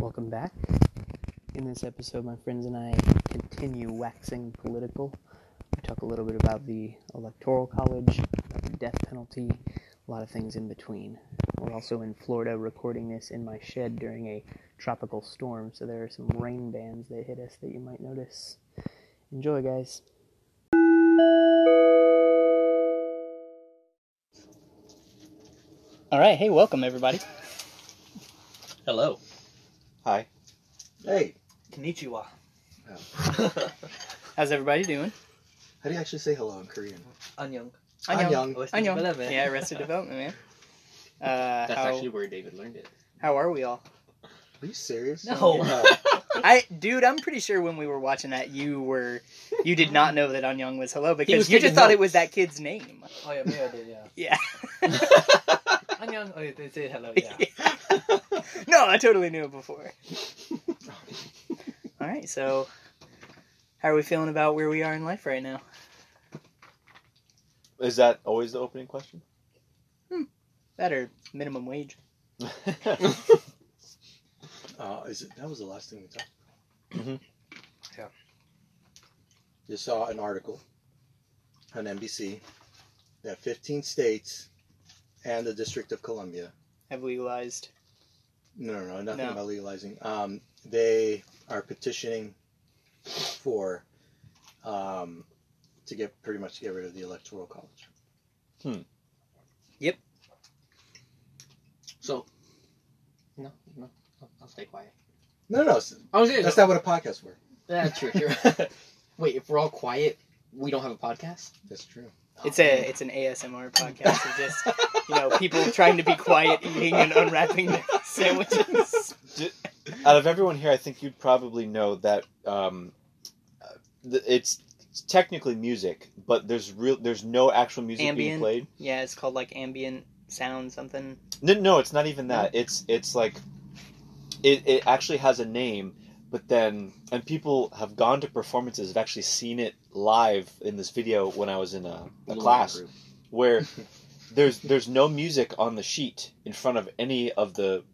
Welcome back. In this episode, my friends and I continue waxing political. We talk a little bit about the Electoral College, about the death penalty, a lot of things in between. We're also in Florida recording this in my shed during a tropical storm, so there are some rain bands that hit us that you might notice. Enjoy, guys. All right, hey, welcome everybody. Hello. Hi. Hey, Konnichiwa. How's everybody doing? how do you actually say hello in Korean? Annyeong. Annyeong. Arrested Annyeong. Development. Yeah, Arrested Development, man. Uh, That's how, actually where David learned it. how are we all? Are you serious? No. I, dude, I'm pretty sure when we were watching that, you were, you did not know that Annyeong was hello because was you just taking thought it was that kid's name. Oh yeah, maybe I did. Yeah. Yeah. Annyeong. Oh, they say hello. Yeah. no, I totally knew it before. All right, so how are we feeling about where we are in life right now? Is that always the opening question? Hmm. That or minimum wage? Uh, is it? That was the last thing we talked. about. Mm-hmm. Yeah. You saw an article on NBC that 15 states and the District of Columbia. Have legalized? No, no, no, nothing No. about legalizing. Um, they are petitioning for um, to get pretty much to get rid of the electoral college. So, no, no, I'll- I'll stay quiet. No, no, it's- I was gonna. that's not what a podcast were. That's true. true. Wait, if we're all quiet, we don't have a podcast. That's true. It's a it's an ASMR podcast of just you know people trying to be quiet, eating and unwrapping their sandwiches. Out of everyone here, I think you'd probably know that um, uh, th- it's technically music, but there's real there's no actual music being Ambient. played. Yeah, it's called like ambient sound something. No, no, it's not even that. It's it's like it it actually has a name, but then and people have gone to performances, have actually seen it live in this video when I was in a, a class group. where there's there's no music on the sheet in front of any of the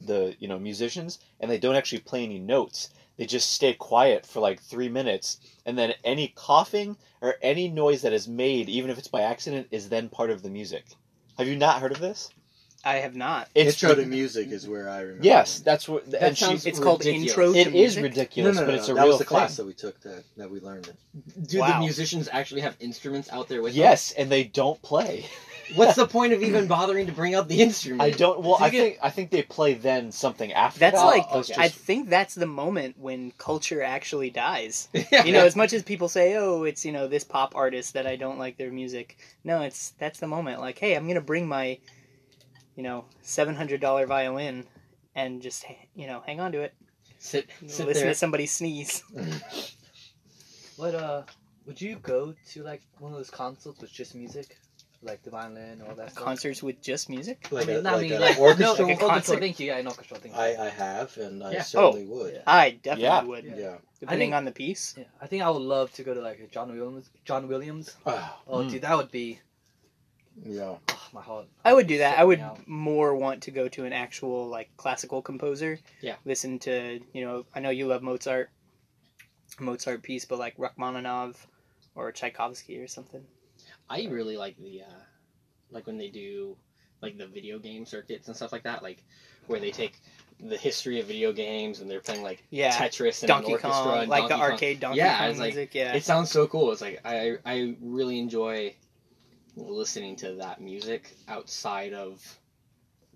the you know musicians, and they don't actually play any notes. They just stay quiet for like three minutes, and then any coughing or any noise that is made, even if it's by accident, is then part of the music. Have you not heard of this? I have not. It's Intro to music is where I remember. Yes, that's what. That and she- It's called ridiculous. intro to it is music? No, ridiculous, no, no, but no, it's a that real was the thing. class that we took that that we learned it. Do Wow. the musicians actually have instruments out there with them? Yes, and they don't play. What's the point of even bothering to bring out the instrument? I don't. Well, So you I get- think I think they play then something after. That's that. like okay. I think that's the moment when culture actually dies. Yeah. You know, as much as people say, "Oh, it's you know this pop artist that I don't like their music." No, it's that's the moment. Like, hey, I'm gonna bring my, you know, seven hundred dollar violin, and just you know hang on to it. sit, sit listen there. to somebody sneeze. What uh? Would you go to like one of those concerts with just music, like the violin or all that stuff? Concerts with just music. Like I mean, a, not like mean, an like orchestra. No, Like a orchestra. concert. Thank you. Yeah, an orchestra. Thank you. I, I have, and I Yeah. certainly would. Yeah. I definitely Yeah. would, Yeah. depending think- on the piece. Yeah, I think I would love to go to like a John Williams. John Williams. Ah, Oh, Mm. dude, that would be yeah. oh, my heart. I would do that. I would out. more want to go to an actual like classical composer. Yeah. Listen to you know I know you love Mozart, Mozart piece, but like Rachmaninoff or Tchaikovsky or something. I really like the uh, like when they do like the video game circuits and stuff like that, like where they take the history of video games and they're playing like Yeah. Tetris and Donkey an orchestra Kong, and like Donkey the Kong. arcade Donkey Yeah, Kong it's like- music. yeah. It sounds so cool. It's like I I really enjoy listening to that music outside of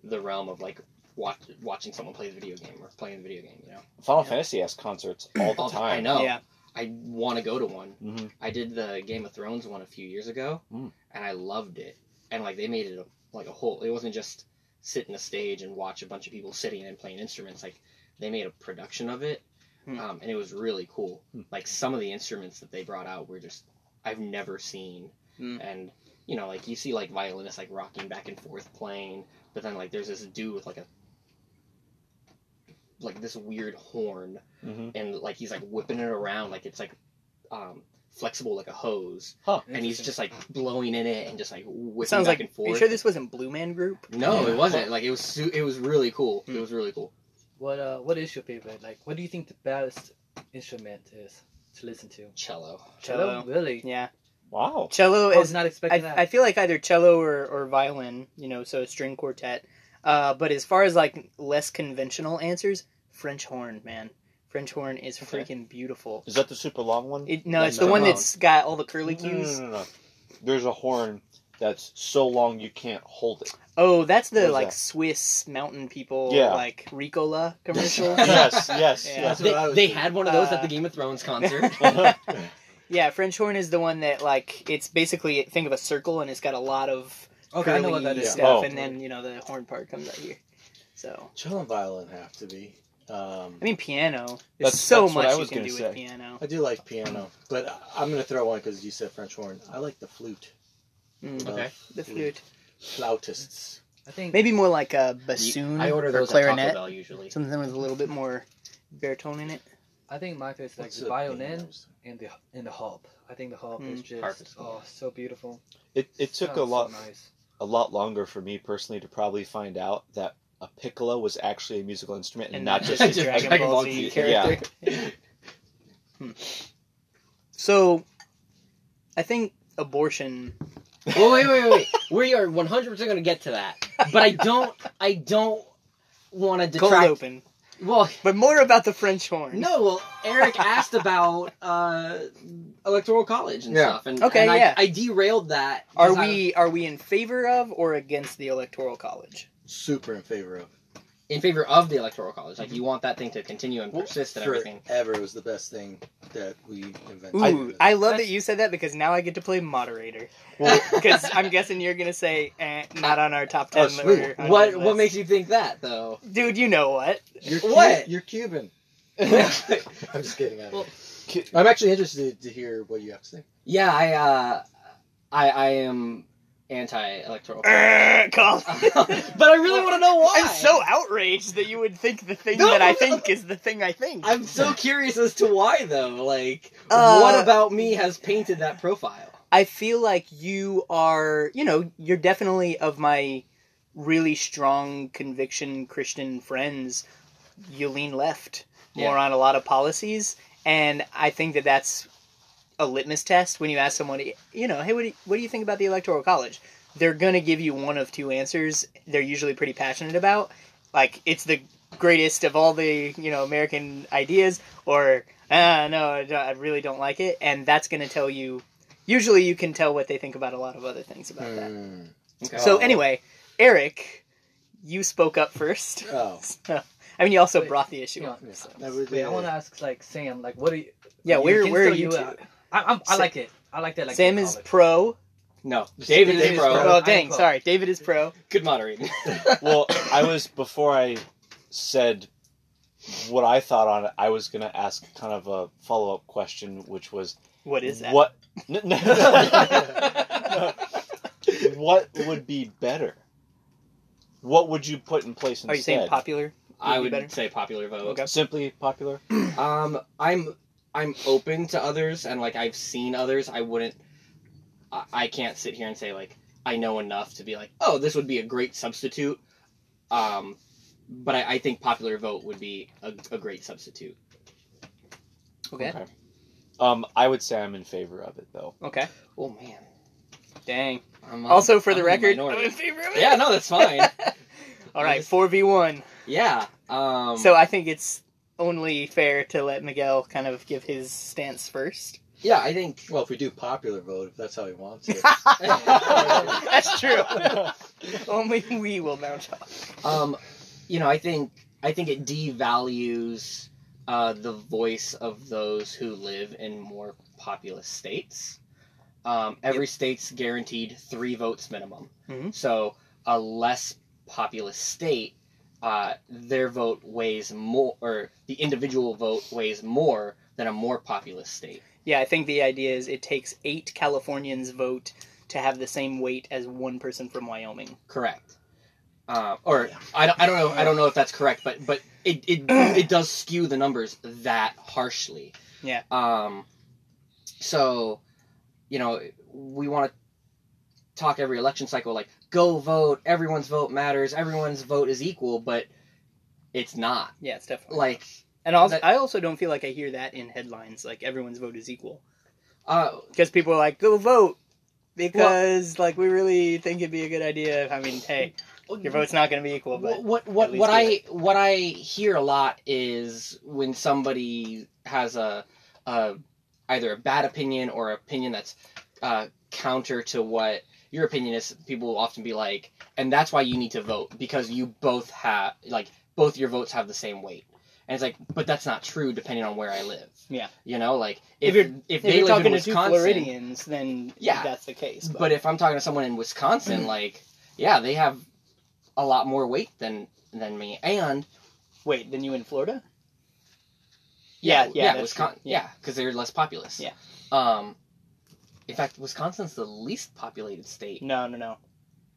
the realm of like watch, watching someone play the video game or playing the video game. You know, Final Fantasy has concerts all the time. I know. Yeah. I want to go to one. hmm I did the Game of Thrones one a few years ago, Mm. and I loved it. And like they made it a, like a whole. It wasn't just sit in a stage and watch a bunch of people sitting and playing instruments. Like they made a production of it, Hmm. um, and it was really cool. Hmm. Like some of the instruments that they brought out were just I've never seen, Hmm. and you know like you see like violinists like rocking back and forth playing, but then like there's this dude with like a like this weird horn hmm and like he's like whipping it around like it's like um flexible like a hose Huh. and he's just like blowing in it and just like whipping Sounds back like. and Are forth you sure this wasn't Blue Man Group? no Yeah. it wasn't like it was su- it was really cool Hmm. it was really cool What uh, what is your favorite? Like, what do you think the best instrument is to listen to? Cello. Cello, really? Yeah, Wow. cello I is. not expecting I, that. I feel like either cello or, or violin. You know, so a string quartet. Uh, but as far as like less conventional answers, French horn, man. French horn is Okay. freaking beautiful. Is that the super long one? It, no, No, it's the no. one that's got all the curly No, no, cues. no, no, no. There's a horn that's so long you can't hold it. Oh, that's the is like that? Swiss mountain people, Yeah. like Ricola commercial. yes, yes, Yeah. yes. They, what I was they had one of those Uh, at the Game of Thrones concert. yeah, French horn is the one that like it's basically think of a circle and it's got a lot of okay, I know what curly that is. stuff, Oh. and then you know the horn part comes out here. So Cello and violin have to be. Um, I mean, piano. There's That's- so that's what much I you was can gonna do say. with piano. I do like piano, but I- I'm going to throw one because you said French horn. I like the flute. Mm, Okay. the flute, Flautists. I think maybe more like a bassoon I order or those at Taco clarinet, Bell usually. something with a little bit more baritone in it. I think my favorite is like What's the the violin pianos? and the and the harp. I think the harp is Mm. just Harp is oh so beautiful. It it took a Sounds so lot nice. a lot longer for me personally to probably find out that a piccolo was actually a musical instrument and, And not not just just a a Dragon Dragon Ball Ball Z Z. character. Hmm. So, I think abortion. well, wait, wait, wait, wait. We are 100% going to get to that. But I don't, I don't want to Cold detract. open, Well, but more about the French horn. no, well, Eric asked about uh, electoral college and Yeah. stuff. And, Okay, and I, yeah. I derailed that. Are I- we are we in favor of or against the electoral college? Super in favor of. In favor of the electoral college? Like, you want that thing to continue and persist and everything. Ever was the best thing that we invented. Ooh, I, love that you said that because now I get to play moderator. Well, Because I'm guessing you're gonna say eh, not on our top ten. Oh, sweet. or What list. what makes you think that, though? dude? You know what? You're What? Cu- you're Cuban. I'm just kidding. I'm, Well- I'm actually interested to hear what you have to say. Yeah, I, uh, I, I am anti-electoral. Eh, Colin. but I really want to know why. I'm so outraged that you would think the thing No, that I no. think is the thing I think. I'm so curious as to why, though. Like, Uh, what about me has painted that profile? I feel like you are, you know, you're definitely of my really strong conviction Christian friends. You lean left more on a lot of policies, and I think that that's a litmus test when you ask someone, you know, hey, what do you, what do you think about the electoral college? They're gonna give you one of two answers. They're usually pretty passionate about, like it's the greatest of all the you know American ideas, or ah no, I really don't like it, and that's gonna tell you. Usually, you can tell what they think about a lot of other things about that. Hmm. Okay. So Oh. anyway, Eric, you spoke up first. Oh. I mean, you also Wait, brought the issue yeah. up. Yeah. so- Wait, I want to ask like Sam, like what do you? Yeah, where where are you? you two? out? I, I'm, I like it. I like that. Like Sam is pro. no, David is David is pro. pro. Oh dang, pro. sorry, David is pro. Good moderating. well, I was before I said what I thought on it. I was gonna ask kind of a follow up question, which was What is that? What? n- n- what would be better? What would you put in place instead? Are you saying popular? I would better? say popular vote. Okay. Simply popular. Um, I'm I'm open to others, and like I've seen others. I wouldn't. I, I can't sit here and say like I know enough to be like, oh, this would be a great substitute. Um, but I, I think popular vote would be a, a great substitute. Okay. Um, I would say I'm in favor of it though. Okay. Oh man. Dang. I'm, Also, for I'm the in record, minority. I'm in favor of it. Yeah, no, that's fine. All right, four v one. yeah. Um, So I think it's only fair to let Miguel kind of give his stance first. yeah, I think Well, if we do popular vote, if that's how he wants it. That's true. only we will now talk. um, you know, I think I think it devalues uh, the voice of those who live in more populous states. Um, every state's guaranteed three votes minimum. Mhm. So a less populous state, uh, their vote weighs more, or the individual vote weighs more than a more populous state. Yeah, I think the idea is it takes eight Californians vote to have the same weight as one person from Wyoming. Correct. Uh, or I don't, I don't know I don't know if that's correct, but but it, it it does skew the numbers that harshly. Yeah. Um. So, you know, we want to talk every election cycle like go vote, everyone's vote matters, everyone's vote is equal, but it's not. Yeah, it's definitely Like, And also, that- I also don't feel like I hear that in headlines. Like everyone's vote is equal uh, because people are like, "Go vote," because like we really think it'd be a good idea. I mean, hey, your vote's not going to be equal, but what what what I what I hear a lot is when somebody has a, a either a bad opinion or an opinion that's uh, counter to what your opinion is. People will often be like, and that's why you need to vote because you both have like both your votes have the same weight. And it's like, but that's not true depending on where I live. Yeah. You know, like If if you're- if, if they you're live in talking to two Wisconsin, Floridians, then Yeah. that's the case. But, but if I'm talking to someone in Wisconsin, like, yeah, they have a lot more weight than than me, and wait, then you in Florida? yeah, Yeah, yeah, yeah, Wisconsin, yeah, because they're less populous. Yeah. Um, in fact, Wisconsin's the least populated state. No, no, no.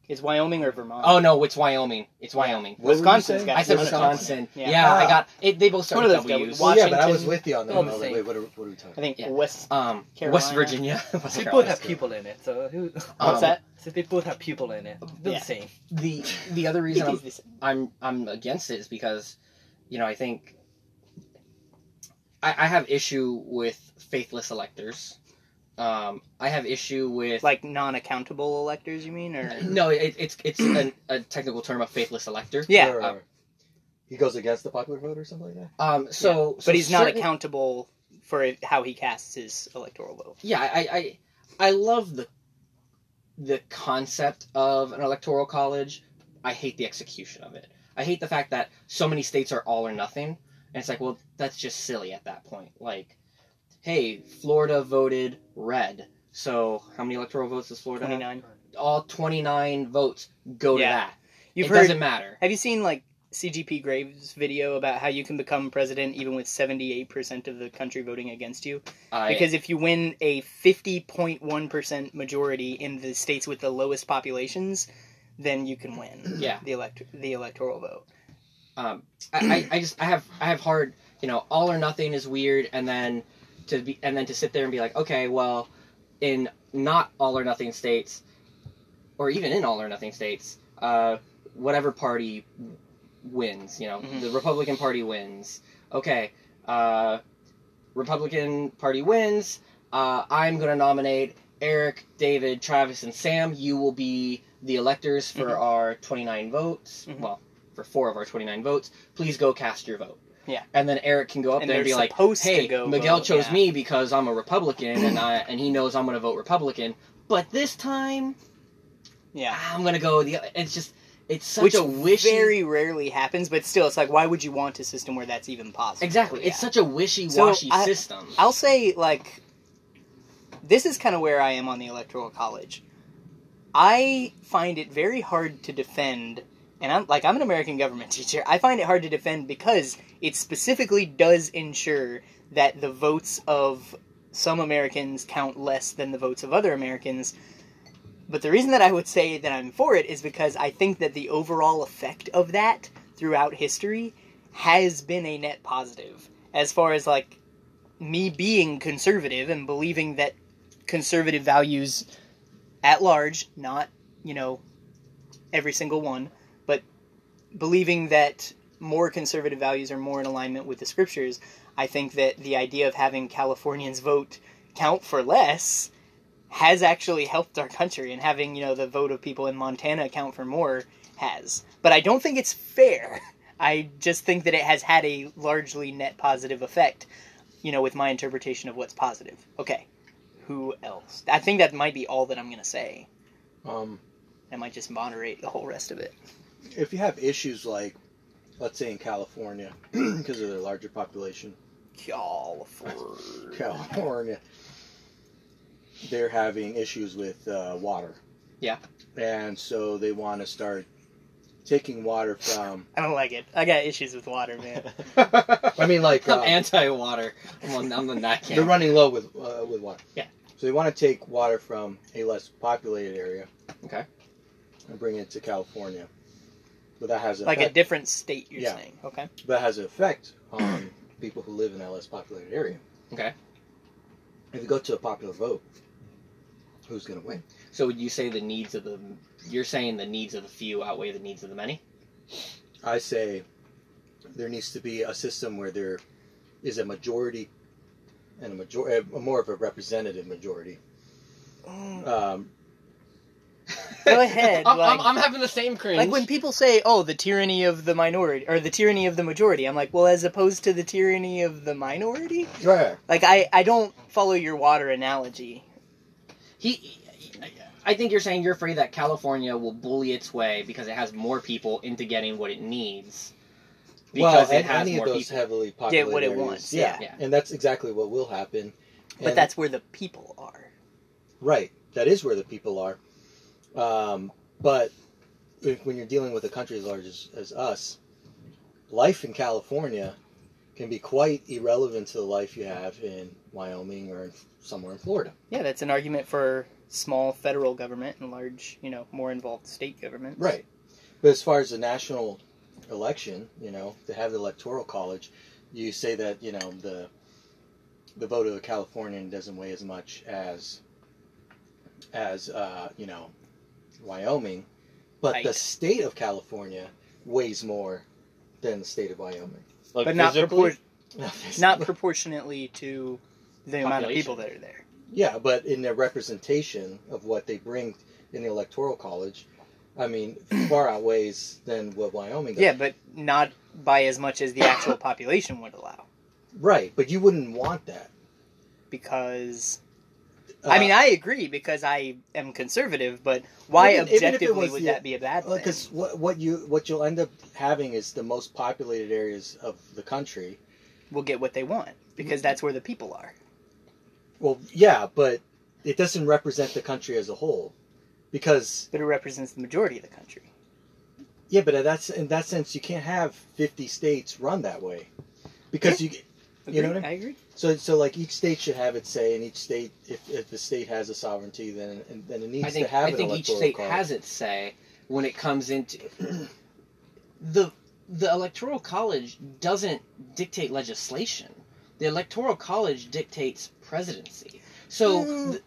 It's Wyoming or Vermont. Oh no, it's Wyoming. It's Wyoming. What were you got. I said one. Wisconsin. Yeah. Yeah, I Ah. got it. They both start One of with those W's. guys. Well, yeah, but I was Washington, with you on that. all one. the I was like, same. wait, what are, what are we talking I think Yeah. West. Um, Carolina. West Virginia. West They Carolina. both have people in it, so who? What's Um, that? So they both have people in it. They're Yeah. the same. The the other reason I'm I'm I'm against it is because, you know, I think I, I have issue with faithless electors. Um, I have issue with like non-accountable electors, you mean, or no, it, it's it's an, a technical term of faithless elector. yeah, Or- uh, he goes against the popular vote or something like that. Um, so, so but he's not accountable for how he casts his electoral vote. Yeah, I, I I love the the concept of an electoral college. I hate the execution of it. I hate the fact that so many states are all or nothing, and it's like, well, that's just silly at that point. Like, hey, Florida voted red, so how many electoral votes does Florida have? Twenty-nine. All twenty nine votes go to Yeah. that. You've it heard? doesn't matter. Have you seen like CGP Grey's video about how you can become president even with seventy-eight percent of the country voting against you? Because if you win a fifty point one percent majority in the states with the lowest populations, then you can win. Yeah. The elect the electoral vote. um, I, I, I just I have I have hard you know all or nothing is weird and then to be and then to sit there and be like okay well in not all or nothing states or even in all or nothing states uh, whatever party wins you know Mhm. the Republican Party wins okay uh, Republican Party wins uh, I'm gonna nominate Eric David Travis and Sam you will be the electors for Mhm. our 29 votes Mhm. well for four of our 29 votes, please go cast your vote. Yeah. And then Eric can go up And there and be like, hey, go Miguel vote, chose yeah. me because I'm a Republican and I and he knows I'm going to vote Republican. But this time, Yeah. I'm going to go the It's just, it's such Which a wishy. very rarely happens, but still, it's like, why would you want a system where that's even possible? Exactly. Yeah. It's such a wishy-washy So, I- system. I'll say like this is kind of where I am on the electoral college. I find it very hard to defend and I'm like I'm an American government teacher. I find it hard to defend because it specifically does ensure that the votes of some Americans count less than the votes of other Americans. But the reason that I would say that I'm for it is because I think that the overall effect of that throughout history has been a net positive as far as like me being conservative and believing that conservative values at large, not, you know, every single one, believing that more conservative values are more in alignment with the scriptures, I think that the idea of having Californians vote count for less has actually helped our country and having, you know, the vote of people in Montana count for more has. But I don't think it's fair. I just think that it has had a largely net positive effect, you know, with my interpretation of what's positive. Okay. Who else? I think that might be all that I'm going to say. Um, I might just moderate the whole rest of it. If you have issues like, let's say in California, because of their larger population, California. California, they're having issues with uh, water. Yeah. And so they want to start taking water from. I don't like it. I got issues with water, man. I mean, like I'm uh, anti-water. I'm on, I'm on that camp. they're running low with uh, with water. Yeah. So they want to take water from a less populated area. Okay. And bring it to California. But that has an like a different state, you're Yeah. saying. Okay. that has an effect on people who live in that less populated area. Okay. If you go to a popular vote, who's going to win? So would you say the needs of the... You're saying the needs of the few outweigh the needs of the many? I say there needs to be a system where there is a majority and a major a more of a representative majority. Um, Go ahead, I'm, like- I'm, I'm having the same cringe. Like when people say, "Oh, the tyranny of the minority" or the tyranny of the majority, I'm like, "Well, as opposed to the tyranny of the minority." right. Like I, I don't follow your water analogy. he, I think you're saying you're afraid that California will bully its way because it has more people into getting what it needs. Because well, it has any more of those people. heavily populated what it areas, wants, Yeah. yeah. and that's exactly what will happen. But that's where the people are. Right. That is where the people are. Um, but if, when you're dealing with a country as large as, as us, life in California can be quite irrelevant to the life you have in Wyoming or in, somewhere in Florida. Yeah, that's an argument for small federal government and large, you know, more involved state government. Right. But as far as the national election, you know, to have the electoral college, you say that, you know, the the vote of a Californian doesn't weigh as much as as uh, you know, Wyoming, but the state of California weighs more than the state of Wyoming. Like But not physically? propor- not proportionately to the amount of people that are there. yeah, but in their representation of what they bring in the electoral college, I mean, far outweighs than what Wyoming does. Yeah, but not by as much as the actual population would allow. Right, but you wouldn't want that. Because Uh, I mean, I agree because I am conservative, but why Even- even objectively was would the- that be a bad thing? because what what you what you'll end up having is the most populated areas of the country. We'll get what they want because that's where the people are. Well, yeah, but it doesn't represent the country as a whole, because But it represents the majority of the country. yeah, but that's in that sense you can't have fifty states run that way, because you You know what I mean? I agree. so so like each state should have its say, and each state if, if the state has a sovereignty, then and, then it needs I think to have I an think each state college. has its say when it comes into the the electoral college doesn't dictate legislation. The electoral college dictates presidency. So Mm. th-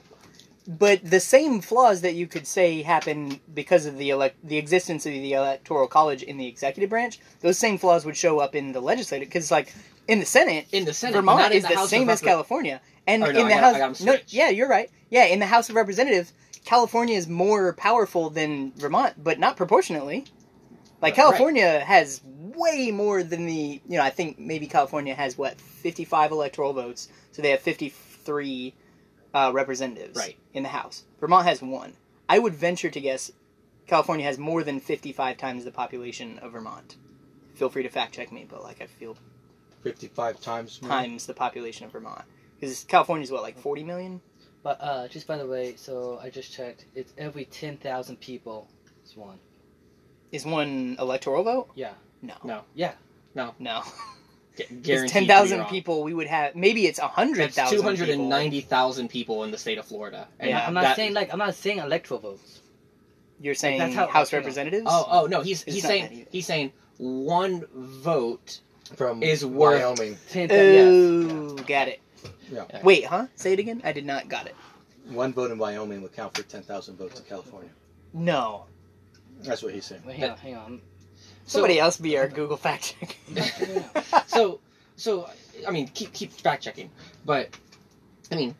But the same flaws that you could say happen because of the elect the existence of the electoral college in the executive branch, those same flaws would show up in the legislative because, like, in the Senate, in the Senate, Vermont is the, the, same as California, and no, in the House, I got 'em no, yeah, you're right. Yeah, in the House of Representatives, California is more powerful than Vermont, but not proportionately. Like Right. California has way more than the you know. I think maybe California has what 55 electoral votes, so they have 53 uh, representatives Right. in the House. Vermont has one. I would venture to guess California has more than 55 times the population of Vermont. Feel free to fact check me, but like I feel fifty-five times more. times the population of Vermont because California's what like 40 million. But uh, just by the way, so I just checked. It's every ten thousand people is one. Is one electoral vote? Yeah. No. No. Yeah. No. Gu- It's guaranteed ten to be thousand wrong. people. We would have maybe it's a hundred That's thousand. two hundred and ninety thousand people in the state of Florida. And Yeah, I'm not that- saying like I'm not saying electoral votes. You're saying that's how- House. Representatives? Oh, oh no, he's It's he's saying he's saying one vote from Is worth- Wyoming. Ten, Oh, yes. got it. Yeah. Wait, huh? Say it again. I did not got it. One vote in Wyoming would count for ten thousand votes in California. No. That's what he's saying. Wait, hang on, hang on. So- Somebody else be our Google fact check. so so I mean keep keep fact checking, but I mean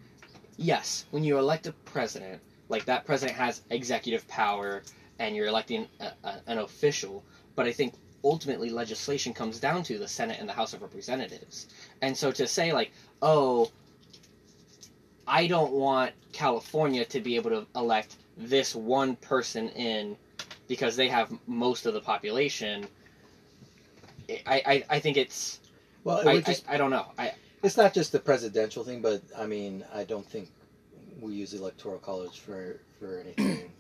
yes, when you elect a president, like that president has executive power, and you're electing a, a, an official. But I think ultimately legislation comes down to the Senate and the House of Representatives, and so to say like oh. I don't want California to be able to elect this one person in because they have most of the population. I, I, I think it's Well, it I, just I, I don't know. I It's not just the presidential thing, but I mean, I don't think we use electoral college for for anything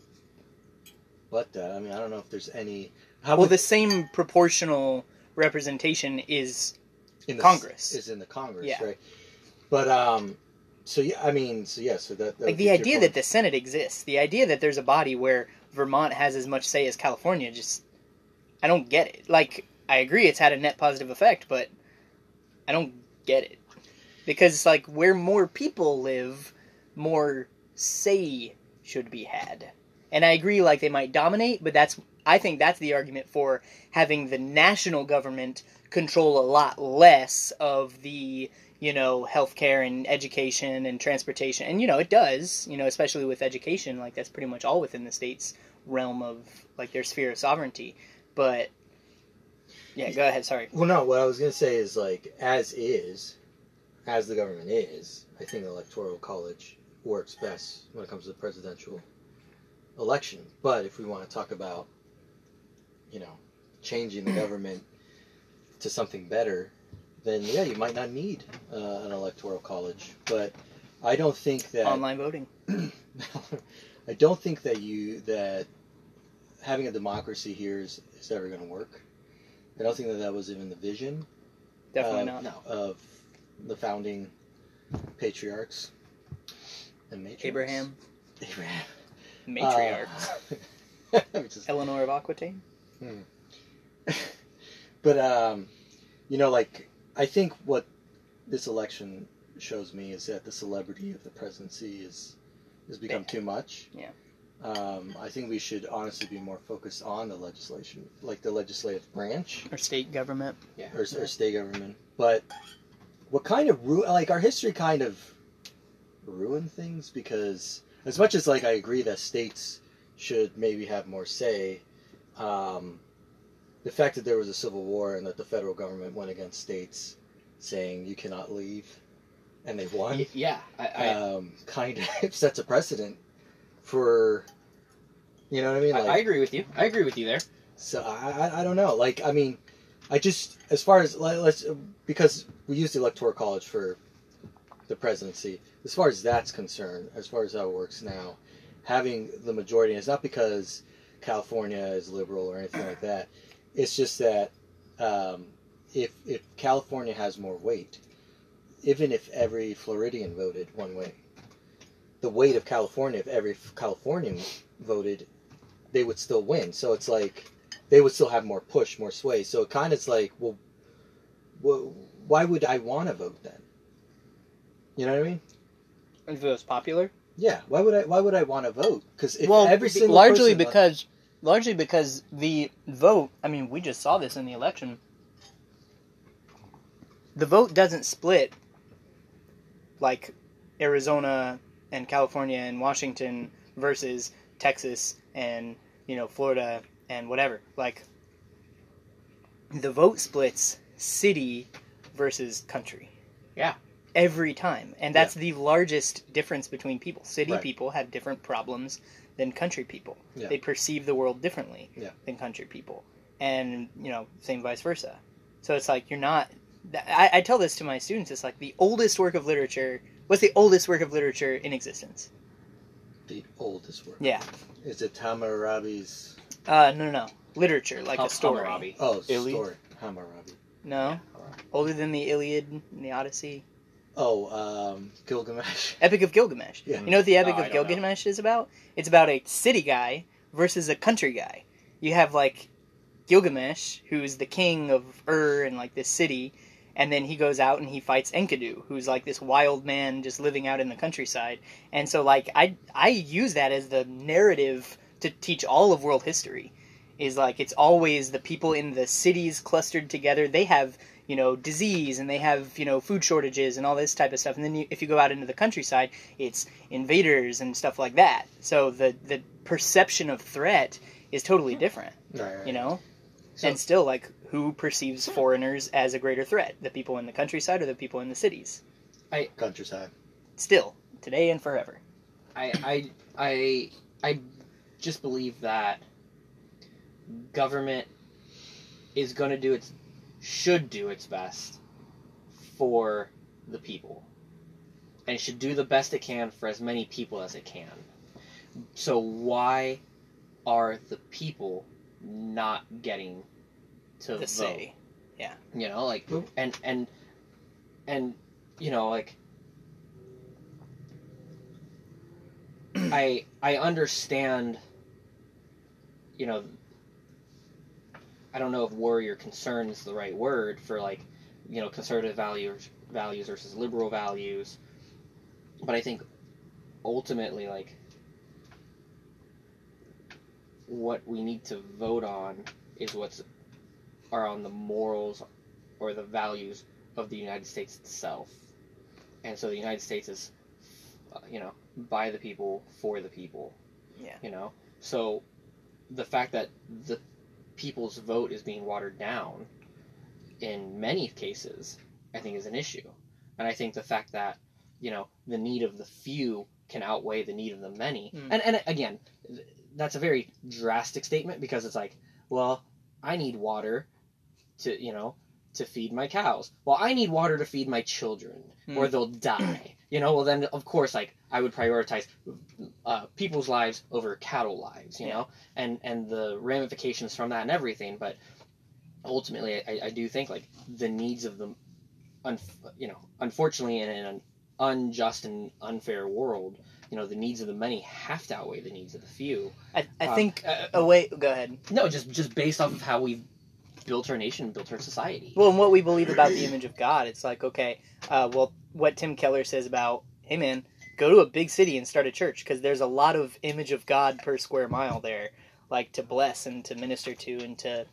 but that. I mean, I don't know if there's any. How well, would- the same proportional representation is in the Congress. is in the Congress, Yeah. right? But um, so yeah, I mean, so yeah, so that, that like the idea that the Senate exists, the idea that there's a body where Vermont has as much say as California, just I don't get it. Like I agree, it's had a net positive effect, but I don't get it because it's like where more people live, more say should be had. And I agree, like they might dominate, but that's I think that's the argument for having the national government control a lot less of the you know healthcare and education and transportation, and you know it does. You know, especially with education, like that's pretty much all within the state's realm of like their sphere of sovereignty. But yeah, go ahead. Sorry. Well, no. What I was gonna say is like, as is, as the government is, I think the electoral college works best when it comes to the presidential election. But if we want to talk about, you know, changing the government to something better, then yeah, you might not need uh, an electoral college. But I don't think that Online voting. I don't think that you that having a democracy here is, is ever going to work. I don't think that that was even the vision Definitely uh, not. of the founding patriarchs and matriarchs. Abraham, Abraham. matriarchs. Uh, Eleanor of Aquitaine. but um, you know, like I think what this election shows me is that the celebrity of the presidency is has become Big. too much. Yeah. Um, I think we should honestly be more focused on the legislation, like the legislative branch Or state government. Yeah. or, or state government. But what kind of ru- like our history kind of ruined things because as much as like I agree that states should maybe have more say, um, the fact that there was a civil war and that the federal government went against states saying you cannot leave, and they won, Yeah, I, I, um, kind of sets a precedent for. You know what I mean? I, Like, I agree with you. I agree with you there. so I, I, I don't know. Like I mean, I just as far as let, let's because we use the electoral college for the presidency. As far as that's concerned, as far as how it works now, having the majority is not because California is liberal or anything like that. It's just that um, if if California has more weight, even if every Floridian voted one way, the weight of California, if every Californian voted, they would still win. So it's like they would still have more push, more sway. So it kind of is like, well, well why would I want to vote then? You know what I mean? If it was popular. Yeah. Why would I? Why would I want to vote? Because well, every single largely because largely because the vote. I mean, we just saw this in the election. The vote doesn't split like Arizona and California and Washington versus Texas and you know Florida and whatever. Like the vote splits city versus country. Yeah. Every time. And that's the largest difference between people. City Right. people have different problems than country people. Yeah. They perceive the world differently Yeah. than country people. And, you know, same vice versa. So it's like you're not I, I tell this to my students, it's like the oldest work of literature what's the oldest work of literature in existence? the oldest work Yeah. is it Hammurabi's? Uh no no no. Literature, like Hum- a story. Hammurabi. Oh, Iliad? story Hammurabi. No? Older than the Iliad and the Odyssey. Oh, um, Gilgamesh. Epic of Gilgamesh. Yeah. You know what the Epic Oh, of don't know. Gilgamesh is about? It's about a city guy versus a country guy. You have like Gilgamesh, who's the king of Ur and like this city, and then he goes out and he fights Enkidu, who's like this wild man just living out in the countryside. And so like I I use that as the narrative to teach all of world history. Is like it's always the people in the cities clustered together. They have you know disease and they have you know food shortages and all this type of stuff. And then you, if you go out into the countryside, it's invaders and stuff like that. So the the perception of threat is totally different. Right, right. You know, So- and still like who perceives foreigners as a greater threat? The people in the countryside or the people in the cities? countryside. Still today and forever. I I I I just believe that government is going to do its should do its best for the people. And should do the best it can for as many people as it can. So why are the people not getting to The vote? say. you know like and and and you know like i i understand you know i don't know if worry or concern is the right word for like you know conservative values values versus liberal values but i think ultimately like what we need to vote on is what's are on the morals or the values of the United States itself. And so the United States is, uh, you know, by the people, for the people. Yeah. You know? So the fact that the people's vote is being watered down in many cases, I think is an issue. And I think the fact that, you know, the need of the few can outweigh the need of the many. Mm. And, and again, that's a very drastic statement because it's like, well, I need water to, you know, to feed my cows. Well, I need water to feed my children Mm. or they'll die. You know, well then of course like I would prioritize uh, people's lives over cattle lives, you Yeah. know, and and the ramifications from that and everything. But ultimately, I, I do think like the needs of the, un, you know, unfortunately in an unjust and unfair world, you know, the needs of the many have to outweigh the needs of the few. I, I Um, think. uh, Oh wait, go ahead. No, just just based off of how we've built our nation, built our society. Well, and what we believe about the image of God, it's like okay, uh, well, what Tim Keller says about, hey man, go to a big city and start a church because there's a lot of image of God per square mile there, like to bless and to minister to and to,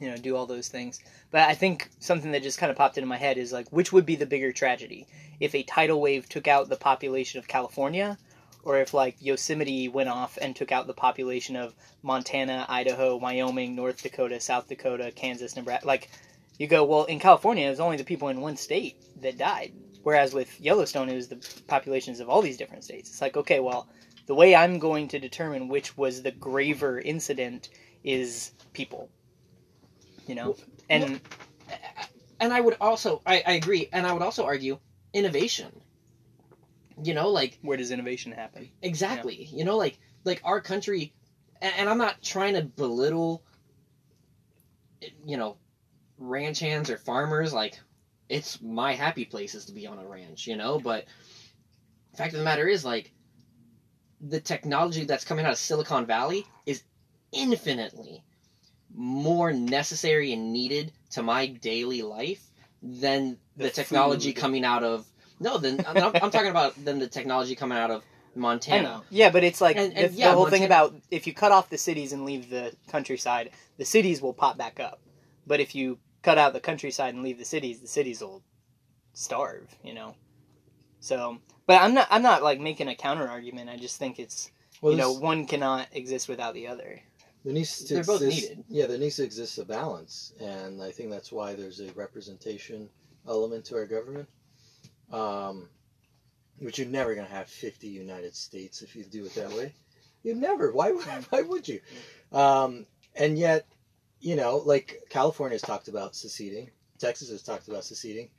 you know, do all those things. But I think something that just kind of popped into my head is like, which would be the bigger tragedy if a tidal wave took out the population of California? Or if like Yosemite went off and took out the population of Montana, Idaho, Wyoming, North Dakota, South Dakota, Kansas, Nebraska, like you go, well, in California, it was only the people in one state that died. Whereas with Yellowstone, it was the populations of all these different states. It's like, okay, well, the way I'm going to determine which was the graver incident is people. You know? And and I would also I, I agree, and I would also argue innovation. You know, like where does innovation happen? exactly. You know, like like our country, and, and I'm not trying to belittle. You know, ranch hands or farmers. Like, it's my happy place is to be on a ranch. You know, but fact of the matter is, like, the technology that's coming out of Silicon Valley is infinitely more necessary and needed to my daily life than the, The technology food. coming out of no. Then I'm, I'm talking about then the technology coming out of Montana. Yeah, but it's like And- the, yeah, the whole thing about if you cut off the cities and leave the countryside, the cities will pop back up. But if you cut out the countryside and leave the cities, the cities will starve. You know. So, but I'm not. I'm not like making a counter argument. I just think it's Well, you know this- one cannot exist without the other. There needs to They're both needed. Yeah, there needs to exist a balance, and I think that's why there's a representation element to our government. Um, which you're never going to have 50 United States if you do it that way. You'd never. Why? would- Why would you? Um, and yet, you know, like California has talked about seceding, Texas has talked about seceding,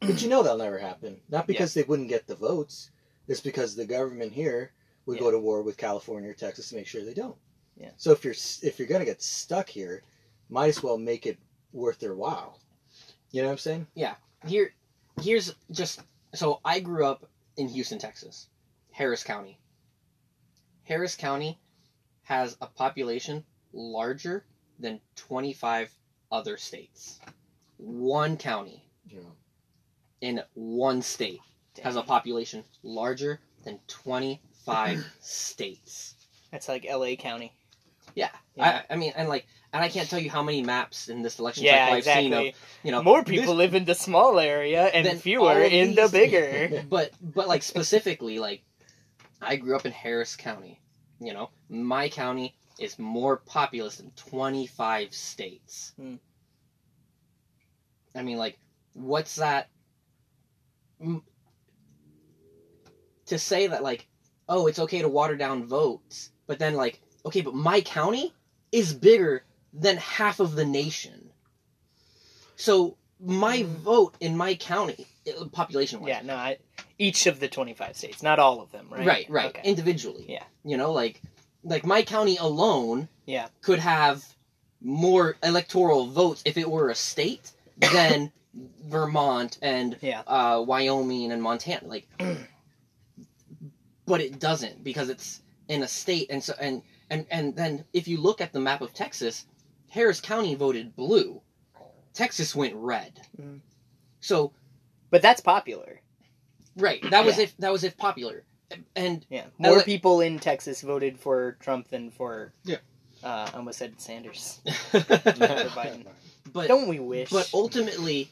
but you know that'll never happen. Not because they wouldn't get the votes, it's because the government here would go to war with California or Texas to make sure they don't. Yeah. So if you're if you're gonna get stuck here, might as well make it worth their while. You know what I'm saying? Yeah. Here, here's just so I grew up in Houston, Texas, Harris County. Harris County has a population larger than 25 other states. One county know. in one state has a population larger than 25 states. That's like L.A. County. Yeah. Yeah. I, I mean, and like, and I can't tell you how many maps in this election Yeah, cycle exactly. I've seen of, you know, More people live in the small area and fewer in the bigger. but but like specifically like I grew up in Harris County. You know, my county is more populous than 25 states. Hmm. I mean like what's that to say that like oh it's okay to water down votes but then like okay but my county is bigger than half of the nation. So my vote in my county population wise Yeah, no, I, each of the 25 states, not all of them, right? right right, Okay. individually Yeah. you know like like my county alone Yeah. could have more electoral votes if it were a state than vermont and Yeah. uh, wyoming and montana like but it doesn't because it's in a state and so and and and then if you look at the map of texas harris county voted blue texas went red Mhm. so But that's popular. right that was Yeah. if that was if popular and Yeah. More Ele- people in Texas voted for Trump than for Yeah. Uh, I almost said Sanders. but Biden. Don't we wish? but ultimately,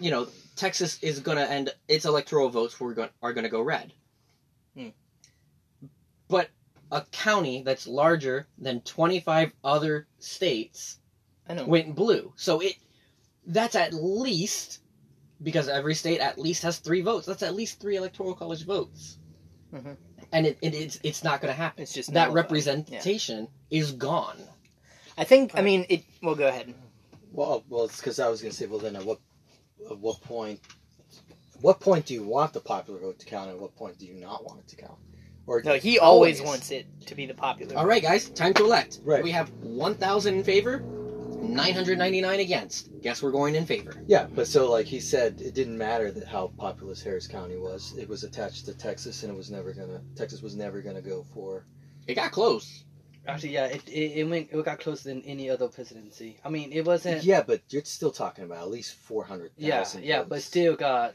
you know, Texas is going to end its electoral votes were going are going to go red. Hmm. But a county that's larger than 25 other states I know. went blue. So it that's at least because every state at least has 3 votes. That's at least 3 electoral college votes. Mhm. And it, it, it's it's not going to happen. It's just that nullified. representation is gone. I think. I mean, it. Well, go ahead. Well, well, it's because I was going to say, well, then at what, at what point, what point do you want the popular vote to count, and what point do you not want it to count? Or No, he always, Always. wants it to be the popular. All right, guys, time to elect. Right. We have 1,000 in favor, 999 against. Guess we're going in favor. Yeah, but so like he said, it didn't matter that how populous Harris County was. It was attached to Texas, and it was never gonna. Texas was never gonna go for. It got close. Actually, yeah, it, it, it went it got closer than any other presidency. I mean, it wasn't. Yeah, but you're still talking about at least four hundred Yeah, thousand. yeah, but still got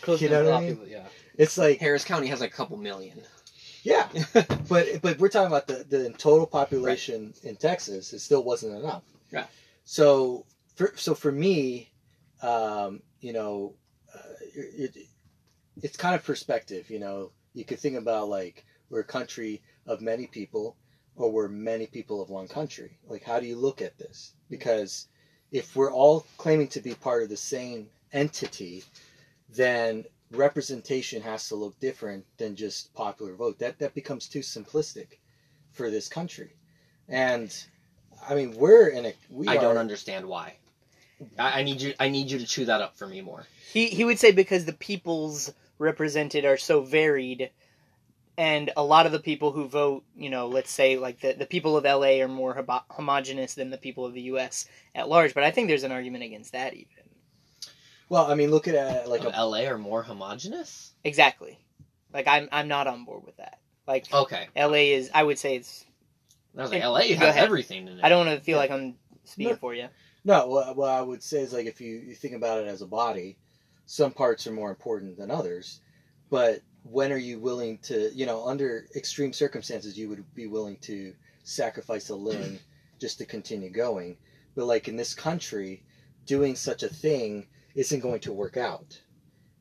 closer You know than a what I lot of mean? people. Yeah. it's like Harris County has like a couple million. yeah, but but we're talking about the the total population in Texas. It still wasn't enough. Right. So for so for me, um, you know, uh, it, it, it's kind of perspective. You know, you could think about like we're a country of many people, or we're many people of one country. Like, how do you look at this? Because if we're all claiming to be part of the same entity, then representation has to look different than just popular vote. That that becomes too simplistic for this country. And I mean, we're in a we I are, don't understand why. I, I need you. I need you to chew that up for me more. He he would say because the peoples represented are so varied, and a lot of the people who vote, you know, let's say like the the people of LA are more homo- homogenous than the people of the U.S. at large. But I think there's an argument against that even. Well, I mean, look at it like Like a, LA are more homogenous. Exactly. Like I'm I'm not on board with that. Like Okay, LA is I would say it's I was like Go LA has ahead. everything in it. I don't want to feel like I'm speaking No. for you. no. What, what I would say is like if you, you think about it as a body, some parts are more important than others. But when are you willing to, you know, under extreme circumstances, you would be willing to sacrifice a limb just to continue going. But like in this country, doing such a thing isn't going to work out.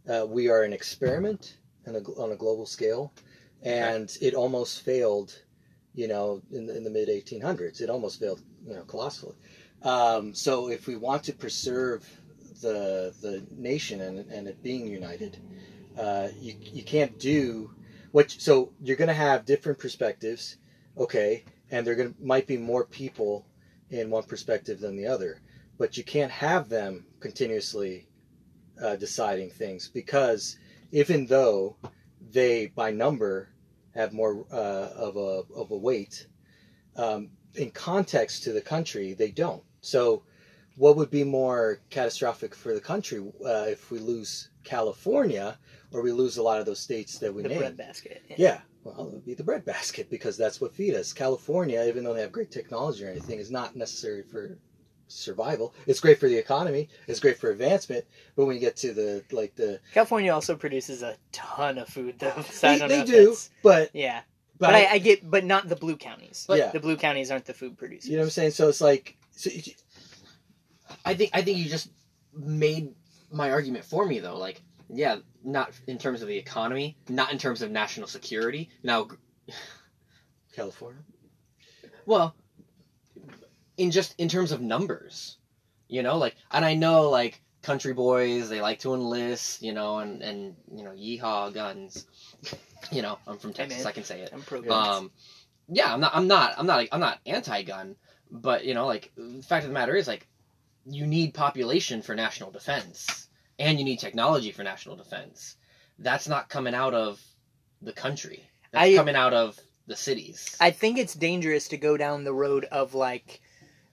Uh, we are an experiment a, on a global scale, and it almost failed. You know, in the, in the mid 1800s, it almost failed. You know, colossally. Um, so if we want to preserve the the nation and, and it being united, uh, you you can't do what. So you're going to have different perspectives, okay, and there going might be more people in one perspective than the other, but you can't have them continuously uh, deciding things because even though they by number have more uh, of a of a weight, um, in context to the country they don't. So, what would be more catastrophic for the country uh, if we lose California or we lose a lot of those states that we The named? breadbasket. Yeah, well, it would be the breadbasket because that's what feed us. California, even though they have great technology or anything, is not necessary for survival. It's great for the economy. It's great for advancement. But when you get to the like the California also produces a ton of food though. So they, they do, but Yeah. but, But, I, I get but not the blue counties. But- Yeah. The blue counties aren't the food producers. you know what I'm saying. So it's like so you- I think I think you just made my argument for me though. Like, yeah, not in terms of the economy, not in terms of national security. Now, California. well, in just in terms of numbers, you know, like, and I know like country boys they like to enlist, you know, and and you know, yeehaw guns. You know, I'm from Hey, Texas, man. I can say it. I'm pro Um, yeah, I'm not, I'm not, I'm not, I'm not anti-gun, but you know, like the fact of the matter is, like, you need population for national defense, and you need technology for national defense. That's not coming out of the country. That's I- coming out of the cities. I think it's dangerous to go down the road of like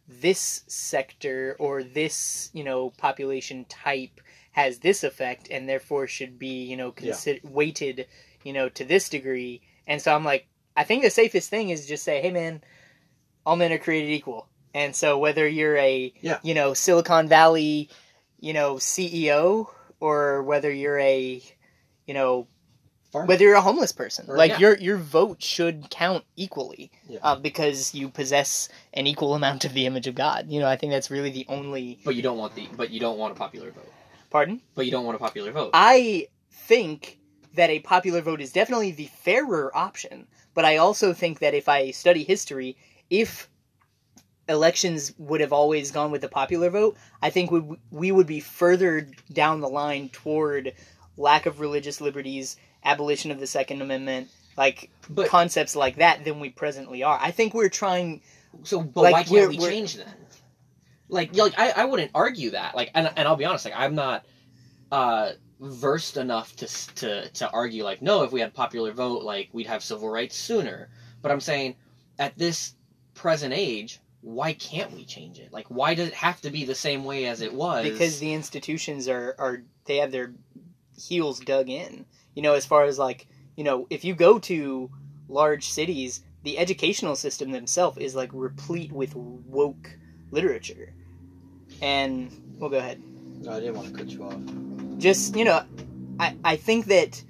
this sector or this, you know, population type has this effect and therefore should be, you know, consider weighted, you know, to this degree. And so I'm like, I think the safest thing is just say, hey man, all men are created equal. And so whether you're a, Yeah. you know, Silicon Valley, you know, CEO or whether you're a, you know, farmer. whether you're a homeless person Or- like yeah. your your vote should count equally Yeah. uh, because you possess an equal amount of the image of god you know i think that's really the only But you don't want the but you don't want a popular vote. pardon But you don't want a popular vote. i think that a popular vote is definitely the fairer option but i also think that if i study history if elections would have always gone with the popular vote i think we, we would be further down the line toward lack of religious liberties abolition of the second amendment like But concepts like that than we presently are. I think we're trying. so but like, why can't we change then? Like like I, I wouldn't argue that. Like and, and I'll be honest, like I'm not uh versed enough to to to argue like no, if we had popular vote, like we'd have civil rights sooner. But I'm saying at this present age, why can't we change it? Like why does it have to be the same way as it was? because the institutions are are they have their heels dug in. You know, as far as like you know, if you go to large cities, the educational system themselves is like replete with woke literature. And we'll go ahead. No, I didn't want to cut you off. Just you know, I I think that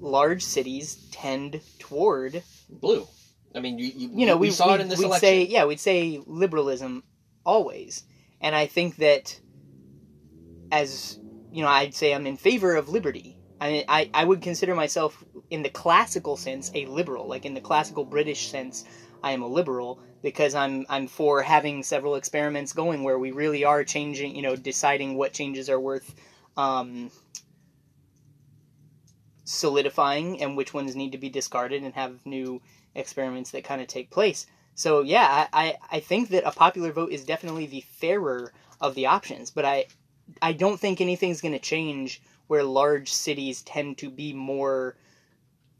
large cities tend toward blue. I mean, you you, you know, we, we saw we, it in this we'd election. say, yeah, we'd say liberalism always. And I think that as, you know, I'd say I'm in favor of liberty. I, mean, I, I would consider myself, in the classical sense, a liberal. Like in the classical British sense, I am a liberal because I'm I'm for having several experiments going where we really are changing, you know, deciding what changes are worth um, solidifying and which ones need to be discarded and have new experiments that kind of take place. So yeah, I, I, I think that a popular vote is definitely the fairer of the options, but I I don't think anything's going to change where large cities tend to be more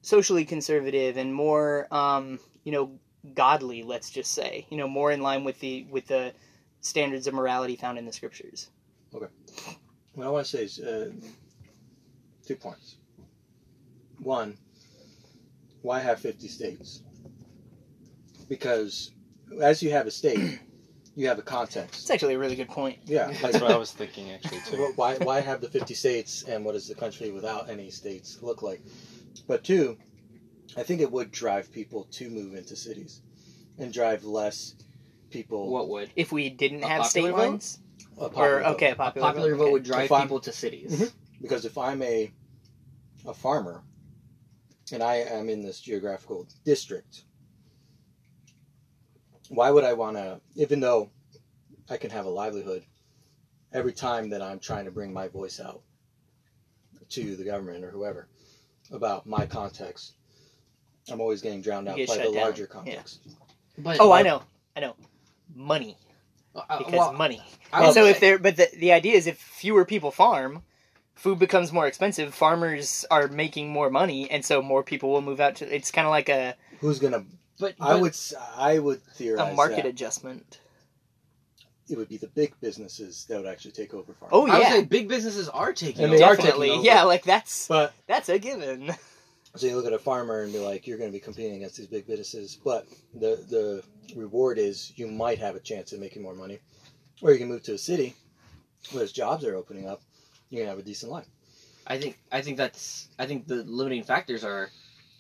socially conservative and more um, you know godly, let's just say, you know, more in line with the with the standards of morality found in the scriptures. Okay. What I want to say is uh, two points. One, why have 50 states? Because as you have a state, you have a context. It's actually a really good point. Yeah, like That's what I was thinking actually too. Well, why why have the 50 states and what does the country without any states look like? But two, I think it would drive people to move into cities and drive less people. what would If we didn't A have state popular vote? lines, a popular or vote. okay, a a popular, popular vote okay. would drive If I'm- people to cities. Mhm. Because if I'm a a farmer and I am in this geographical district, why would I want to, even though I can have a livelihood, every time that I'm trying to bring my voice out to the government or whoever about my context, I'm always getting drowned out get by the down. larger context. But Oh, I know, I know, money uh, because well, money. I And so say- if there, but the the idea is if fewer people farm, food becomes more expensive. Farmers are making more money, and so more people will move out to. It's kind of like a Who's gonna? But, I would s- I would theorize a market that adjustment. it would be the big businesses that would actually take over farming. Oh I would yeah, say big businesses are taking. And over. they are definitely. taking over. Yeah, like that's but that's a given. So you look at a farmer and be like, you're going to be competing against these big businesses, but the the reward is you might have a chance of making more money, or you can move to a city where there's jobs that are opening up. You're gonna have a decent life. I think I think that's I think the limiting factors are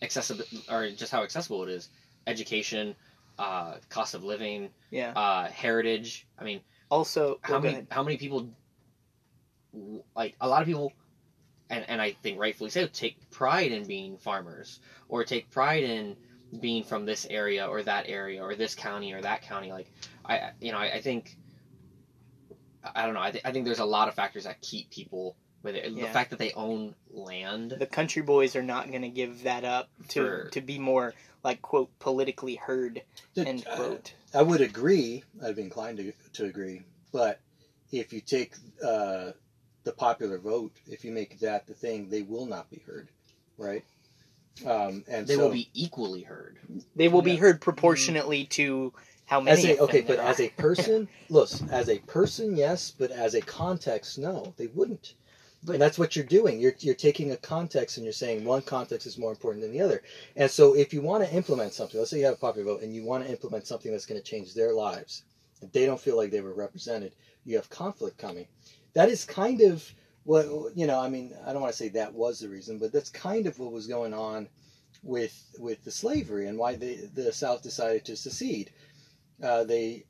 accessible or just how accessible it is. Education, uh, cost of living, Yeah. uh, heritage. I mean, Also, how well, many how many people like a lot of people and, and I think rightfully so take pride in being farmers or take pride in being from this area or that area or this county or that county. Like I you know I, I think I don't know. I, th- I think there's a lot of factors that keep people with it. The fact that they own land. The country boys are not going to give that up to For- to be more like quote politically heard end uh, quote. I would agree. I'd be inclined to to agree, but if you take uh, the popular vote, if you make that the thing, they will not be heard, right? Um, and they so, will be equally heard They will be heard proportionately to how many. as a okay, there but as a person, look, as a person, yes, but as a context, no, they wouldn't. But- and that's what you're doing. You're you're taking a context and you're saying one context is more important than the other. And so, if you want to implement something, let's say you have a popular vote and you want to implement something that's going to change their lives, and they don't feel like they were represented, you have conflict coming. That is kind of what, you know, I mean, I don't want to say that was the reason, but that's kind of what was going on with with the slavery and why the the South decided to secede. Uh, they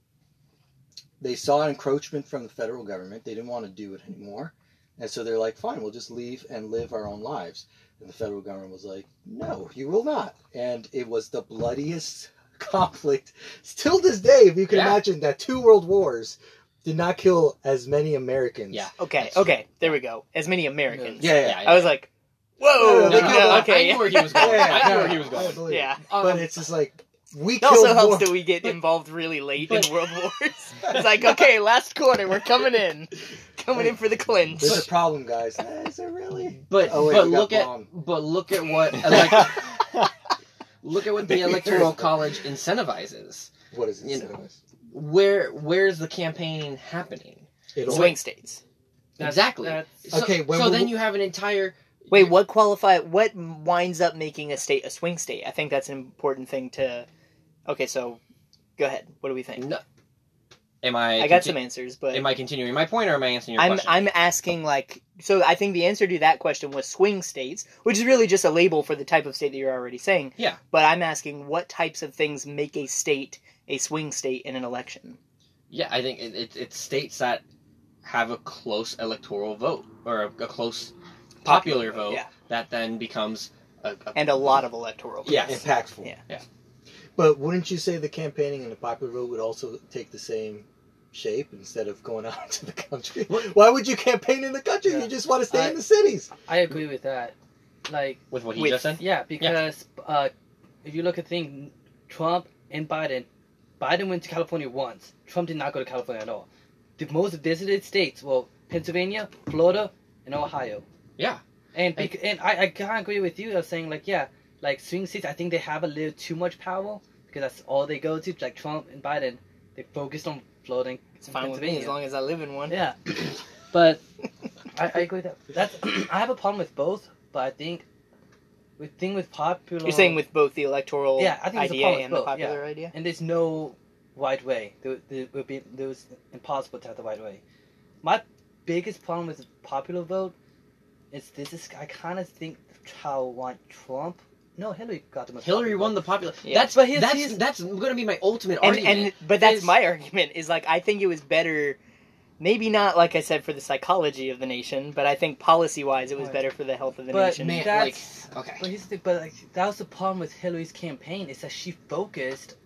they saw encroachment from the federal government. They didn't want to do it anymore, and so they're like, "Fine, we'll just leave and live our own lives." And the federal government was like, "No, you will not." And it was the bloodiest conflict still this day. If you can Yeah. imagine that two world wars did not kill as many Americans. Yeah. Okay, That's okay, there we go. As many Americans. Yeah, yeah. Yeah, I was like, whoa. no, No, no, no, no, I- okay. I knew where he was going. Yeah, yeah, I knew no, where he was I going. believe it. yeah. but Um, it's just like we It also helps more. that we get involved really late but- in World Wars. It's like, okay, last quarter, we're coming in, coming in for the clinch. There's a problem, guys. Is there really? But Oh, wait, but look at Braun. but look at what elect, look at what the electoral college incentivizes. What is it? You know. Where where's the campaigning happening? It'll- Swing states. That's- exactly. that's- So, Okay, when so we- then you have an entire Wait, what qualify? What winds up making a state a swing state? I think that's an important thing to. Okay, so go ahead. What do we think? No, am I? I got conti- some answers, but Am I continuing my point or am I answering your I'm question? I'm asking like so. I think the answer to that question was swing states, which is really just a label for the type of state that you're already saying. Yeah. But I'm asking what types of things make a state a swing state in an election. Yeah, I think it, it, it's states that have a close electoral vote or a, a close popular, vote yeah. that then becomes a, a and a lot of electoral. Yes. votes. impactful. Yeah. Yeah. But wouldn't you say the campaigning and the popular vote would also take the same shape instead of going out into the country? Why would you campaign in the country? Yeah. You just want to stay I- in the cities. I agree with that. Like, with what he With- just said. yeah, because uh, if you look at things, Trump and Biden, Biden went to California once. Trump did not go to California at all. The most visited states were Pennsylvania, Florida, and Ohio. Yeah. And bec- and I, I kind of agree with you. of saying like yeah, like swing states. I think they have a little too much power because that's all they go to. Like Trump and Biden, they focused on floating. It's fine with me as long as I live in one. Yeah, but I, I agree with that that's I have a problem with both. But I think with thing with popular. You're saying with both the electoral Yeah, I think idea and the popular idea. and there's no right way. There, there would be there was impossible to have the right way. My biggest problem with the popular vote is this is I kind of think how want Trump. No, Hillary got the most. Hillary popular won the popular. Yeah. That's But here's- that's here's- that's going to be my ultimate and argument. and but that's is- my argument is like I think it was better maybe not like I said for the psychology of the nation, but I think policy wise it was Right. better for the health of the But nation. man, that's- like okay. But here's the thing, but like that was the problem with Hillary's campaign is that she focused,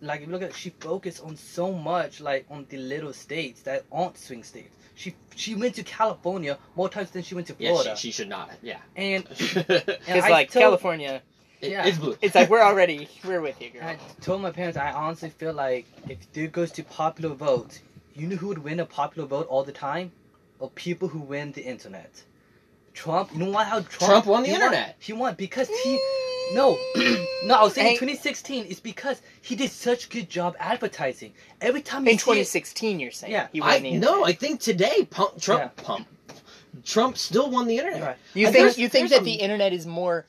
like if you look at, she focused on so much like on the little states that aren't swing states. She she went to California more times than she went to Yeah, Florida, she, she should not. Yeah. and It- Because like told- California, Yeah. It's blue. it's like we're already we're with you, girl. I told my parents I honestly feel like if it goes to popular vote, you know who would win a popular vote all the time? Or people who win the internet. Trump. You know why? How Trump, Trump won the he internet. he won because he mm. No, no, I was saying Hey. 2016 is because he did such good job advertising. Every time In see it- 2016, you're saying Yeah, he won I the no. I think today pump, Trump Yeah. pump Trump still won the internet. Right. You And think you think that the internet is more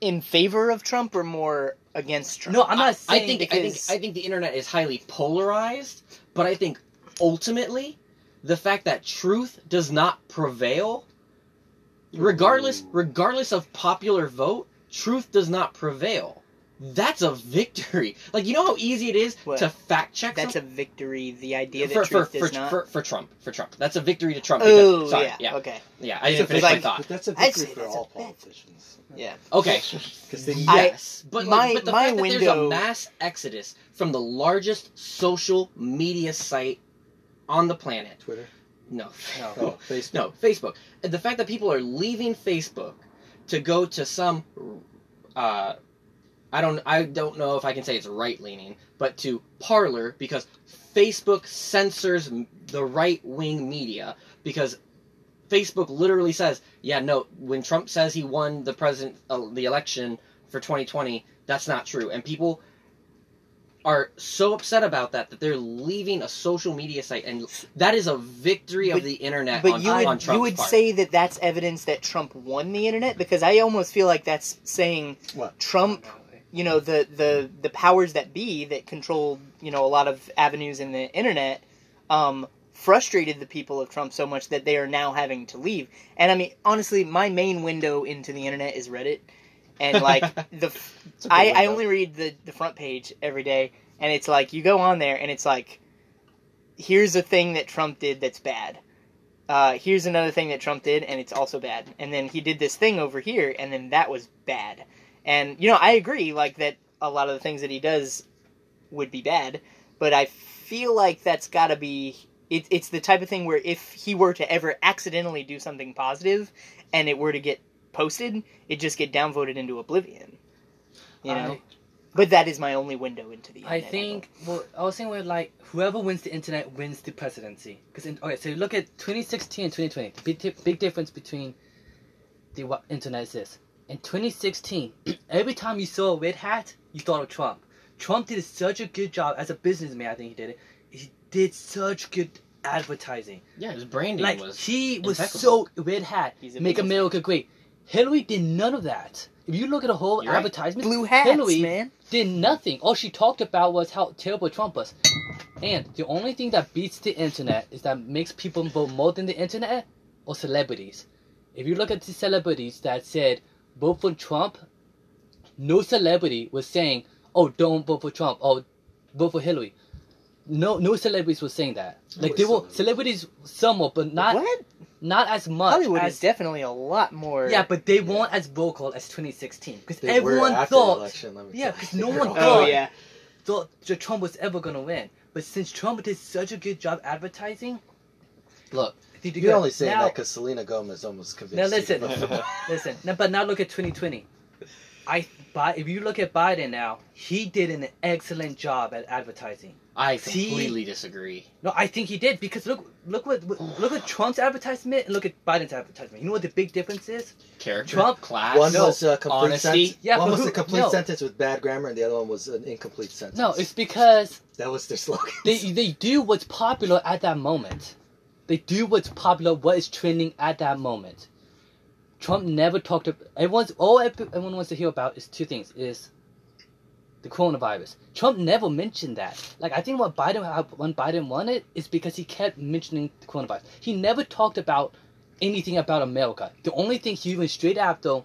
in favor of Trump or more against Trump? No, I'm not I saying think I think because- I think the internet is highly polarized, but I think ultimately the fact that truth does not prevail regardless regardless of popular vote, truth does not prevail. That's a victory. Like you know how easy it is What? to fact check that's a victory. The idea that for, for, truth for, does not. for, for Trump. For Trump. That's a victory to Trump. oh yeah, yeah. okay. Yeah, I That's didn't a finish like- my victory- thought. But that's a I'd victory for all politicians. Yeah. Okay. Because they I- Yes, but my- like, but the my fact that there's window- a mass exodus from the largest social media site on the planet. Twitter. No, No. Oh, Facebook. no, Facebook. And the fact that people are leaving Facebook to go to some, uh, I don't, I don't know if I can say it's right leaning, but to Parler because Facebook censors the right wing media because Facebook literally says, yeah, no, when Trump says he won the president, uh, the election for 2020, that's not true, and people are so upset about that that they're leaving a social media site, and that is a victory But- of the internet But on, you on would Trump's you would part. say that that's evidence that Trump won the internet because I almost feel like that's saying What? Trump you know the the the powers that be that control you know a lot of avenues in the internet um frustrated the people of Trump so much that they are now having to leave. And I mean, honestly, my main window into the internet is Reddit, and like the It's a good I, I only read the the front page every day, and it's like you go on there and it's like, here's a thing that Trump did that's bad. Uh, here's another thing that Trump did, and it's also bad. And then he did this thing over here, and then that was bad. And you know, I agree, like that. A lot of the things that he does would be bad, but I feel like that's got to be. It, it's the type of thing where if he were to ever accidentally do something positive, and it were to get posted, it just get downvoted into oblivion. You know. I- but that is my only window into the. I think well, I was saying where like whoever wins the internet wins the presidency. Because okay, so you look at 2016 and 2020. The big big difference between the what internet is this. In 2016, every time you saw a red hat, you thought of Trump. Trump did such a good job as a businessman. I think he did it. He did such good advertising. Yeah, his branding Like was. he was impeccable. so red hat. He's a Make. America great. Hillary did none of that. If you look at the whole You're right. advertisement, Blue hats, Hillary man. did nothing. All she talked about was how terrible Trump was. And the only thing that beats the internet is that makes people vote more than the internet or celebrities. If you look at the celebrities that said vote for Trump, no celebrity was saying, "Oh, don't vote for Trump." Oh, vote for Hillary. No, no celebrities were saying that. Like they were celebrities? somewhat, but not what? not as much. Hollywood as, is definitely a lot more. yeah, but they weren't as vocal as 2016 because everyone thought election. Let me Yeah, because no oh, one thought- Oh yeah. thought Trump was ever gonna win. But since Trump did such a good job advertising, look, did you You're go- only saying now, that because Selena Gomez almost convinced Now listen. Listen, now, but now look at 2020. I, if you look at Biden now, he did an excellent job at advertising. I completely disagree. No, I think he did because look, look what, look at Trump's advertisement and look at Biden's advertisement. You know what the big difference is? Character, Trump- class. One No, was a complete honesty. sentence. Yeah, one was who- a complete no. sentence with bad grammar, and the other one was an incomplete sentence. No, it's because that was their slogan. they they do what's popular at that moment. They do what's popular, what is trending at that moment. Trump never talked to everyone's all everyone wants to hear about is two things: is the coronavirus. Trump never mentioned that. Like I think what Biden when Biden won it is because he kept mentioning the coronavirus. He never talked about anything about America. The only thing he went straight after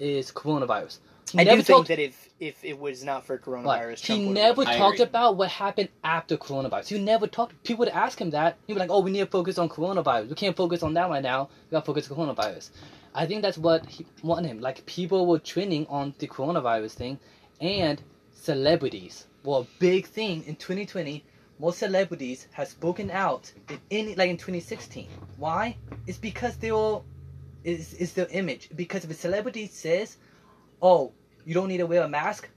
is coronavirus. He I do never think that if if it was not for Right. coronavirus, He Trump would've never talked agree. about what happened after coronavirus. He never talked. People would ask him that. He'd be like, "Oh, we need to focus on coronavirus. We can't focus on that right now. We got to focus on coronavirus." I think that's what he wanted him. Like people were trending on the coronavirus thing, and celebrities were a big thing in 2020. Most celebrities have spoken out in any like in 2016. Why? It's because they all is is their image. Because if a celebrity says, "Oh, you don't need to wear a mask,"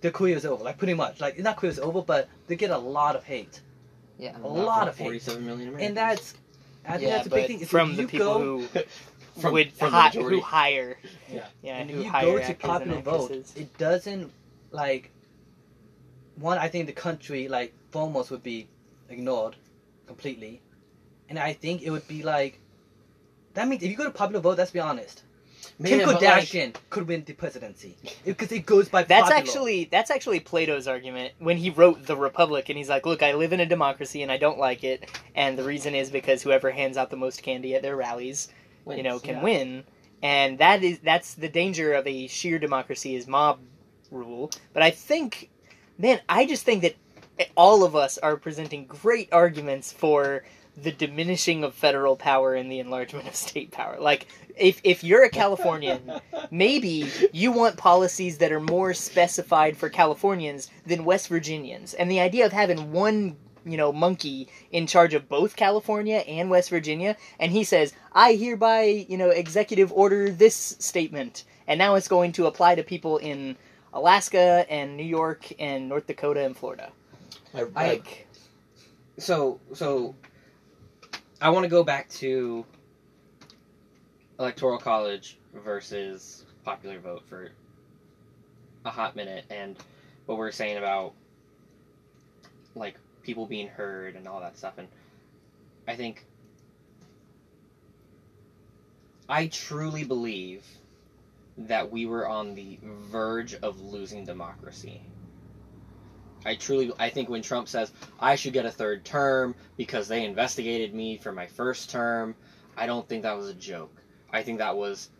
their career is over. Like pretty much. Like not career is over, but they get a lot of hate. Yeah. A lot for of hate. 47 million Americans. And that's I think yeah, that's a but big thing. is from if the people go, who From- would from the hi- majority. who hire. Yeah. Yeah, when who you hire go to popular vote, it doesn't like one. I think the country like foremost would be ignored completely, and I think it would be like that means if you go to popular vote, let's be honest, Kim Man, but, like, Kardashian could win the presidency because it goes by. That's popular. actually that's actually Plato's argument when he wrote the Republic, and he's like, "Look, I live in a democracy, and I don't like it, and the reason is because whoever hands out the most candy at their rallies, you know, can yeah. win, and that is that's the danger of a sheer democracy is mob rule. But I think, man, I just think that all of us are presenting great arguments for the diminishing of federal power and the enlargement of state power. Like, if if you're a Californian, maybe you want policies that are more specified for Californians than West Virginians. And the idea of having one, you know, monkey in charge of both California and West Virginia, and he says, I hereby, you know, executive order this statement, and now it's going to apply to people in Alaska and New York and North Dakota and Florida. I, I, Like, so so I want to go back to electoral college versus popular vote for a hot minute and what we are saying about like people being heard and all that stuff. And I think I truly believe that we were on the verge of losing democracy I truly I think when Trump says I should get a third term because they investigated me for my first term, I don't think that was a joke. I think that was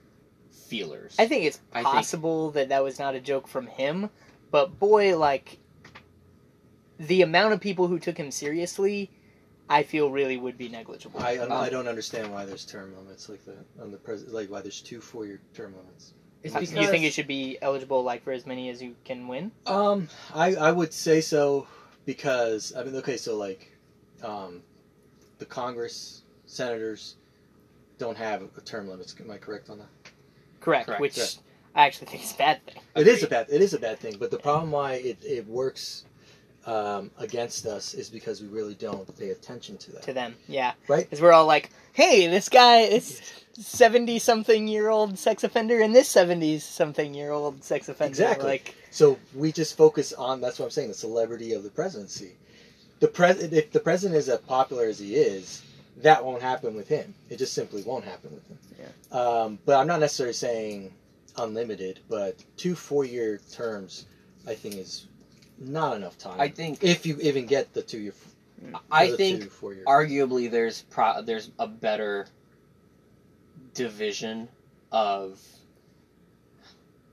feelers. I think it's I think- possible that that was not a joke from him, but boy, like the amount of people who took him seriously, I feel really would be negligible. I, Um, I don't understand why there's term limits like that on the president. Like why there's two four-year term limits. It's Uh, because you think it should be eligible like for as many as you can win? Um, I I would say so because I mean, okay, so like, um, the Congress senators don't have a term limits. Am I correct on that? Correct. Correct, which yeah. I actually think is a bad thing. It is a bad. It is a bad thing. But the problem why it it works um, against us is because we really don't pay attention to that. to them. Yeah, Right. Because we're all like, "Hey, this guy, this seventy-something-year-old sex offender, and this seventy-something-year-old sex offender." Exactly. Like, So we just focus on that's what I'm saying the celebrity of the presidency. The pres if the president is as popular as he is, that won't happen with him. It just simply won't happen with him. Yeah. Um, but I'm not necessarily saying unlimited, but two four year terms, I think is not enough time. I think if you even get the two year. I think two, four year. arguably there's pro- there's a better division of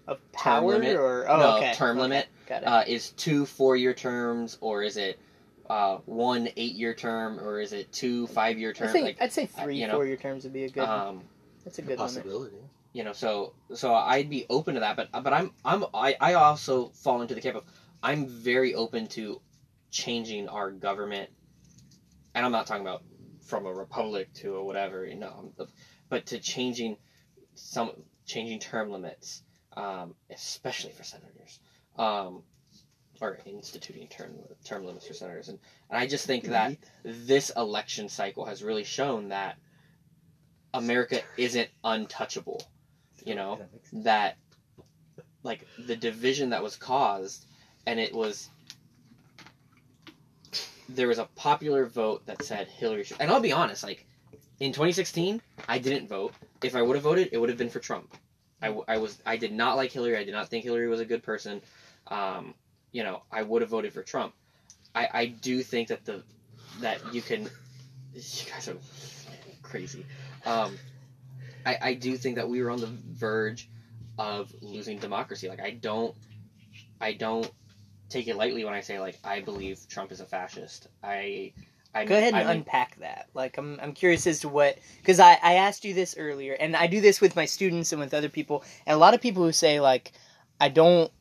of Term power limit? or oh, no okay, term okay, limit. Got it. Uh, is two four year terms or is it uh, one eight year term or is it two five year I terms? think Like I'd say uh, three, you know, four-year terms would be a good. um, that's a good limit. possibility. you know so so i'd be open to that but but i'm i'm i, I also fall into the camp of i'm very open to changing our government. And i'm not talking about from a republic to a whatever you know but to changing some changing term limits um, especially for senators um, or instituting term term limits for senators. And, and i just think that this election cycle has really shown that america isn't untouchable you know? that like the division that was caused and it was there was a popular vote that said hillary should, and i'll be honest like in 2016 i didn't vote. If i would have voted it would have been for trump. I, w- I was i did not like hillary. I did not think hillary was a good person. Um, you know i would have voted for trump. I i do think that the that you can you guys are crazy. Um, I, I do think that we were on the verge of losing democracy. Like I don't I don't take it lightly when I say like I believe Trump is a fascist. I I Go ahead and I mean, unpack that. Like, I'm, I'm curious as to what, because I, I asked you this earlier, and I do this with my students and with other people, and a lot of people who say, like, I don't,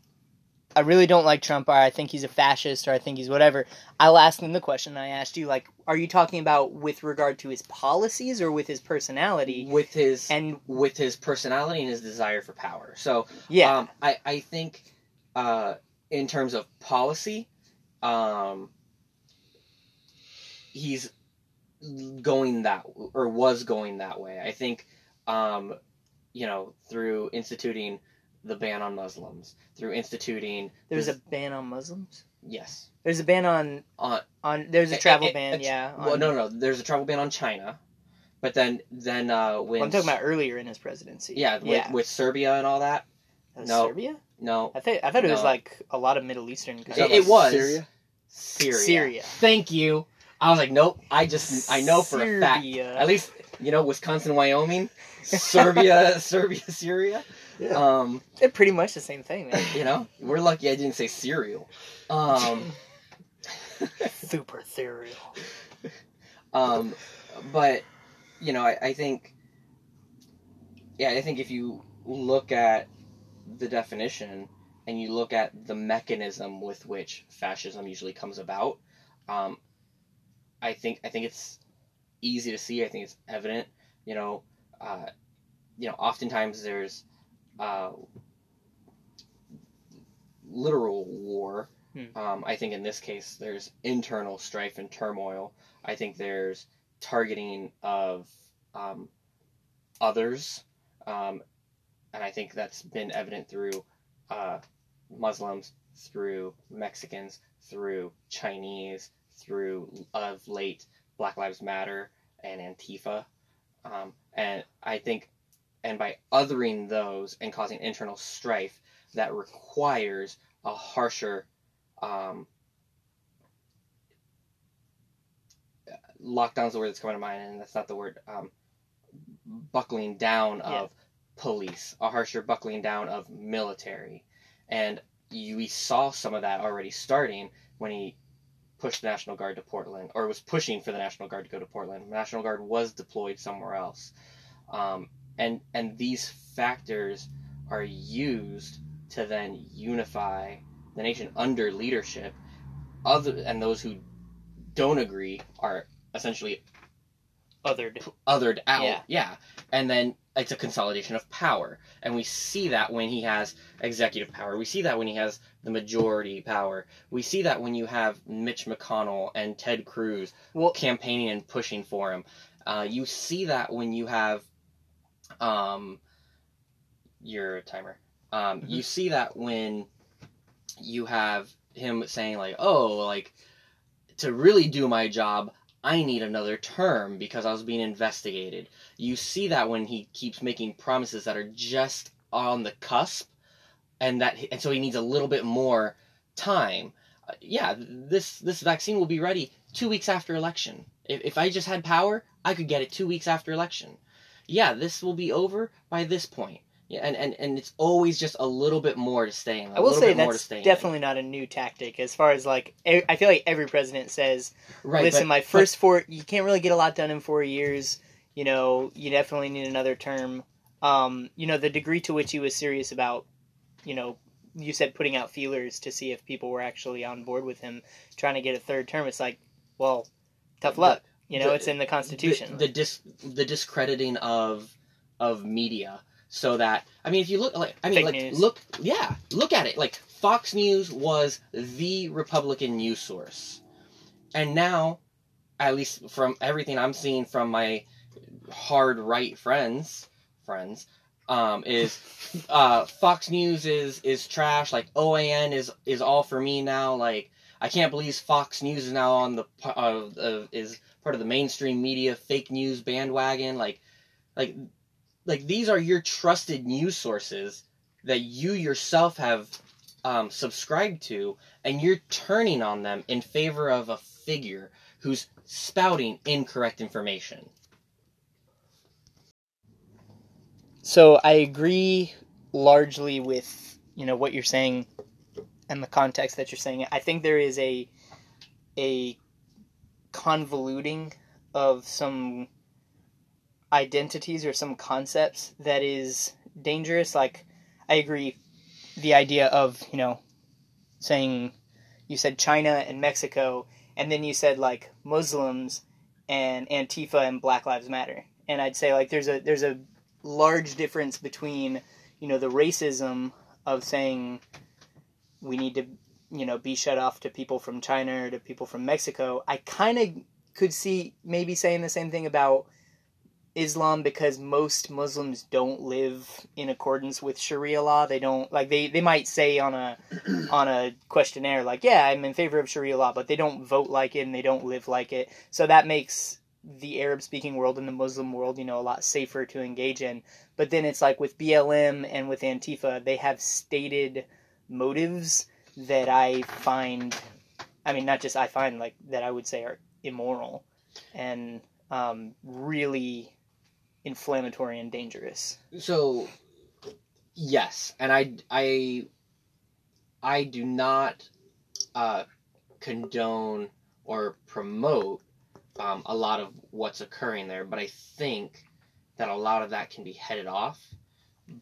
I really don't like Trump, or I think he's a fascist, or I think he's whatever. I'll ask them the question I asked you, like, are you talking about with regard to his policies or with his personality? with his And, with his personality and his desire for power. So yeah, Um, I, I think uh, in terms of policy, um, he's going that or was going that way. I think, um, you know, through instituting the ban on Muslims, through instituting there's a ban on Muslims? yes There's a ban on, on on there's a travel ban, yeah. well on- no no there's a travel ban on China, but then then uh, when Well, I'm talking about earlier in his presidency. yeah with, yeah. with Serbia and all that no. Serbia? no I think I thought it was No. like a lot of Middle Eastern. Is It- it was. Syria. Syria Syria. Thank you. I was like, nope. I just I know for a fact. Serbia. At least you know Wisconsin, Wyoming, Serbia, Serbia, Syria. Yeah. Um, They're pretty much the same thing, man. you know, we're lucky I didn't say cereal. Um, Super cereal. um, but you know, I, I think, yeah, I think if you look at the definition and you look at the mechanism with which fascism usually comes about, um, I think I think it's easy to see. I think it's evident. You know, uh, you know, oftentimes there's uh, literal war. Hmm. Um, I think in this case there's internal strife and turmoil. I think there's targeting of um, others, um, and I think that's been evident through uh, Muslims, through Mexicans, through Chinese, through of late Black Lives Matter and Antifa, um, and I think, and by othering those and causing internal strife, that requires a harsher um, lockdown's the word that's coming to mind, and that's not the word. Um, buckling down of yeah police, a harsher buckling down of military, and you, we saw some of that already starting when he pushed the National Guard to Portland, or was pushing for the National Guard to go to Portland. The National Guard was deployed somewhere else, um, and and these factors are used to then unify the nation under leadership. Other and those who don't agree are essentially Othered. othered out. Yeah. yeah. And then it's a consolidation of power. And we see that when he has executive power. We see that when he has the majority power. We see that when you have Mitch McConnell and Ted Cruz Well, campaigning and pushing for him. Uh, you see that when you have um, your timer. Um, You see that when you have him saying like, "Oh, like to really do my job, I need another term because I was being investigated." You see that when he keeps making promises that are just on the cusp, and that and so he needs a little bit more time. Uh, yeah, this this vaccine will be ready two weeks after election. If, if I just had power, I could get it two weeks after election. Yeah, this will be over by this point. Yeah, and, and, and it's always just a little bit more to stay in. I I will say that's definitely not a new tactic. As far as like, I feel like every president says, right. "Listen, but- my first four, you can't really get a lot done in four years. You know, you definitely need another term." Um, you know, the degree to which he was serious about, you know, you said putting out feelers to see if people were actually on board with him trying to get a third term. It's like, well, tough luck. You know, the- it's in the Constitution. The, the dis the discrediting of of media, so that I mean, if you look like I mean, Fake like news. look, yeah, look at it. Like Fox News was the Republican news source, and now, at least from everything I'm seeing from my hard right friends, friends, um, is uh, Fox News is is trash. Like OAN is is all for me now. Like I can't believe Fox News is now on the uh, uh, is part of the mainstream media fake news bandwagon. Like like like these are your trusted news sources that you yourself have um, subscribed to, and you're turning on them in favor of a figure who's spouting incorrect information. So I agree largely with you know what you're saying and the context that you're saying. I think there is a a convoluting of some identities or some concepts that is dangerous. Like I agree, the idea of you know saying you said China and Mexico, and then you said like Muslims and Antifa and Black Lives Matter, and I'd say like there's a there's a large difference between you know the racism of saying we need to you know be shut off to people from China or to people from Mexico. I kind of could see maybe saying the same thing about Islam because most Muslims don't live in accordance with Sharia law. They don't like they, they might say on a on a questionnaire like, yeah, I'm in favor of Sharia law, but they don't vote like it and they don't live like it. So that makes the Arab speaking world and the Muslim world, you know, a lot safer to engage in. But then it's like with BLM and with Antifa, they have stated motives that I find I mean not just I find like that I would say are immoral and um, really inflammatory and dangerous. So, yes, and I, I, I do not uh, condone or promote um, a lot of what's occurring there, but I think that a lot of that can be headed off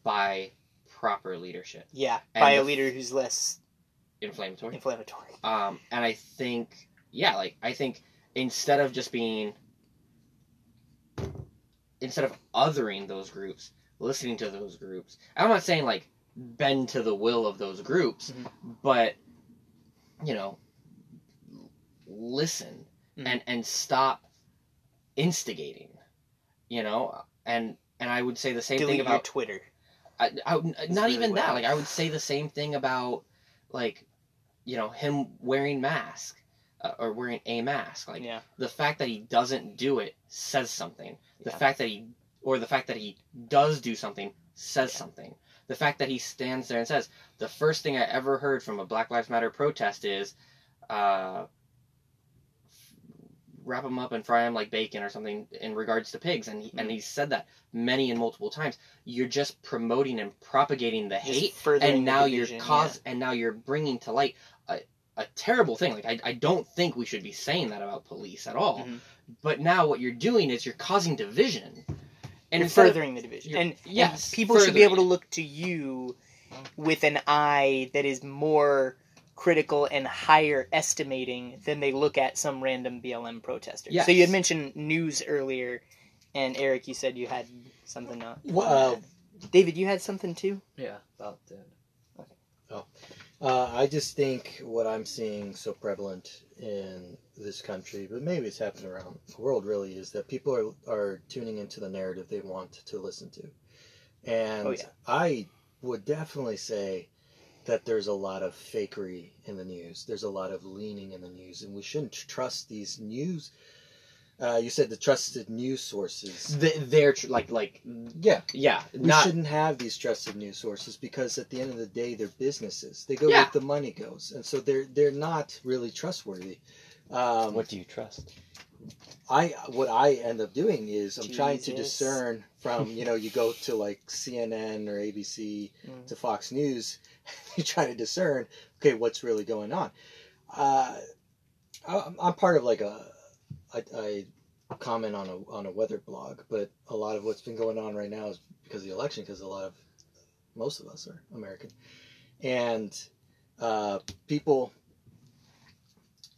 by proper leadership, Yeah, And by a leader who's less inflammatory. inflammatory. Um, and I think, yeah, like I think instead of just being, instead of othering those groups, listening to those groups. I'm not saying like bend to the will of those groups, Mhm. but you know, listen Mhm. and and stop instigating. You know, and and I would say the same Delete thing about Twitter. I, I not really even what that. Like I would say the same thing about like you know him wearing mask uh, or wearing a mask. Like yeah, the fact that he doesn't do it says something. The Yeah. fact that he or the fact that he does do something says Yeah. something. The fact that he stands there and says the first thing I ever heard from a Black Lives Matter protest is, uh, wrap them up and fry them like bacon or something in regards to pigs, and he, and he said that many and multiple times. You're just promoting and propagating the hate, and now you're cause and now you're bringing to light a, a terrible thing. Like I, I don't think we should be saying that about police at all. Mhm. But now what you're doing is you're causing division, and and instead of- furthering the division. And yes, and people should be able to look to you with an eye that is more critical and higher estimating than they look at some random BLM protester. Yes. So you had mentioned news earlier, and Eric, you said you had something. Uh, Well, uh, David, you had something too. Yeah, about that. Uh, I just think what I'm seeing so prevalent in this country, but maybe it's happening around the world really, is that people are, are tuning into the narrative they want to listen to. And Oh, yeah. I would definitely say that there's a lot of fakery in the news. There's a lot of leaning in the news, and we shouldn't trust these news. Uh, you said the trusted news sources. Th- they're tr- like like Yeah, yeah, we not shouldn't have these trusted news sources because at the end of the day they're businesses they go Yeah. where the money goes and so they're they're not really trustworthy um, What do you trust? i what i end up doing is i'm trying to discern from you know you go to like cnn or abc Mm. to fox news you try to discern okay what's really going on uh, I- i'm part of like a I, I comment on a on a weather blog but a lot of what's been going on right now is because of the election because a lot of most of us are american and uh, people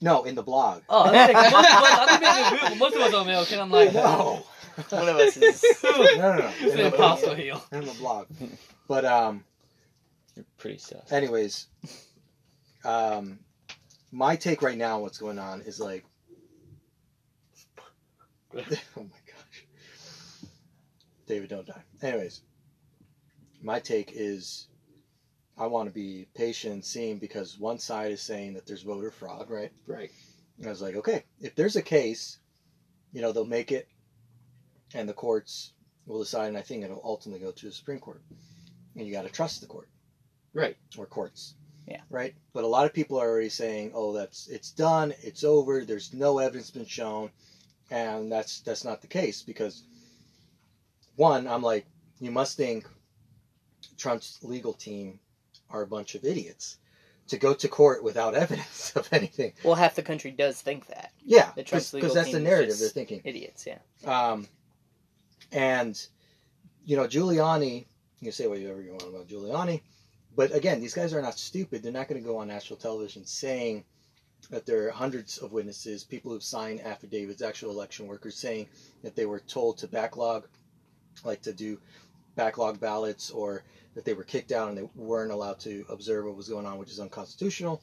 no in the blog Oh, I think most of us, I think maybe a most of us are American. I'm like, no One of us is. no no no it's an the, impossible heel. in the blog but um You're pretty sus. anyways um my take right now what's going on is like oh my gosh david don't die anyways my take is i want to be patient seeing because one side is saying that there's voter fraud right right. and i was like okay if there's a case you know they'll make it and the courts will decide and i think it'll ultimately go to the supreme court and you got to trust the court Right. or courts. Yeah. Right. But a lot of people are already saying, "Oh, that's it's done. It's over. There's no evidence been shown," and that's that's not the case because one, I'm like, you must think Trump's legal team are a bunch of idiots to go to court without evidence of anything. Well, half the country does think that. Yeah, because that's the narrative they're thinking. Idiots, yeah. Um, and you know, Giuliani, you can say whatever you want about Giuliani, but again, these guys are not stupid. They're not going to go on national television saying that there are hundreds of witnesses, people who've signed affidavits, actual election workers saying that they were told to backlog, like to do backlog ballots, or that they were kicked out and they weren't allowed to observe what was going on, which is unconstitutional,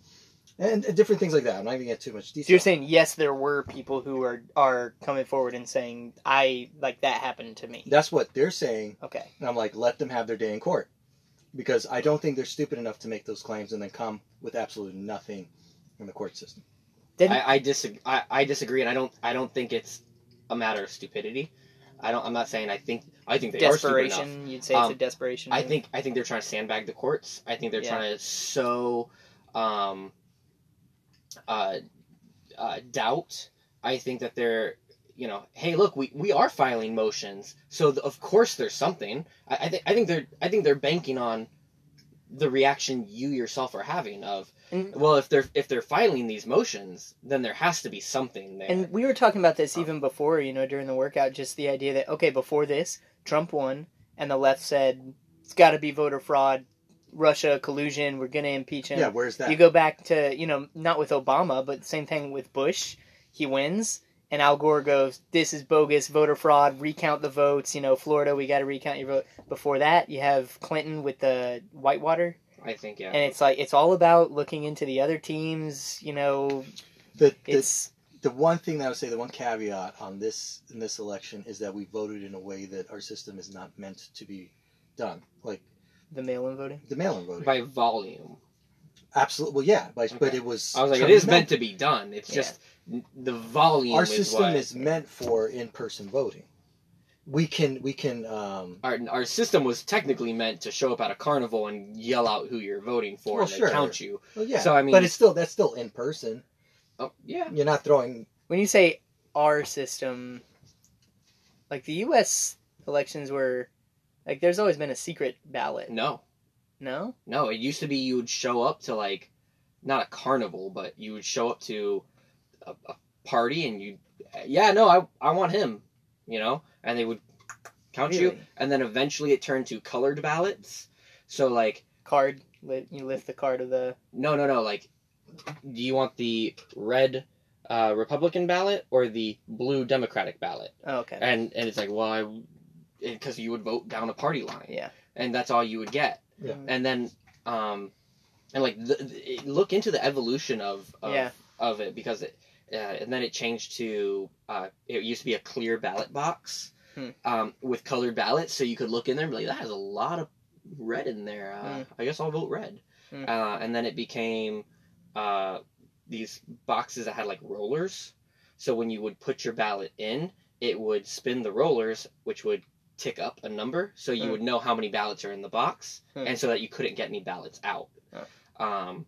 and different things like that. I'm not even get too much detail. So you're saying yes, there were people who are are coming forward and saying I like that happened to me. that's what they're saying. Okay. And I'm like, let them have their day in court. Because I don't think they're stupid enough to make those claims and then come with absolutely nothing in the court system. Didn't- I, I disagree. I, I disagree, and I don't. I don't think it's a matter of stupidity. I don't. I'm not saying. I think. I think they are stupid enough. desperation. You'd say it's a Um, desperation. I think. I think they're trying to sandbag the courts. I think they're Yeah. trying to sow, um, uh, uh, doubt. I think that they're. You know, hey, look, we, we are filing motions, so th- of course there's something. I, I think I think they're I think they're banking on the reaction you yourself are having of And- well if they're if they're filing these motions then there has to be something there And we were talking about Oh. this even before, you know, during the workout. Just the idea that okay, before this, Trump won, and the left said it's got to be voter fraud, Russia collusion. We're gonna impeach him. Yeah, where's that? You go back to you know not with Obama, but same thing with Bush. He wins, and Al Gore goes, "This is bogus, voter fraud. Recount the votes." You know, Florida, we got to recount your vote. Before that, you have Clinton with the Whitewater, I think yeah and it's like it's all about looking into the other teams. You know, the, the, it's the one thing that I would say, the one caveat on this in this election is that we voted in a way that our system is not meant to be done. Like the mail-in voting. the mail-in voting. by volume Absolutely, well, yeah, but, but it was. I was like it is meant to be done it's Yeah. just the volume Our is system what, is meant for in-person voting. We can we can um, our, our system was technically meant to show up at a carnival and yell out who you're voting for Well, and sure. count you well, yeah. So, I mean- but it's still that's still in person. oh yeah You're not throwing When you say our system, like the U.S. elections were, like there's always been a secret ballot. No, No, no. It used to be you would show up to like, not a carnival, but you would show up to a, a party and you, yeah, no, I I want him, you know, and they would count you, and then eventually it turned to colored ballots. So like, card. Li- you lift the card of the. no, no, no. Like, do you want the red uh, Republican ballot or the blue Democratic ballot? Oh, okay. And and it's like, well, I, because you would vote down a party line, Yeah. and that's all you would get. Yeah. And then, um, and like the, the, look into the evolution of of, Yeah. of it because it, uh, and then it changed to uh, it used to be a clear ballot box, Hmm. um, with colored ballots, so you could look in there and be like, that has a lot of red in there. Uh, Hmm. I guess I'll vote red. Hmm. Uh, and then it became uh, these boxes that had like rollers. So when you would put your ballot in, it would spin the rollers, which would tick up a number, so you Hmm. would know how many ballots are in the box, Hmm. and so that you couldn't get any ballots out. Um,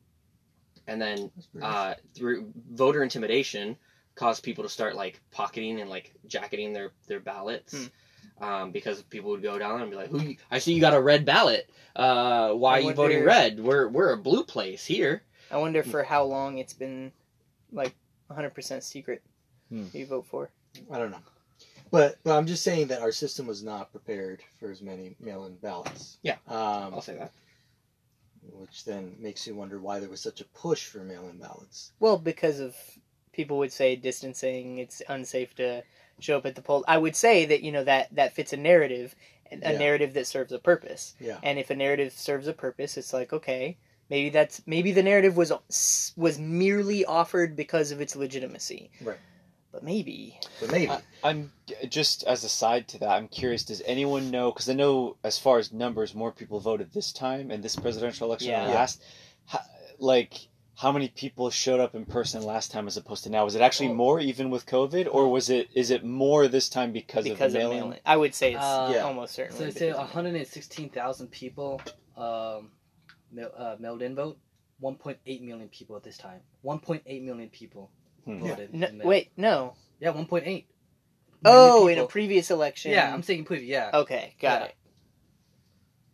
and then uh, through voter intimidation, caused people to start like pocketing and like jacketing their their ballots. Hmm. Um, because people would go down and be like, "Who? you- I see you got a red ballot. Uh, why I are you voting wonder- red? We're we're a blue place here." I wonder for how long it's been, like, 100% secret. Hmm. Who you vote for? I don't know. But but I'm just saying that our system was not prepared for as many mail-in ballots. Yeah. Um, I'll say that. Which then makes you wonder why there was such a push for mail-in ballots. Well, because of people would say distancing, it's unsafe to show up at the poll. I would say that you know that that fits a narrative, a Yeah. narrative that serves a purpose. Yeah. And if a narrative serves a purpose, it's like okay, maybe that's maybe the narrative was was merely offered because of its legitimacy. Right. But maybe But maybe. I, I'm just as a side to that. I'm curious. Does anyone know? Because I know, as far as numbers, more people voted this time in this presidential election than Yeah. last. How, like, how many people showed up in person last time as opposed to now? Was it actually more, even with COVID, or was it? Is it more this time because, because of of mail-in? mail-in. I would say it's Uh, Yeah. almost certainly. So they say because of mail-in. 116,000 people um, uh, mailed in vote. 1.8 million people at this time. 1.8 million people Hmm. voted. No, wait, no. Yeah, 1.8. Oh, million in a previous election. Yeah, I'm saying previous. Yeah. Okay, got Yeah. it.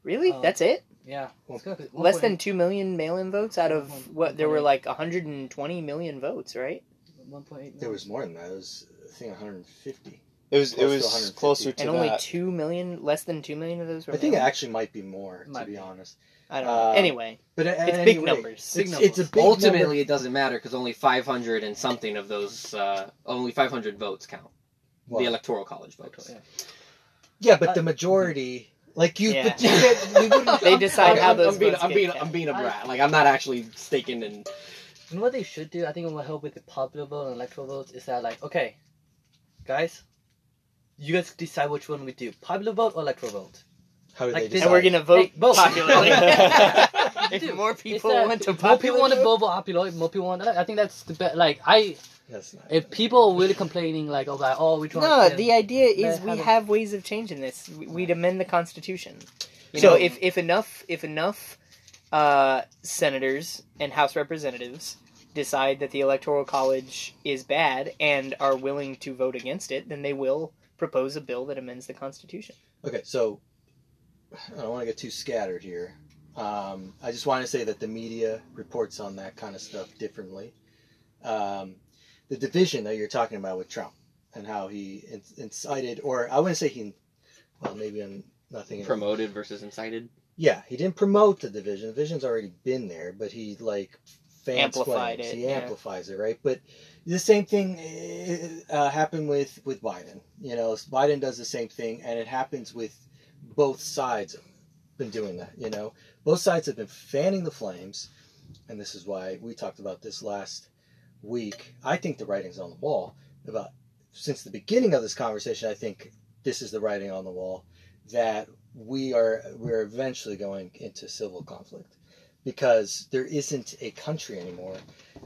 Really? Um, That's it? Yeah. It's good, 'cause Less than 2 million mail-in votes out of One- what there were like 120 million votes, right? 1.8 there was more than that. It was I think 150. It was. It Close to was closer to And only that. 2 million, less than 2 million of those were I think it mail-in? actually might be more, to be be. honest. I don't know. uh, anyway, But at, it's at big any rate, numbers. Big It's, numbers. it's a big Ultimately, number. it doesn't matter because only 500 and something of those, uh, only 500 votes count. Well, the electoral college votes. Yeah. yeah, but Uh, the majority, like you, Yeah. but you get, we wouldn't. They decide I'm, how I'm- those I'm being, votes I'm get being, count. I'm being a brat. Like I'm not actually staking in. and You know what they should do? I think it will help with the popular vote and electoral votes. Is that like, okay, guys, you guys decide which one we do: popular vote or electoral vote. How do like they decide? and we're going to vote Hey, vote. popularly. if Dude, more people that want to vote. more people want to vote for popular, more people want. I think that's the best. Like I, That's not. if people are really complaining, like, oh, like, oh, which one? No, yeah, the idea is They we haven't- have ways of changing this. We- We'd amend the Constitution. You So- know, if, if enough if enough uh, senators and House representatives decide that the Electoral College is bad and are willing to vote against it, then they will propose a bill that amends the Constitution. Okay, so I don't want to get too scattered here. Um, I just want to say that the media reports on that kind of stuff differently. Um, the division that you're talking about with Trump and how he incited, or I wouldn't say he, well, maybe I'm nothing. thinking. promoted versus incited. Yeah, he didn't promote the division. The division's already been there, but he like fans Amplified flames. it, He yeah. amplifies it, right? But the same thing uh, happened with with Biden. You know, Biden does the same thing, and it happens with both sides. Been doing that, you know. Both sides have been fanning the flames, and this is why we talked about this last week. I think the writing's on the wall about since the beginning of this conversation. I think this is the writing on the wall that we are we're eventually going into civil conflict because there isn't a country anymore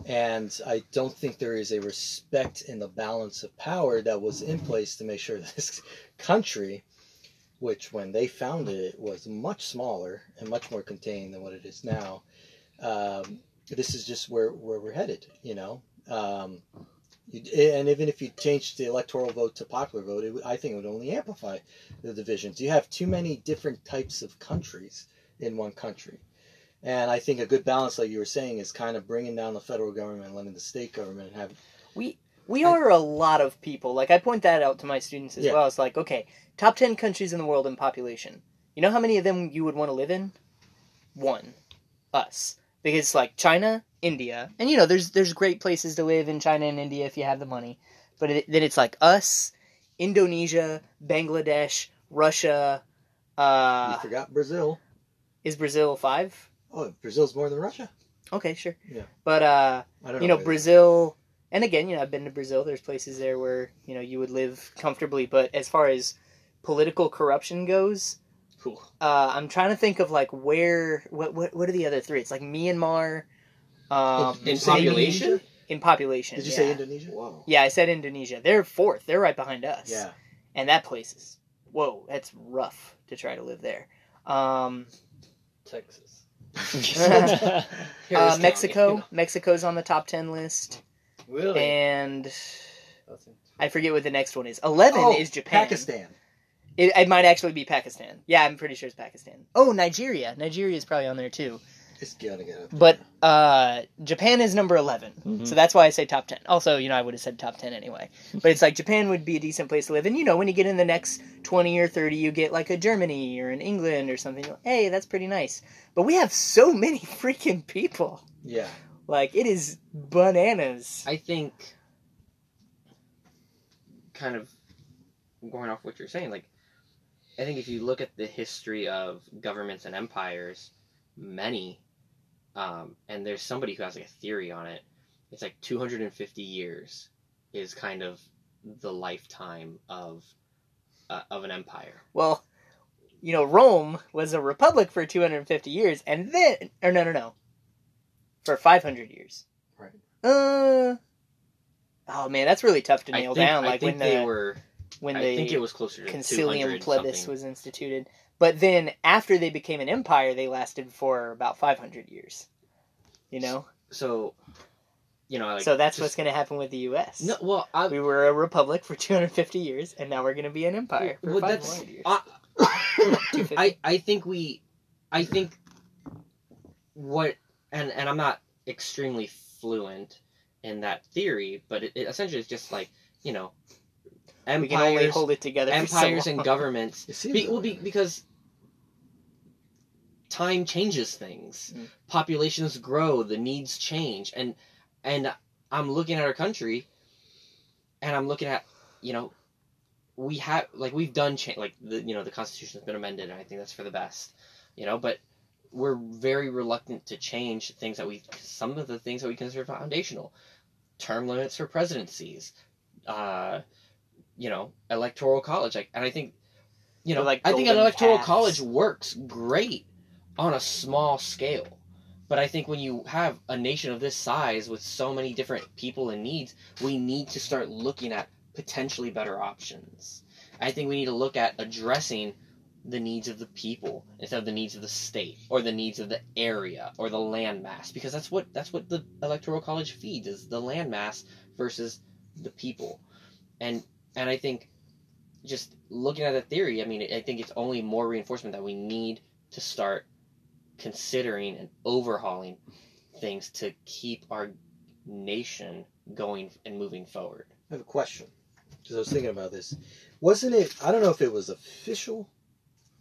and i don't think there is a respect in the balance of power that was in place to make sure this country which when they founded it was much smaller and much more contained than what it is now um, this is just where, where we're headed you know um, and even if you changed the electoral vote to popular vote, it, I think it would only amplify the divisions. You have too many different types of countries in one country. And I think a good balance, like you were saying, is kind of bringing down the federal government and letting the state government have. We we are a lot of people. Like I point that out to my students as Yeah. well. It's like, okay, top ten countries in the world in population. You know how many of them you would want to live in? One, us. Because like China, India, and you know, there's there's great places to live in China and India if you have the money. But it, then it's like us, Indonesia, Bangladesh, Russia. you Uh, forgot Brazil. is Brazil five? Oh, Brazil's more than Russia. Okay, sure. Yeah. But uh, you know brazil and again you know i've been to brazil there's places there where you know you would live comfortably but as far as political corruption goes Cool. uh, i'm trying to think of like where what, what what are the other three it's like myanmar um, In population? In population Did you yeah. say Indonesia? Whoa. yeah i said indonesia they're fourth they're right behind us Yeah. and that place is whoa that's rough to try to live there um, Texas. uh, mexico mexico's on the top 10 list Really? and I forget what the next one is. Eleven Oh, is Japan. Pakistan. It, it might actually be Pakistan. Yeah, I'm pretty sure it's Pakistan. Oh, Nigeria. Nigeria is probably on there too. It's gotta get up. But uh, Japan is number 11. Mhm. So that's why I say top 10. Also, you know, I would have said top 10 anyway. But it's like Japan would be a decent place to live. And, you know, when you get in the next 20 or 30, you get like a Germany or an England or something. Like, hey, that's pretty nice. But we have so many freaking people. Yeah. Like, it is bananas. I think, kind of going off what you're saying, like, I think if you look at the history of governments and empires, many, um, and there's somebody who has like a theory on it, it's like 250 years is kind of the lifetime of uh, of an empire. Well, you know, Rome was a republic for 250 years, and then, or no, no, no, for 500 years. Right. Uh. Oh man, that's really tough to nail think, down. I Like think when they the were. when I the think it was closer to concilium plebis something. was instituted, but then after they became an empire, they lasted for about 500 years. You know, So, you know, like, so that's just- what's going to happen with the U.S. No, well, I, we were a republic for 250 years, and now we're going to be an empire for Well, 500 that's- years. I- I, I think we I think what and and I'm not extremely fluent in that theory, but it, it essentially is just like you know we can only empires hold it together. for so empires and governments It seems be, well, be, because time changes things Mm. populations grow the needs change and and i'm looking at our country and i'm looking at you know we have like we've done change like the you know the constitution has been amended and i think that's for the best you know but we're very reluctant to change things that we some of the things that we consider foundational term limits for presidencies uh you know electoral college. Like and i think you know like, i think an electoral paths. college works great on a small scale. But i think when you have a nation of this size with so many different people and needs we need to start looking at potentially better options. I think we need to look at addressing the needs of the people instead of the needs of the state or the needs of the area or the landmass because that's what that's what the electoral college feeds is the landmass versus the people. And and i think just looking at that theory i mean i think it's only more reinforcement that we need to start considering and overhauling things to keep our nation going and moving forward I have a question because I was thinking about this. Wasn't it? I don't know if it was official,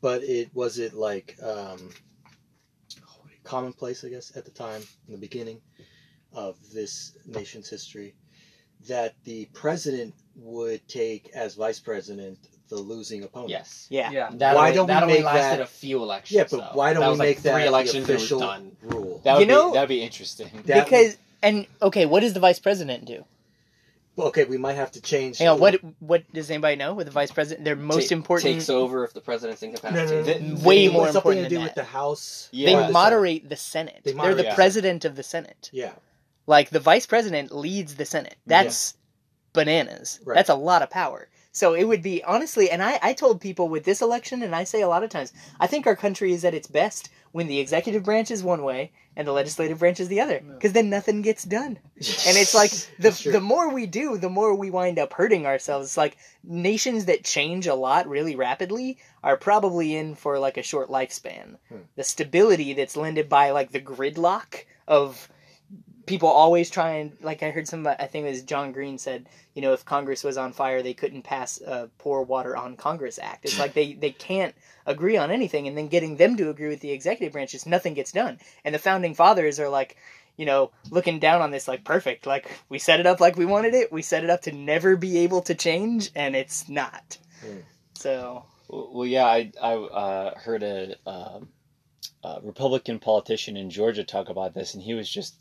but it was it like um, commonplace, I guess, at the time in the beginning of this nation's history, that the president would take as vice president the losing opponent. yes Yeah. Yeah. that Why only, don't we that only make lasted that- a few elections Yeah, but though. why don't we was like make that three elections the and it was official done rule? That would You know- be that'd be interesting. That because and okay, what does the vice president do? Well, okay, we might have to change. Hang on, what what does anybody know with the vice president? Their most Ta- important. takes over if the president's No, no, incapacitated. no, no. Way It more was something important to do than with that. the House. Yeah. they or the moderate the Senate. They They are the the president of the Senate. Yeah, Like the vice president leads the Senate. That's bananas. Right. That's a lot of power. So it would be honestly, and I, I told people with this election, and I say a lot of times, I think our country is at its best when the executive branch is one way and the legislative branch is the other, because then nothing gets done. And it's like the the more we do, the more we wind up hurting ourselves. It's like nations that change a lot really rapidly are probably in for like a short lifespan. Hmm. The stability that's lended by like the gridlock of people always try and like I heard some I think it was John Green said, you know, if Congress was on fire, they couldn't pass a Pour Water on Congress Act. It's like they they can't agree on anything and then getting them to agree with the executive branch just nothing gets done. And the founding fathers are like you know, looking down on this like perfect. Like we set it up like we wanted it. We set it up to never be able to change, and it's not. Hmm. So Well, yeah, I I uh, heard a, um a Republican politician in Georgia talk about this, and he was just,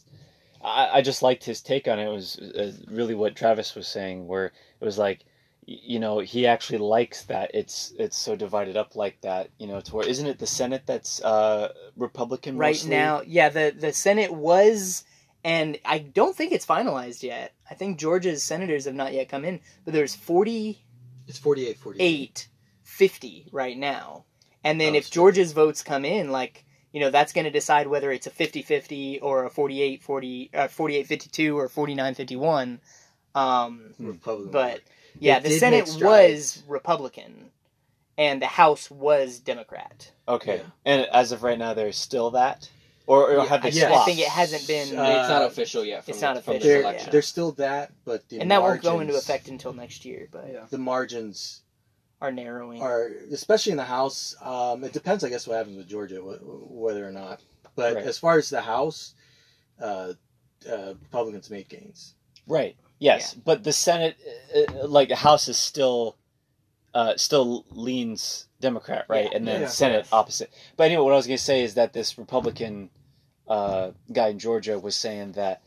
I, I just liked his take on it. It was uh, really what Travis was saying, where it was like, you know, he actually likes that it's it's so divided up like that. You know, to where isn't it the Senate that's uh, Republican right mostly? now, yeah, the the Senate was, and I don't think it's finalized yet. I think Georgia's senators have not yet come in, but there's forty. It's 48 48. 50 right now. And then Oh, if so- Georgia's votes come in, like, you know, that's going to decide whether it's a 50-50 or a 48 40 uh, 48 52 or 49 51. Um Republican. but yeah, They the Senate was Republican and the House was Democrat. Okay, Yeah. and as of right now, there's still that, or, or Yeah, have they yes. I think it hasn't been Uh, it's not official yet. From it's the, not official, There, election. There's still that, but the and that won't go into effect until next year, but Yeah. The margins are narrowing. are, especially in the House. Um, it depends, I guess, what happens with Georgia, wh- whether or not. But Right. as far as the House, uh, uh, Republicans made gains. Right. Yes, but the Senate, uh, uh, like the House, is still, uh, still leans Democrat, right? Yeah. and then Yeah. Senate opposite. But anyway, what I was going to say is that this Republican uh, guy in Georgia was saying that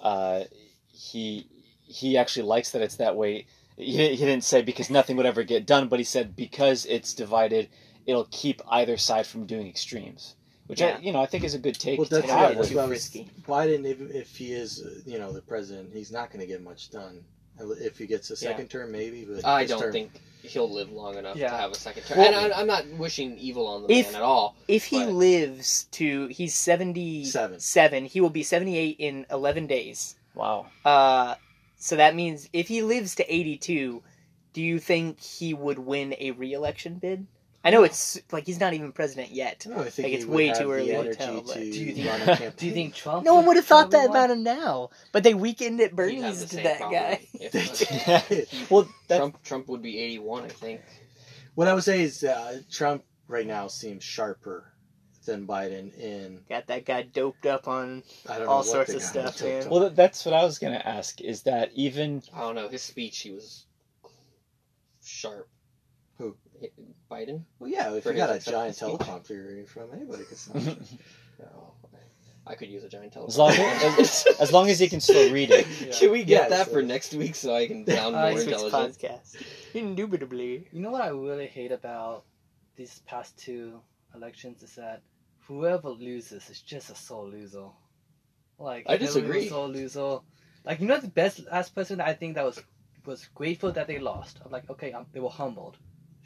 uh, he he actually likes that it's that way. He, he didn't say because nothing would ever get done, but he said because it's divided, it'll keep either side from doing extremes. Which Yeah. I, you know, I think is a good take. Well, to that's, Yeah, yeah, that's too what I. Biden, if, if he is, uh, you know, the president, he's not going to get much done. If he gets a Yeah. second term, maybe. But I don't term- think he'll live long enough Yeah. to have a second term. Well- and I, I'm not wishing evil on the If- man at all. If he But- lives to he's seventy Seven. seven, he will be seventy eight in eleven days. Wow. Uh, so that means if he lives to eighty two, do you think he would win a re election bid? I know it's like he's not even president yet. No, I think Like, it's way too early to tell, but- to Do you think- run a campaign. Do you think Trump? No one would have thought that about him now, but they Weekend at He'd Bernie's to that guy. well, that, Trump Trump would be 81, I think. what I would say is uh, Trump right now seems sharper than Biden in Got that guy doped up on. I don't All what sorts of stuff, man. Well, that's what I was going to ask. Is that even I don't know. His speech, he was sharp. Who? Biden? Well, yeah, if For you got a giant acceptance teleprompter you're reading from, anybody could sound. No. Oh, I could use a giant as long as, as long as he can still read it? Can we get Yeah, that so- for next week so I can sound more next Next week's intelligent? podcast. Indubitably. You know what I really hate about these past two elections is that whoever loses is just a sore loser. Like I disagree. a sore loser. Like you know the best last person I think that was was grateful that they lost. I'm like okay, um, they were humbled.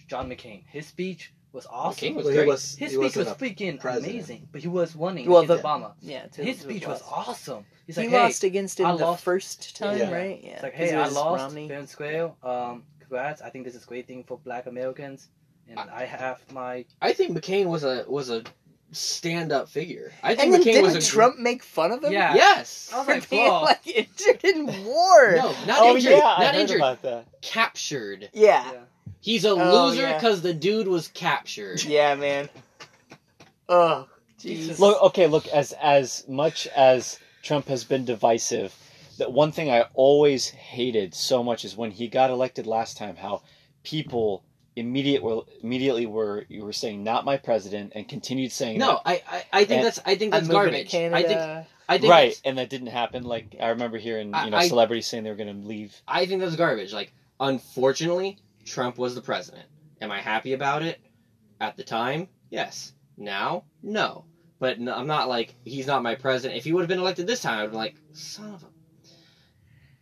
John McCain. His speech was awesome. McCain was Well, great. was, His speech was freaking president. amazing, but he was winning Well, against the- Obama. Yeah, to- His speech was awesome. He's he like, hey, lost against him I the lost- first time, Yeah. right? Yeah. It's like, 'cause hey, it I lost Romney. fair and square. Um, congrats. I think this is a great thing for Black Americans, and I, have my. I think McCain was a was a stand up figure. I think And then McCain didn't was a Trump make fun of him? Yeah. Yes. I was For like, being whoa. like injured in war. No, not oh injured. yeah, not I heard injured. about that. Captured. Yeah. Yeah. He's a Oh, loser yeah. because the dude was captured. Yeah, man. Oh, Jesus. Look, okay, look. As as much as Trump has been divisive, that one thing I always hated so much is when he got elected last time. How people immediate were immediately were you were saying not my president and continued saying No, I, I, I think And- that's I think I'm that's garbage. to Canada. I think I think right, and that didn't happen. Like I remember hearing you know I- I- celebrities saying they were going to leave. I think that's garbage. Like, unfortunately, Trump was the president. Am I happy about it? At the time, yes. Now, no. But no, I'm not like he's not my president. If he would have been elected this time, I'd be like, son of a.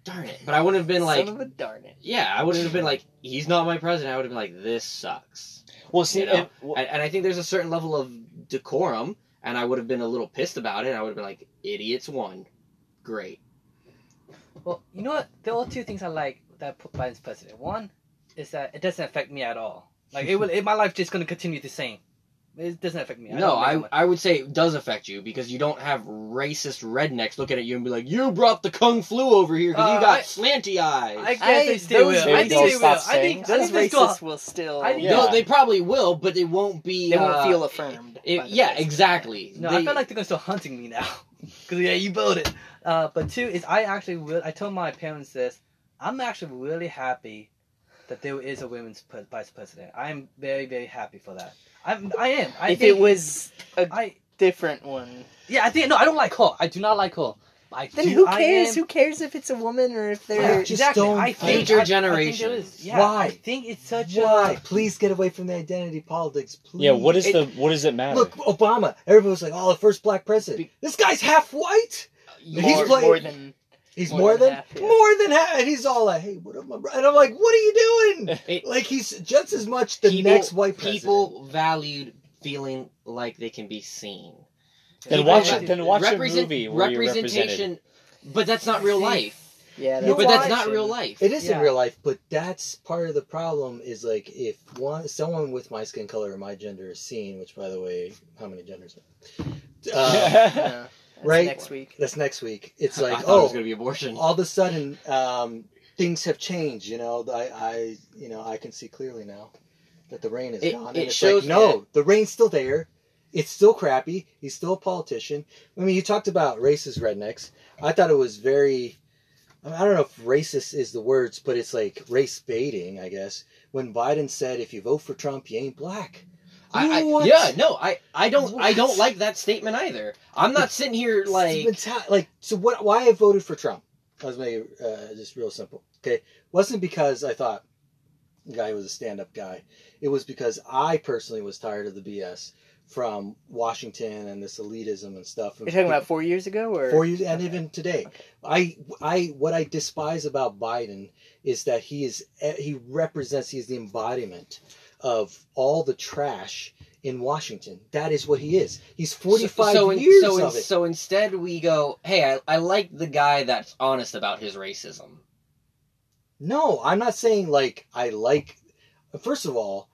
darn it. But I wouldn't have been like, Son of a darn it. yeah, I wouldn't have been like, he's not my president. I would have been like, this sucks. Well, see, You know? and- well, And, and I think there's a certain level of decorum, and I would have been a little pissed about it. I would have been like, idiots won. Great. Well, you know what? There are two things I like that put Biden's president. One is that it doesn't affect me at all. Like it will, it, my life just gonna continue the same. It doesn't affect me. no, I, I would say it does affect you because you don't have racist rednecks looking at you and be like, you brought the kung flu over here because Uh, you got I- slanty eyes. I guess I- they still will. I think they stop will. I saying think I Those think they still- racists will still. I think- Yeah. No, they probably will, but they won't be. They won't uh, feel affirmed. it- yeah, president. exactly. No, They- I feel like they're gonna start hunting me now. Cause yeah, you voted. Uh, but two is I actually will. I told my parents this. I'm actually really happy that there is a women's vice president. I'm very very happy for that. I'm I am. I if think, it was a I different one, yeah I think no I don't like her. I do not like her. I then do, who I cares? am- Who cares if it's a woman or if they're just exactly. don't I think, Future I- I think there Yeah, Why? I think it's such Why? a. Please get away from the identity politics. Please. yeah, what is It- the what does it matter? Look, Obama. Everybody was like, "Oh, the first black president." Be- this guy's half white. you- He's more, playing- more than He's More more, than than, half, yeah. more than half, and he's all like, "Hey, what up, my brother?" And I'm like, "What are you doing?" It- like he's just as much the people, next white president. people valued feeling like they can be seen. Then People watch value- it- then watch a movie where you're representation. But that's not real life. yeah. You know but that's that's not real life. It is Yeah. in real life, but that's part of the problem. Is like if one someone with my skin color or my gender is seen, which by the way, how many genders? Uh, Yeah, that's Right? next week. that's next week. It's like, thought it was oh, going to be abortion. all of a sudden, um, things have changed. You know, I, I, you know, I can see clearly now that the rain is It- gone. it and it's shows like, no, that- the rain's still there. It's still crappy. He's still a politician. I mean, you talked about racist rednecks. I thought it was very. I, mean, I don't know if racist is the words, but it's like race baiting, I guess. When Biden said, "If you vote for Trump, you ain't black." I, I, yeah, no, I, I don't, I don't like that statement either. I'm not sitting here like, It's like so what why I voted for Trump. I was making uh, just real simple. Okay, wasn't because I thought the guy was a stand-up guy. It was because I personally was tired of the BS from Washington and this elitism and stuff. You're talking about four years ago, or four years and even today. I I what I despise about Biden is that he is he represents he is the embodiment of all the trash in Washington. That is what he is. He's 45 so, in- years so, in- of it. so instead we go, hey, I, I like the guy that's honest about his racism. No, I'm not saying like I like. First of all,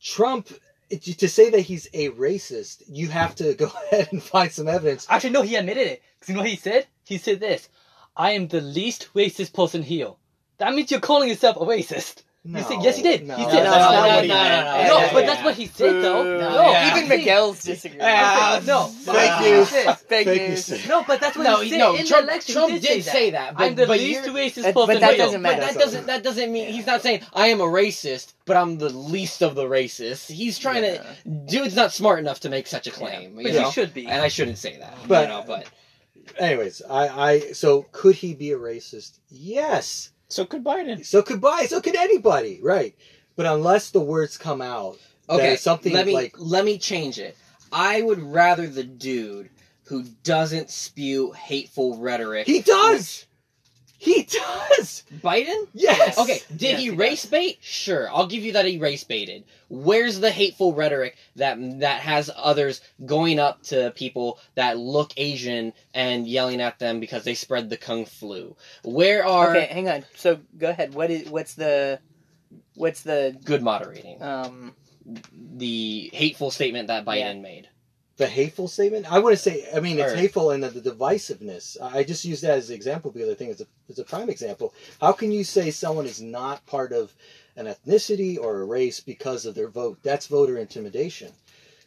Trump. To say that he's a racist, you have to go ahead and find some evidence. Actually, no, he admitted it. Cause you know what he said? He said this: "I am the least racist person here." That means you're calling yourself a racist. No, said- yes, he did. No, He No, said- no, that's no, not no, what he no, meant. no, Yeah, no, yeah, but yeah. that's what he said, though. No, No, Yeah. even Miguel's disagreeing. Yeah. no, Fake uh, news. he Fake Fake news. news. No, but that's what No, he said no, in Trump, the election. Trump he did say say that. that, but, I'm the but least you're- racist person but that doesn't But matter. that doesn't that doesn't mean he's not saying I am a racist, but I'm the least of the racists. He's trying Yeah. to dude's not smart enough to make such a claim. But you he know? should be. And I shouldn't say that. But- you know, but Anyways, I, I so could he be a racist? Yes. So could Biden. So could buy. So could anybody, right? But unless the words come out, that okay, something let me like let me change it. I would rather the dude who doesn't spew hateful rhetoric. he does. He does. Biden? Yes. Okay, did Yes, he he race bait? Sure, I'll give you that he race baited. Where's the hateful rhetoric that that has others going up to people that look Asian and yelling at them because they spread the kung flu? Where are Okay, hang on. So go ahead. What is what's the what's the good moderating? um the hateful statement that Biden Yeah. made. The hateful statement. I want to say. I mean, it's Or- hateful and the, the divisiveness. I just use that as an example because I think it's a it's a prime example. How can you say someone is not part of an ethnicity or a race because of their vote? That's voter intimidation.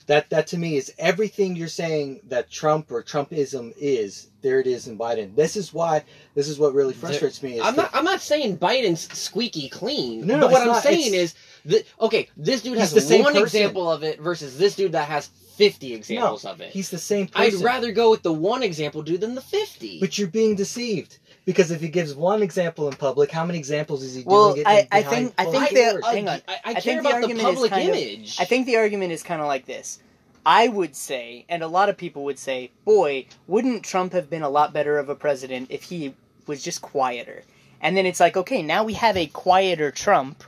That that to me is everything you're saying that Trump or Trumpism is. There it is in Biden. This is why. This is what really frustrates me. Is I'm not. I'm not saying Biden's squeaky clean. No, no, but what I'm not. saying is that okay, this dude has the same one person. example of it versus this dude that has 50 examples of it. He's the same person. I'd rather go with the one example dude than the 50. But you're being deceived because if he gives one example in public, how many examples is he Well, doing it? I- in- I think- I think the- doors? hang on. I, I I care think the about the, is public kind of- image. I think the argument is kind of like this. I would say, and a lot of people would say, boy, wouldn't Trump have been a lot better of a president if he was just quieter? and then it's like, okay, now we have a quieter Trump,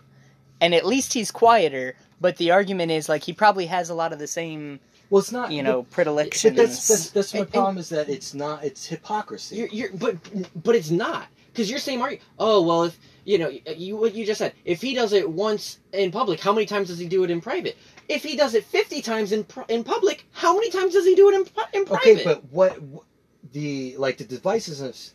and at least he's quieter. But the argument is like he probably has a lot of the same, Well, it's not. you know, but, predilections. but that's that's, that's my And- and- problem is that it's not. It's hypocrisy. You're, you're, but but it's not because you're saying, Mario. Oh well, if you know you what you just said, if he does it once in public, how many times does he do it in private? If he does it fifty times in in public, how many times does he do it in in private? Okay, but what the like the divisiveness?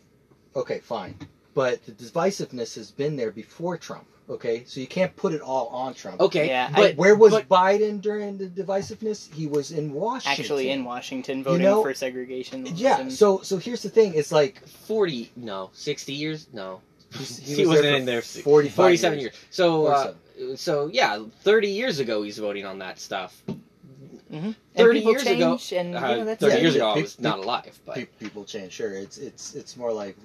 Okay, fine, but the divisiveness has been there before Trump. Okay, so you can't put it all on Trump. okay, Yeah, but Where was but- Biden during the divisiveness? He was in Washington. actually in Washington voting know- for segregation. Yeah. and- So so here's the thing. It's like forty no sixty years no he's- he, he, was wasn't there in there 45 47 years. So uh, so yeah, thirty years ago he's voting on that stuff. Mhm. 30 people years ago, change, and you Uh, know, that's thirty Yeah, years yeah, ago I was pe- not alive, but Pe- people change. Sure, it's it's it's more like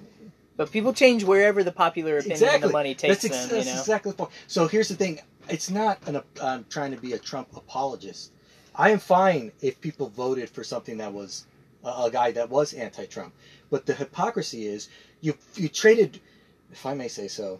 But people change wherever the popular opinion and the money takes that's, ex- them. You that's know, exactly the point. So here's the thing. It's not an. Uh, I'm trying to be a Trump apologist. I am fine if people voted for something that was a, a guy that was anti-Trump. But the hypocrisy is you you traded, if I may say so,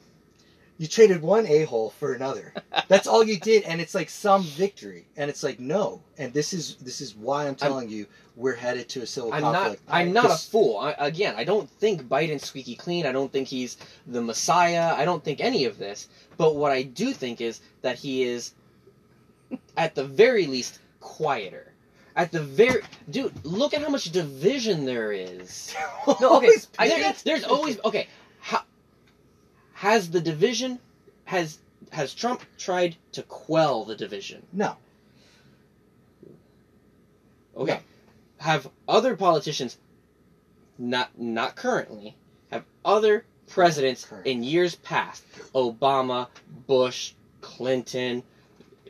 you traded one a hole for another. That's all you did, and it's like some victory. And it's like no. And this is this is why I'm telling you we're headed to a civil I'm not. conflict. I'm not a fool. I, again, I don't think Biden's squeaky clean. I don't think he's the Messiah. I don't think any of this. But what I do think is that he is, at the very least, quieter. At the very dude, look at how much division there is. No, okay. I, there's always okay. How, has the division has has Trump tried to quell the division? no. Okay. No. Have other politicians, not not currently, have other presidents Current. in years past, Obama, Bush, Clinton,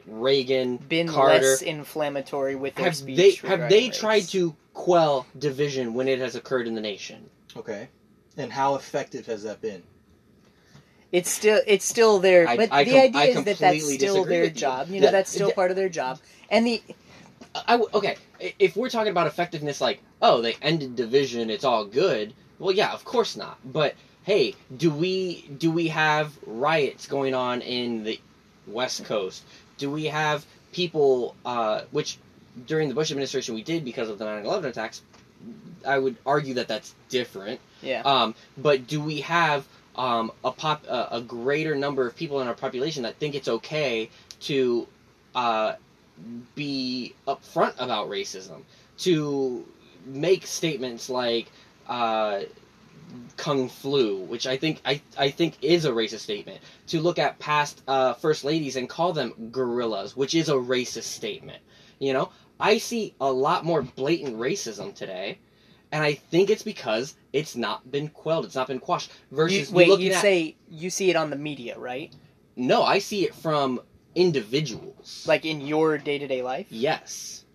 Reagan, been Carter, less inflammatory with their have speech. they have they race. tried to quell division when it has occurred in the nation? Okay. And how effective has that been? It's still it's still their, I- but I the com- idea is that that's still their job. You know, that's still part of their job. And the I okay, if we're talking about effectiveness, like oh they ended division, it's all good. Well, yeah, of course not. But hey, do we do we have riots going on in the West Coast? Do we have people, uh, which during the Bush administration we did because of the 9/11 attacks? I would argue that that's different. yeah, Um, but do we have um, a pop a, greater number of people in our population that think it's okay to uh, be upfront about racism, to make statements like uh, "kung flu," which I think I, I think is a racist statement. To look at past uh, first ladies and call them gorillas, which is a racist statement. You know, I see a lot more blatant racism today, and I think it's because it's not been quelled, it's not been quashed. you, Versus wait, you at say you see it on the media, right? no, I see it from individuals. Like in your day to day life. yes,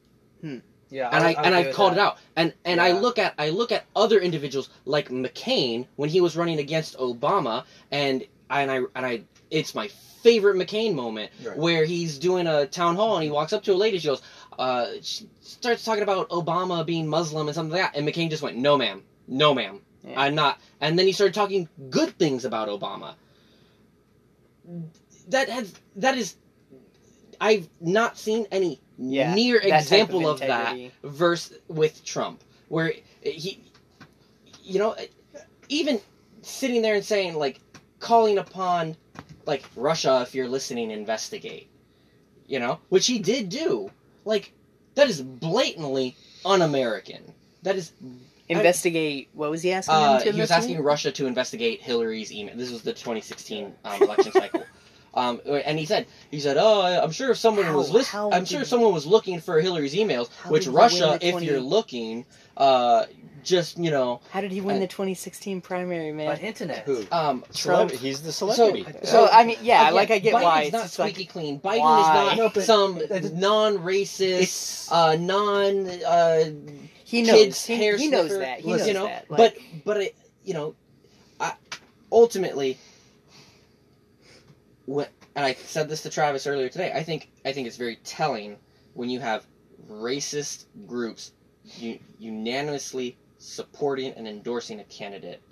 hmm. Yeah, and I, would and I've called that. it out, and and I look at I look at other individuals like McCain when he was running against Obama, and and I and I it's my favorite McCain moment Right. where he's doing a town hall and he walks up to a lady, she goes, uh, starts talking about Obama being Muslim and something like that, and McCain just went, no ma'am, no ma'am, Yeah. I'm not, and then he started talking good things about Obama. That has that is, I've not seen any Yeah, near example of, that verse with Trump, where he, you know, even sitting there and saying like, calling upon, like Russia, if you're listening, investigate, you know, which he did do. Like, that is blatantly un-American. That is, Investigate. What was he asking? uh, he was asking Russia to investigate Hillary's email. This was the 2016 um, election cycle. Um, and he said, he said, oh, I'm sure if someone How- was lis- how I'm sure if someone was looking for Hillary's emails, which did he win Russia, the if 20 you're looking, uh, just you know, How did he win I- the 2016 primary, man? on internet. Who? um, Trump. Celeb- he's the celebrity. So I mean, yeah, again, like I get Biden's why it's not just like squeaky clean. Biden why? is not No, some non-racist, uh, non. Uh, he knows. kids' He, hair he knows sniffer, that. He knows you know, that. but Like, but it, you know, I, ultimately, when, and I said this to Travis earlier today. I think I think it's very telling when you have racist groups u- unanimously supporting and endorsing a candidate,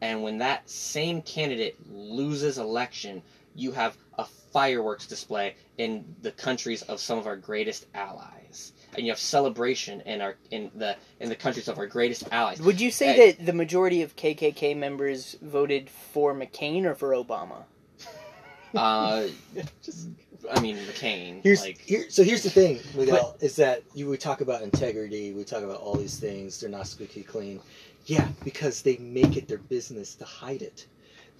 And when that same candidate loses election, you have a fireworks display in the countries of some of our greatest allies. And you have celebration in our in the in the countries of our greatest allies. Would you say that the majority of KKK members voted for McCain or for Obama? Uh, Just I mean McCain. Here's like here. So here's the thing, Miguel, is that you would talk about integrity. We talk about all these things. They're not squeaky clean. Yeah, because they make it their business to hide it.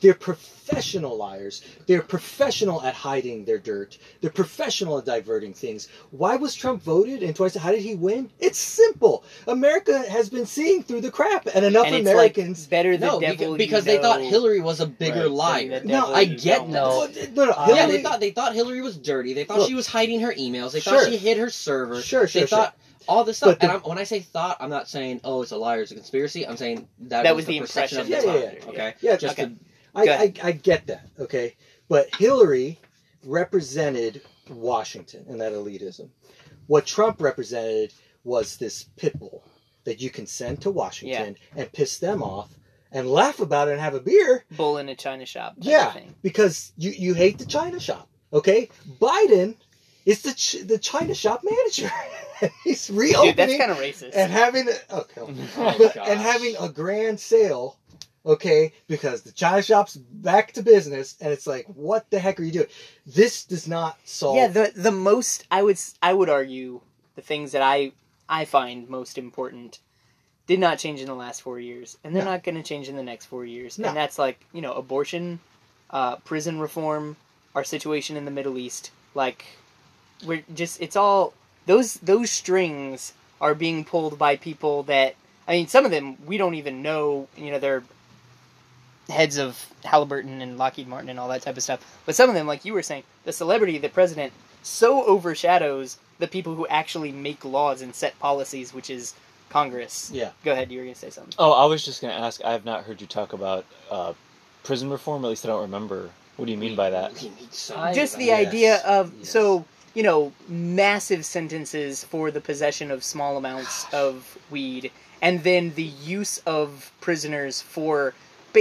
They're professional liars. They're professional at hiding their dirt. They're professional at diverting things. Why was Trump voted? And twice, how did he win? It's simple. America has been seeing through the crap, and enough and it's Americans. like better the no, devil beca- because you they thought Hillary was a bigger Right. liar. No, I get don't that. no, no, Uh, yeah, they thought they thought Hillary was dirty. They thought Look. she was hiding her emails. They Sure. thought she hid her server. Sure, sure, they sure. thought all this stuff. But the- and I'm, when I say thought, I'm not saying oh it's a liar, it's a conspiracy. I'm saying that, That was, was the the perception of the impression. time. Yeah, yeah, Okay, Yeah, just okay. to I, I. I get that, okay? But Hillary represented Washington and that elitism. What Trump represented was this pit bull that you can send to Washington and piss them off and laugh about it and have a beer. bull in a china shop. Yeah, because you, you hate the China shop, okay? Biden is the ch- the China shop manager. He's reopening dude, that's kind of racist. and having a, okay, Oh, and having a grand sale, okay, because the China shop's back to business, and it's like, what the heck are you doing? This does not solve. yeah, the the most I would I would argue the things that I I find most important did not change in the last four years, and they're No. not going to change in the next four years. No. And that's like you know abortion, uh, prison reform, our situation in the Middle East. Like we're just it's all those those strings are being pulled by people that I mean some of them we don't even know. You know they're heads of Halliburton and Lockheed Martin and all that type of stuff. But some of them, like you were saying, the celebrity, the president, so overshadows the people who actually make laws and set policies, which is Congress. yeah. Go ahead, you were going to say something. Oh, I was just going to ask. I have not heard you talk about uh, prison reform. At least I don't remember. What do you mean by that? We need so I- Just the Yes, idea of yes. so you know massive sentences for the possession of small amounts of weed, and then the use of prisoners for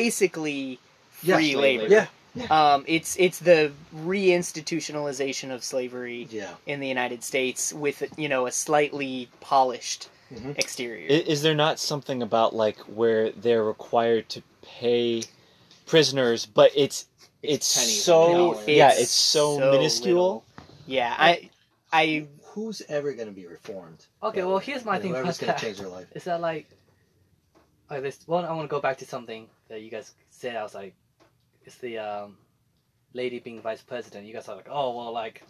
basically free slave labor. Yeah. Um, it's it's the reinstitutionalization of slavery Yeah. in the United States with you know a slightly polished Mhm. exterior. I- Is there not something about like where they're required to pay prisoners, but it's it's, pennies so an hour. yeah, It's it's so, so minuscule. little. yeah, I I Who's ever going to be reformed? Okay, well, here's my And thing Whoever's going to change their life. Is that like, like this? One, I want to go back to something that you guys said. I was like, it's the um, lady being vice president. You guys are like, oh well, like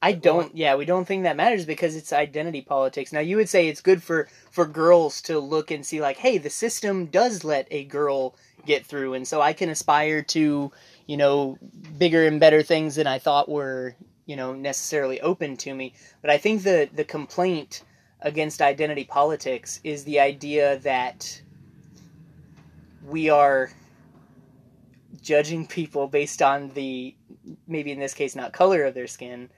I don't. Yeah, we don't think that matters because it's identity politics. Now, you would say it's good for for girls to look and see, like, hey, the system does let a girl get through, and so I can aspire to, you know, bigger and better things than I thought were, you know, necessarily open to me. But I think the the complaint against identity politics is the idea that we are judging people based on the maybe in this case not color of their skin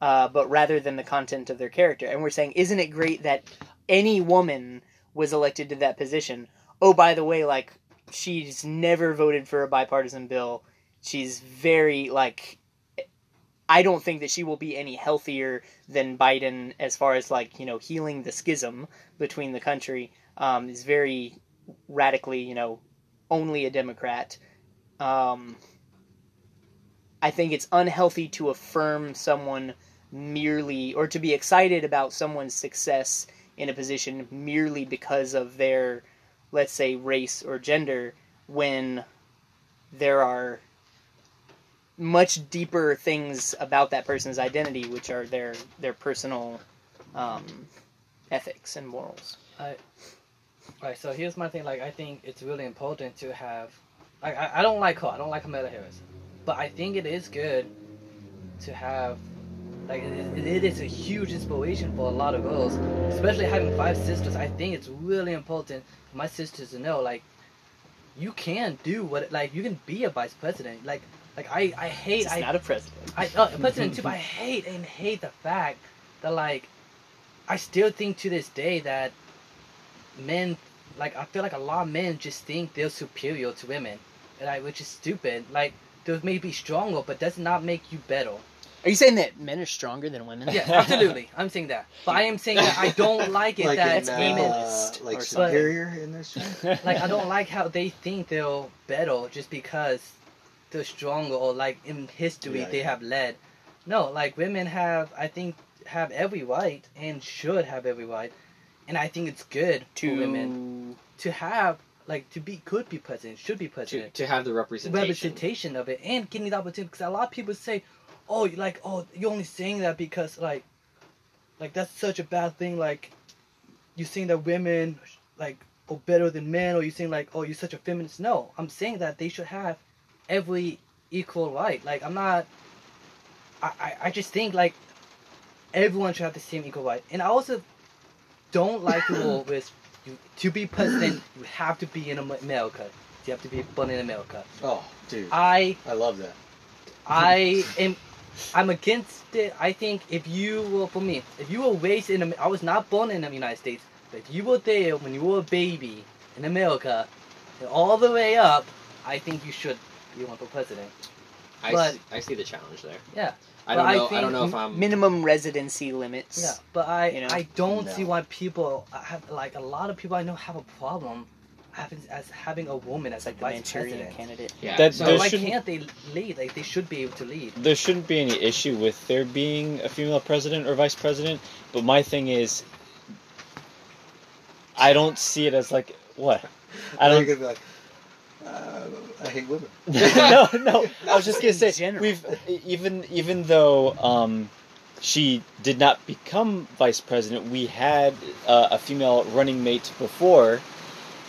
uh, but rather than the content of their character. And we're saying, isn't it great that any woman was elected to that position? Oh, by the way, like she's never voted for a bipartisan bill. She's very like. I don't think that she will be any healthier than Biden as far as like you know healing the schism between the country. Um, is very radically you know only a Democrat. Um, I think it's unhealthy to affirm someone merely or to be excited about someone's success in a position merely because of their let's say race or gender when there are much deeper things about that person's identity which are their their personal um, ethics and morals Right, so here's my thing. Like, I think it's really important to have. Like, I, I don't like her. I don't like Kamala Harris, but I think it is good to have. Like, it, it is a huge inspiration for a lot of girls, especially having five sisters. I think it's really important for my sisters to know, like, you can do what, like, you can be a vice president. Like, like I, I hate. it's I, not a president I uh, president too. But I hate and hate the fact that like I still think to this day that men like I feel like a lot of men just think they're superior to women, like which is stupid. Like they may be stronger, but does not make you better. Are you saying that men are stronger than women? Yeah, absolutely. I'm saying that, but I am saying that I don't like it like that it's in, women- uh, like or superior in this show. like I don't like how they think they're better just because they're stronger or like in history Yeah, they yeah. have led. No, like women have I think have every right and should have every right, and I think it's good To women. to have like to be could be president should be to, president. to have the representation. representation of it and getting the opportunity because a lot of people say, oh you like oh you're only saying that because like like that's such a bad thing like you're saying that women like are better than men or you're saying like oh you're such a feminist. No i'm saying that they should have every equal right. Like i'm not i i, I just think like everyone should have the same equal right. And i also don't like the rule with you, to be president you have to be in america you have to be born in america Oh, dude, i I love that. I am I'm against it. I think if you were for me, if you were raised in I was not born in the United States, but if you were there when you were a baby in America, all the way up, I think you should be one for president. I, but- see, I see the challenge there. Yeah. I don't know. I, think don't know if I'm. minimum residency limits. Yeah, but I You know? I don't see why people uh, have like a lot of people I know have a problem having as having a woman as It's like a the vice president. candidate. Yeah. That- So There why can't they lead? Like they should be able to lead. there shouldn't be any issue with there being a female president or vice president, but my thing is, I don't see it as like what. I You're don't. gonna be like, uh, I hate women. no, no. I was just gonna say general. we've even even though um, she did not become vice president, we had uh, a female running mate before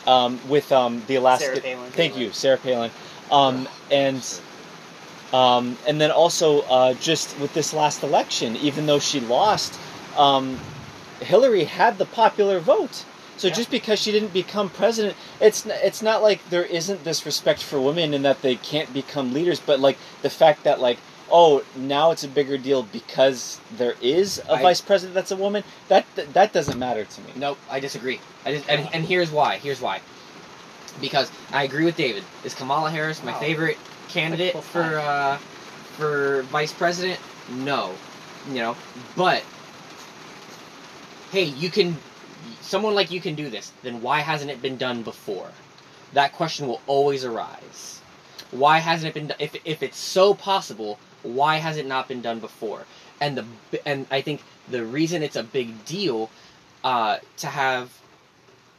um, with um, the Alaska. Sarah Palin. Thank you, Sarah Palin. Um, and um, and then also uh, just with this last election, even though she lost, um, Hillary had the popular vote. So Yeah. just because she didn't become president, it's it's not like there isn't this respect for women and that they can't become leaders, but like the fact that like oh now it's a bigger deal because there is a I- vice president that's a woman that that, that doesn't matter to me. Nope, I disagree. I just, and, and here's why. Here's why. Because I agree with David. Is Kamala Harris my Oh. favorite candidate Well, for uh, for vice president? No, you know. But hey, you can. Someone like you can do this. Then why hasn't it been done before? That question will always arise. Why hasn't it been? do- If if it's so possible, why has it not been done before? And the and I think the reason it's a big deal uh, to have.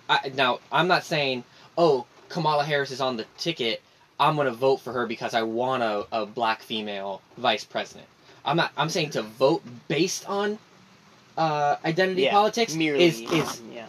I, now, I'm not saying, oh, Kamala Harris is on the ticket. I'm going to vote for her because I want a, a black female vice president. I'm not. I'm saying to vote based on uh, identity Yeah, politics merely is is yeah.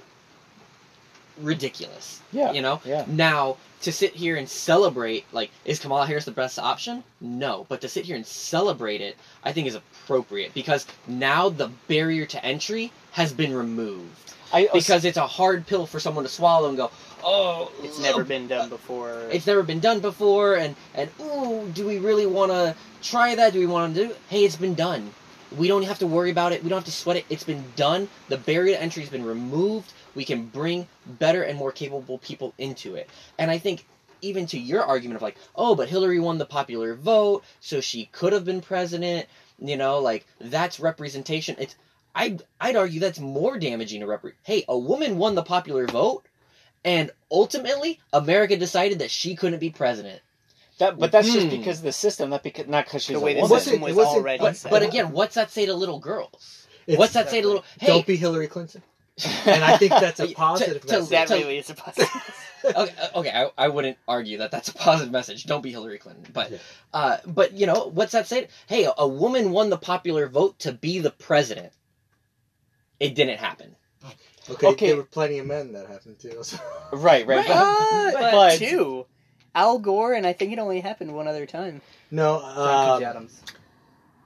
ridiculous. Yeah, You know. yeah. Now to sit here and celebrate, like, is Kamala Harris the best option? No, but to sit here and celebrate it, I think is appropriate because now the barrier to entry has been removed I because it's a hard pill for someone to swallow and go, oh, It's never been done before. It's never been done before, and and ooh, do we really want to try that? Do we want to do? it? Hey, it's been done. We don't have to worry about it. We don't have to sweat it. It's been done. The barrier to entry has been removed. We can bring better and more capable people into it. And I think even to your argument of like, oh, but Hillary won the popular vote, so she could have been president. You know, like that's representation. It's I'd I'd argue that's more damaging to rep. Hey, a woman won the popular vote, and ultimately America decided that she couldn't be president. That, but that's just Hmm. because of the system, not because not because she's the way a the woman. What's system it- was already But, set but up. again, what's that say to little girls? It's- what's that say to little? Hey, Don't be Hillary Clinton. And I think that's a positive to- message. that to- really is a positive. okay, uh, okay I, I wouldn't argue that that's a positive message. Don't be Hillary Clinton. But, Yeah. uh, but you know, what's that say? Hey, a, a woman won the popular vote to be the president. It didn't happen. Okay, Okay. there were plenty of men that happened too. so- Right, right. Uh, But, but but- two. Al Gore, and I think it only happened one other time. No, Frank um, Adams.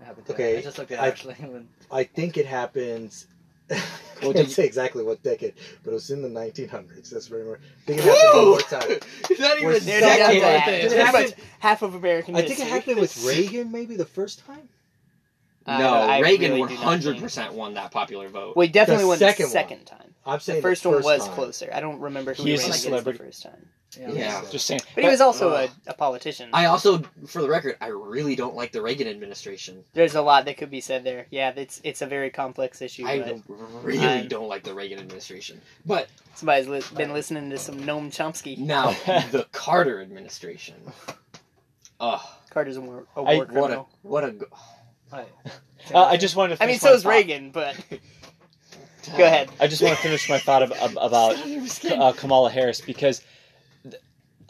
Happened okay, I just looked at I- actually. when- I think it happens. I can't did you- say exactly what decade, but it was in the 1900s. That's very much. I think it happened one more time. Not even They're Second down that. Did it Pretty happen- much half of American I think it happened with Reagan, maybe the first time. Uh, no, I Reagan really one do not hundred think- percent won that popular vote. Well, he definitely The won second the one. second time. I'm saying The first one was time. closer. I don't remember who He he, is ran a against celebrity. the first time. Yeah. Just saying. But he was also Ugh. a, a politician. I also, for the record, I really don't like the Reagan administration. There's a lot that could be said there. Yeah, it's it's a very complex issue. I but don't, really I'm- don't like the Reagan administration. But somebody's li- been listening to some Noam Chomsky. now, the Carter administration. Ugh, Carter's a war, a I- war what a criminal. what a. go- Right. Uh, I just wanted to. I mean, so is thought. Reagan, but go ahead. I just want to finish my thought ab- ab- about uh, Kamala Harris because th-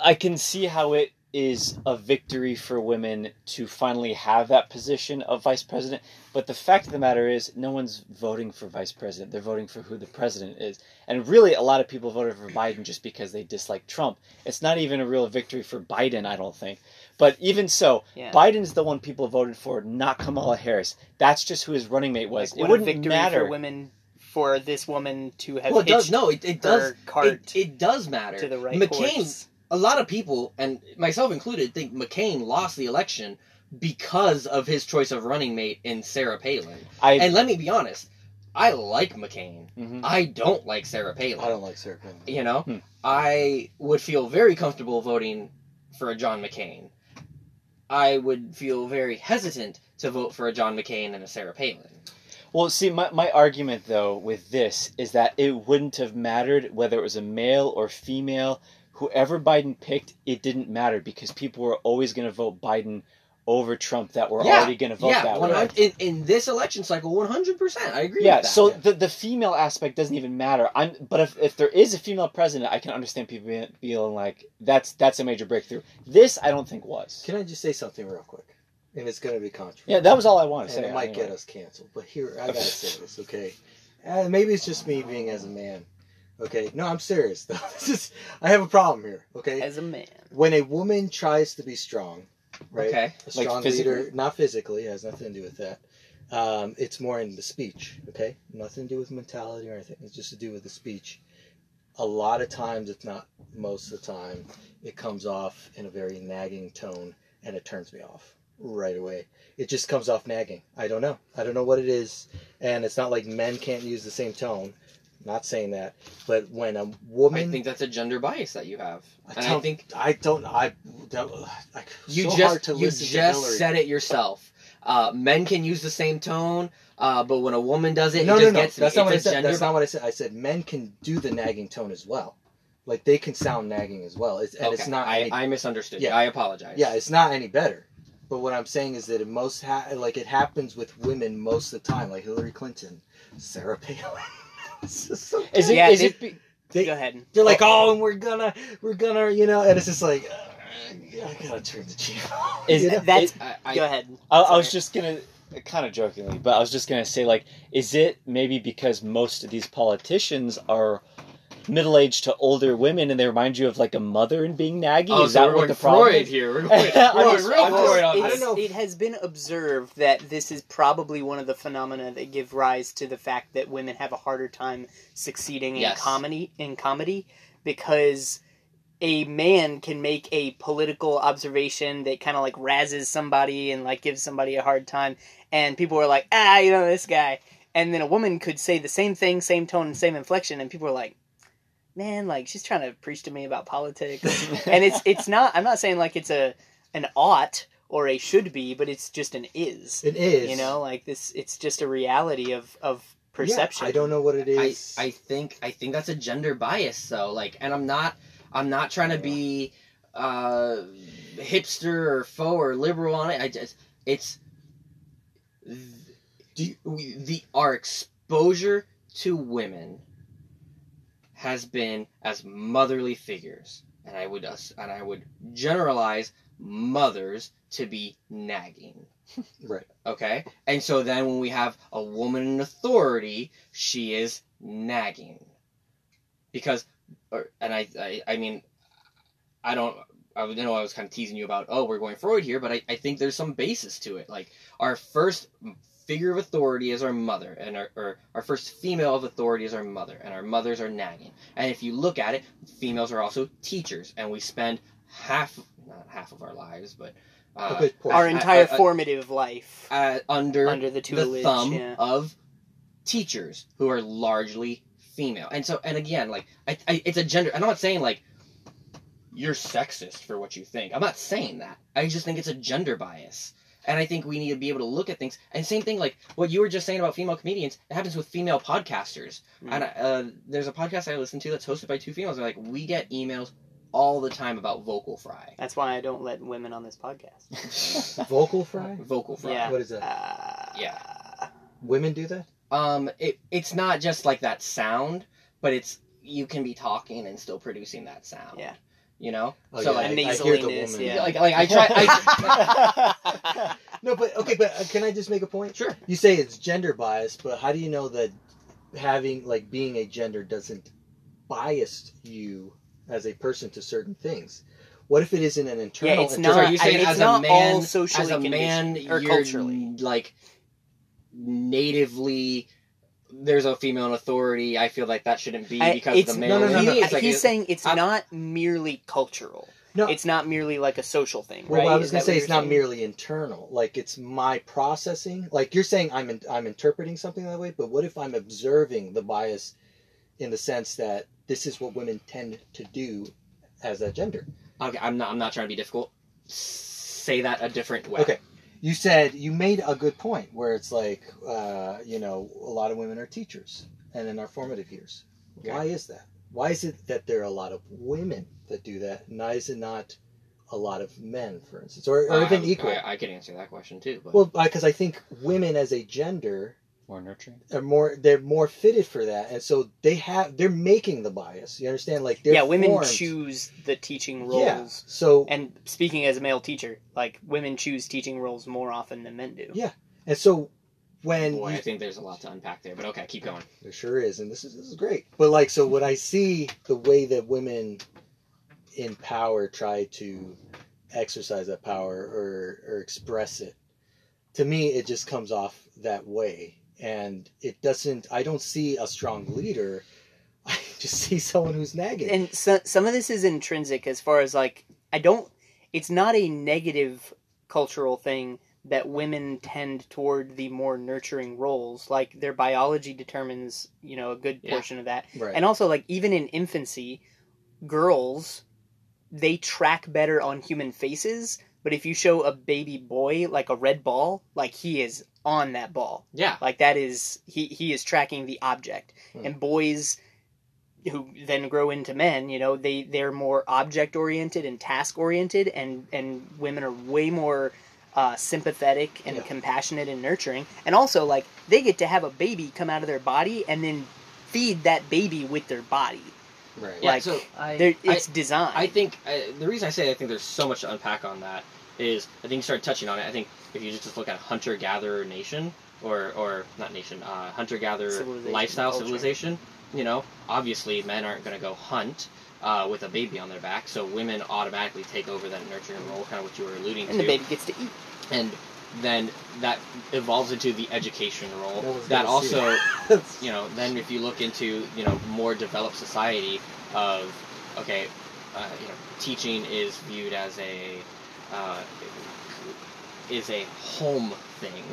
I can see how it is a victory for women to finally have that position of vice president. But the fact of the matter is, no one's voting for vice president. They're voting for who the president is. And really, a lot of people voted for Biden just because they dislike Trump. It's not even a real victory for Biden, I don't think. But even so, Yeah. Biden's the one people voted for, not Kamala Harris. That's just who his running mate was. Like, it wouldn't victory matter. for women for this woman to have Well, it does. hitched No, it, it does. her cart It, it does matter. to the right McCain horse. A lot of people, and myself included, think McCain lost the election because of his choice of running mate in Sarah Palin. I, And let me be honest, I like McCain. Mhm. I don't like Sarah Palin. I don't like Sarah Palin. You know, Hmm. I would feel very comfortable voting for a John McCain. I would feel very hesitant to vote for a John McCain and a Sarah Palin. Well, see, my, my argument though with this is that it wouldn't have mattered whether it was a male or female. Whoever Biden picked, it didn't matter because people were always going to vote Biden over Trump that were Yeah, already going to vote yeah, that 100 way. in, in this election cycle, one hundred percent. I agree. Yeah, with that. so the the female aspect doesn't even matter. I'm, but if, if there is a female president, I can understand people being, feeling like that's that's a major breakthrough. This, I don't think was. Can I just say something real quick? And it's going to be controversial. Yeah, that was all I wanted to and say. it might anyway. get us canceled. But here, I gotta say this, okay? And maybe it's just me being as a man. Okay, no, I'm serious though. This is I have a problem here. Okay, as a man. when a woman tries to be strong, right? Okay. A Like strong physically? leader, not physically, has nothing to do with that. Um, it's more in the speech. Okay, nothing to do with mentality or anything. It's just to do with the speech. A lot of times, if not most of the time, it comes off in a very nagging tone, and it turns me off right away. It just comes off nagging. I don't know. I don't know what it is, and it's not like men can't use the same tone. Not saying that, but when a woman, I think that's a gender bias that you have, I and I don't- think I don't. I. That, I you so just you just said it yourself. Uh, men can use the same tone, uh, but when a woman does it, no, it no, just no. gets That's not what I said. gender That's not what I said. I said men can do the nagging tone as well. Like they can sound nagging as well. It's, and okay, it's not. I, any, I misunderstood. Yeah. you. I apologize. yeah, it's not any better. But what I'm saying is that it most ha- like it happens with women most of the time, like Hillary Clinton, Sarah Palin. It's just so Is it? Yeah, is they- it? be- They, Go ahead. they're like, oh, and we're gonna, we're gonna, you know, and it's just like, uh, I gotta turn the channel. Is- you know? That's I, I, go ahead. I, I was just gonna, kind of jokingly, but I was just gonna say, like, is it maybe because most of these politicians are middle-aged to older women, and they remind you of like a mother and being naggy? Oh, is so that we're what the problem Freud is? here. We're going, I'm we're just- real Freud on I don't know. It has been observed that this is probably one of the phenomena that give rise to the fact that women have a harder time succeeding Yes. in comedy in comedy because a man can make a political observation that kind of like razzes somebody and like gives somebody a hard time and people are like ah you know this guy and then a woman could say the same thing same tone and same inflection and people are like man like she's trying to preach to me about politics and it's it's not i'm not saying like it's a an ought or a should be but it's just an is It is. you know like this it's just a reality of of perception Yeah, I don't know what it is. I. I think I think that's a gender bias though. Like, and I'm not I'm not trying to be uh, hipster or faux or liberal on it. I just it's the, we- the our exposure to women has been as motherly figures, and I would us and I would generalize mothers to be nagging. right. Okay? And so then when we have a woman in authority, she is nagging. Because, or, and I, I, I mean, I don't, I know I was kind of teasing you about, oh, we're going Freud here, but I, I think there's some basis to it. Like, our first figure of authority is our mother, and our, or our first female of authority is our mother, and our mothers are nagging. And if you look at it, females are also teachers, and we spend half, not half of our lives, but uh, a good portion. our entire I- I- formative life uh, under under the the tutelage thumb yeah. of teachers who are largely female, and so and again, like I, I it's a gender. I'm not saying like you're sexist for what you think. I'm not saying that. I just think it's a gender bias. And I think we need to be able to look at things. And same thing, like what you were just saying about female comedians, it happens with female podcasters. Mm. And uh, there's a podcast I listen to that's hosted by two females. They're like, we get emails all the time about vocal fry. That's why I don't let women on this podcast. Vocal fry? Vocal fry. Yeah. What is that? Uh, Yeah. Women do that? Um, it it's not just like that sound, but it's you can be talking and still producing that sound. Yeah. You know. Oh, so yeah, like, I- I hear the nasaliness, woman. yeah. like like I try. I, no, but okay, but uh, can I just make a point? sure. You say it's gender bias, but how do you know that having like being a gender doesn't bias you as a person to certain things? What if it isn't an internal? Yeah, it's inter- not- are you I saying mean, it's as not a man, all socially as a man, or you're culturally. like natively. There's a female in authority. I feel like that shouldn't be I- because it's, the male. no, no, no, no. It's like he's saying it's I'm- not merely cultural. No. It's not merely like a social thing, Well, right? I was gonna say it's you're not saying? merely internal. Like it's my processing. Like you're saying, I'm in, I'm interpreting something that way. But what if I'm observing the bias, in the sense that this is what women tend to do as a gender? Okay, I'm not. I'm not trying to be difficult. Say that a different way. Okay. You said you made a good point where it's like, uh, you know, a lot of women are teachers and in our formative years. Okay. Why is that? Why is it that there are a lot of women that do that? And why is it not a lot of men, for instance, or, or even I- equal? I, I could answer that question too. But well, because I think women as a gender More nurturing. are more they're more fitted for that, and so they have they're making the bias. You understand? Like they're yeah, women formed. choose the teaching roles Yeah. So And speaking as a male teacher, like women choose teaching roles more often than men do. Yeah. and so when boy, you I think there's a lot to unpack there. But okay, keep going. There sure is, and this is this is great. But like, so what I see the way that women in power try to exercise that power or or express it, to me, it just comes off that way, and it doesn't. I don't see a strong leader. I just see someone who's nagging. And so, some of this is intrinsic as far as like I don't it's not a negative cultural thing that women tend toward the more nurturing roles like their biology determines you know a good Yeah. portion of that right. and also like even in infancy girls they track better on human faces but if you show a baby boy like a red ball like he is on that ball Yeah. like that is he he is tracking the object Hmm. and boys who then grow into men you know they they're more object oriented and task oriented and and women are way more uh, sympathetic and Yeah. compassionate and nurturing and also like they get to have a baby come out of their body and then feed that baby with their body right. Yeah. Like, so I, They're- it's designed I think uh, the reason I say I think there's so much to unpack on that is I think you started touching on it. I think if you just look at hunter gatherer nation or or not nation, uh, hunter gatherer lifestyle culture. civilization, you know, obviously men aren't going to go hunt. Uh, with a baby on their back, so women automatically take over that nurturing role, kind of what you were alluding and to. And the baby gets to eat and then that evolves into the education role. That also you know, then if you look into you know more developed society of okay, uh, you know, teaching is viewed as a uh, is a home thing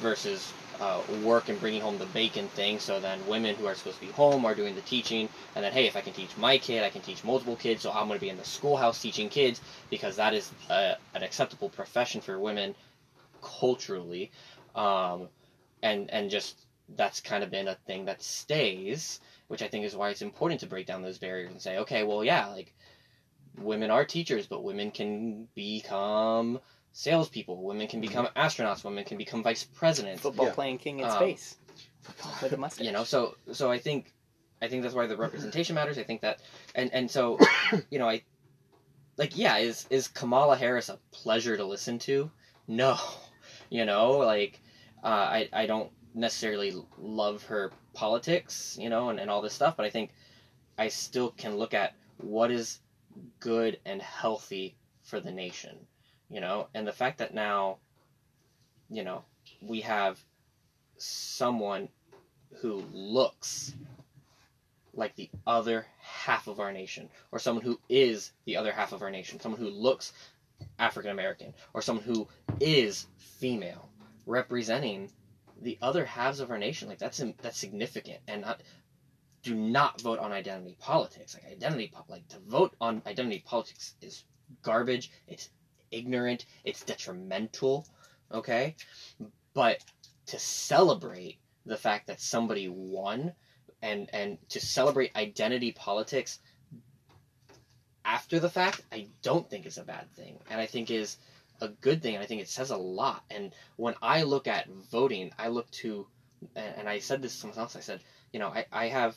versus uh, work and bringing home the bacon thing. So then women who are supposed to be home are doing the teaching, and then hey, if I can teach my kid, I can teach multiple kids. So I'm going to be in the schoolhouse teaching kids because that is uh an acceptable profession for women culturally, um, and and just that's kind of been a thing that stays, which I think is why it's important to break down those barriers and say, okay, well, yeah, like women are teachers, but women can become salespeople, women can become astronauts, women can become vice presidents. football Yeah. playing king in Um, space with a mustache You know, so so I think I think that's why the representation matters. I think that and and so you know I like yeah is is Kamala Harris a pleasure to listen to? No, you know like uh, I I don't necessarily love her politics, you know, and, and all this stuff, but I think I still can look at what is good and healthy for the nation, you know, and the fact that now, you know, we have someone who looks like the other half of our nation, or someone who is the other half of our nation, someone who looks African American, or someone who is female, representing the other halves of our nation. Like that's that's significant, and not, do not vote on identity politics. Like identity, like to vote on identity politics is garbage. It's ignorant. It's detrimental. Okay, but to celebrate the fact that somebody won, and and to celebrate identity politics after the fact, I don't think is a bad thing, and I think is a good thing. And I think it says a lot. And when I look at voting, I look to, and and I said this to someone else. I said, you know, I, I have,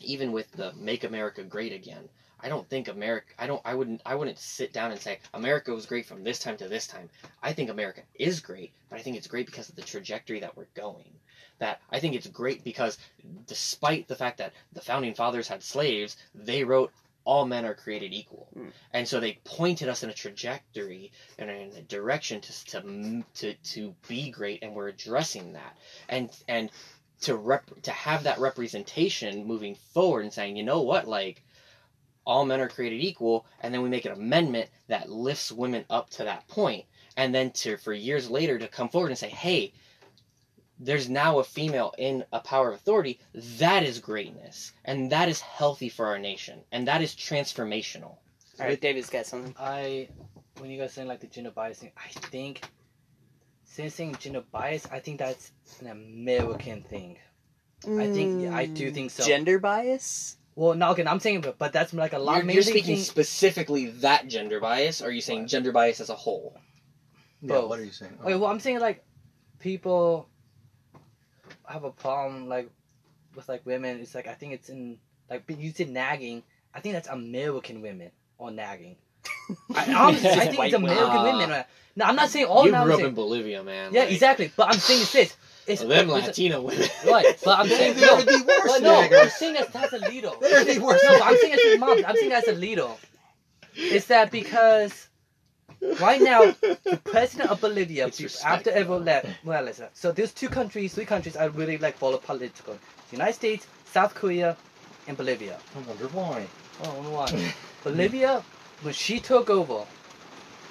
even with the "Make America Great Again," I don't think America. I don't. I wouldn't. I wouldn't sit down and say America was great from this time to this time. I think America is great, but I think it's great because of the trajectory that we're going. That I think it's great because, despite the fact that the founding fathers had slaves, they wrote all men are created equal, Mm. and so they pointed us in a trajectory and in a direction to to to to be great, and we're addressing that, and and to rep to have that representation moving forward and saying, you know what, like all men are created equal, and then we make an amendment that lifts women up to that point, and then to for years later to come forward and say, hey, there's now a female in a power of authority. That is greatness, and that is healthy for our nation, and that is transformational. All right, David's got something. I, when you guys saying like the gender bias thing, I think, since saying gender bias, I think that's an American thing. I think yeah, I do think so. Gender bias? well, no, okay, I'm saying, but, but that's like a lot. You're, you're speaking thing- specifically that gender bias, or are you saying What? gender bias as a whole? Yeah, Both. what are you saying? Okay, well, I'm saying like people have a problem like with like women. It's like I think it's in like you said nagging. I think that's American women or nagging. I, honestly, I think it's American women. Ah. women. No, I'm not saying all. you grew up in Bolivia, man. Yeah, like, exactly. But I'm saying it's this. It's Them it's- Latina women. Right, but I'm saying They're no. the worst But no, I'm naggers. saying that that's a leader. They're the worst No, but I'm saying naggers. that's mom. I'm saying that's a leader. Is that because right now the president of Bolivia after though. ever left well listen. So there's two countries, three countries I really like follow political. The United States, South Korea, and Bolivia. I wonder why. Oh I wonder why? Bolivia, when she took over,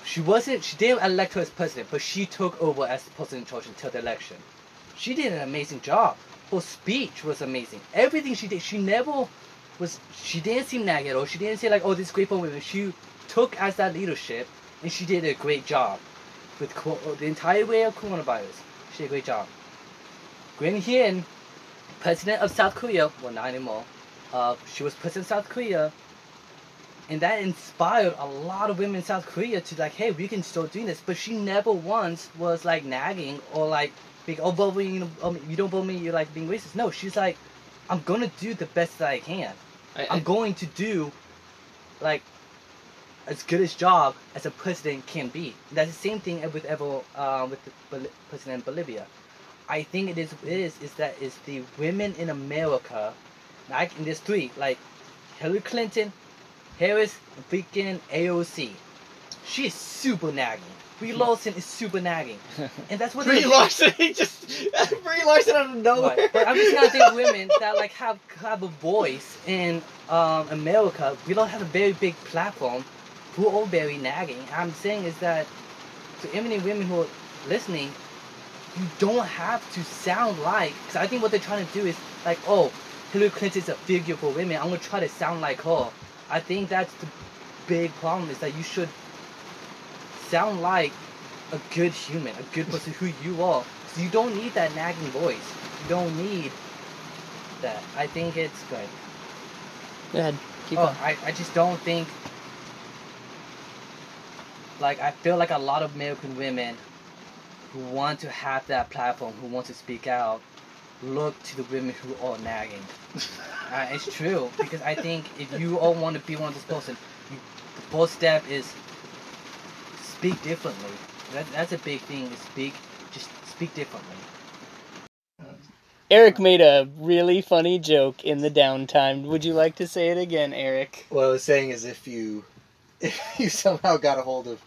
she wasn't she didn't elect her as president, but she took over as president in charge until the election. She did an amazing job. Her speech was amazing. Everything she did, she never was she didn't seem at all. She didn't say like, oh this is great for women. She took as that leadership and she did a great job with co- the entire way of coronavirus. She did a great job. Geun-hye, president of South Korea, well not anymore. Uh, she was president of South Korea, and that inspired a lot of women in South Korea to like, hey, we can still do this. But she never once was like nagging or like, being, oh, but you, know, um, you don't vote me, you're like being racist. No, she's like, I'm gonna do the best that I can. I, I'm going to do like as good as job as a president can be. That's the same thing with ever uh, with the Bol- president in Bolivia. I think it is it is is that is the women in America, like in this three like Hillary Clinton, Harris, and freaking AOC. She is super nagging. Brie Larson is super nagging, and that's what Brie Larson, he just Brie Larson out of nowhere. Right. But I'm just trying to think women that like have have a voice in um, America. We don't have a very big platform. Who are all very nagging. I'm saying is that to any women who are listening, you don't have to sound like. Because I think what they're trying to do is like, oh, Hillary Clinton is a figure for women. I'm gonna try to sound like her. I think that's the big problem is that you should sound like a good human, a good person who you are. So you don't need that nagging voice. You don't need that. I think it's good. Go ahead. Keep oh, going. I, I just don't think like I feel like a lot of American women who want to have that platform, who want to speak out, look to the women who are nagging. uh, it's true because I think if you all want to be one of those person, you, the first step is speak differently. That, that's a big thing. Is speak, just speak differently. Eric made a really funny joke in the downtime. Would you like to say it again, Eric? What I was saying is if you if you somehow got a hold of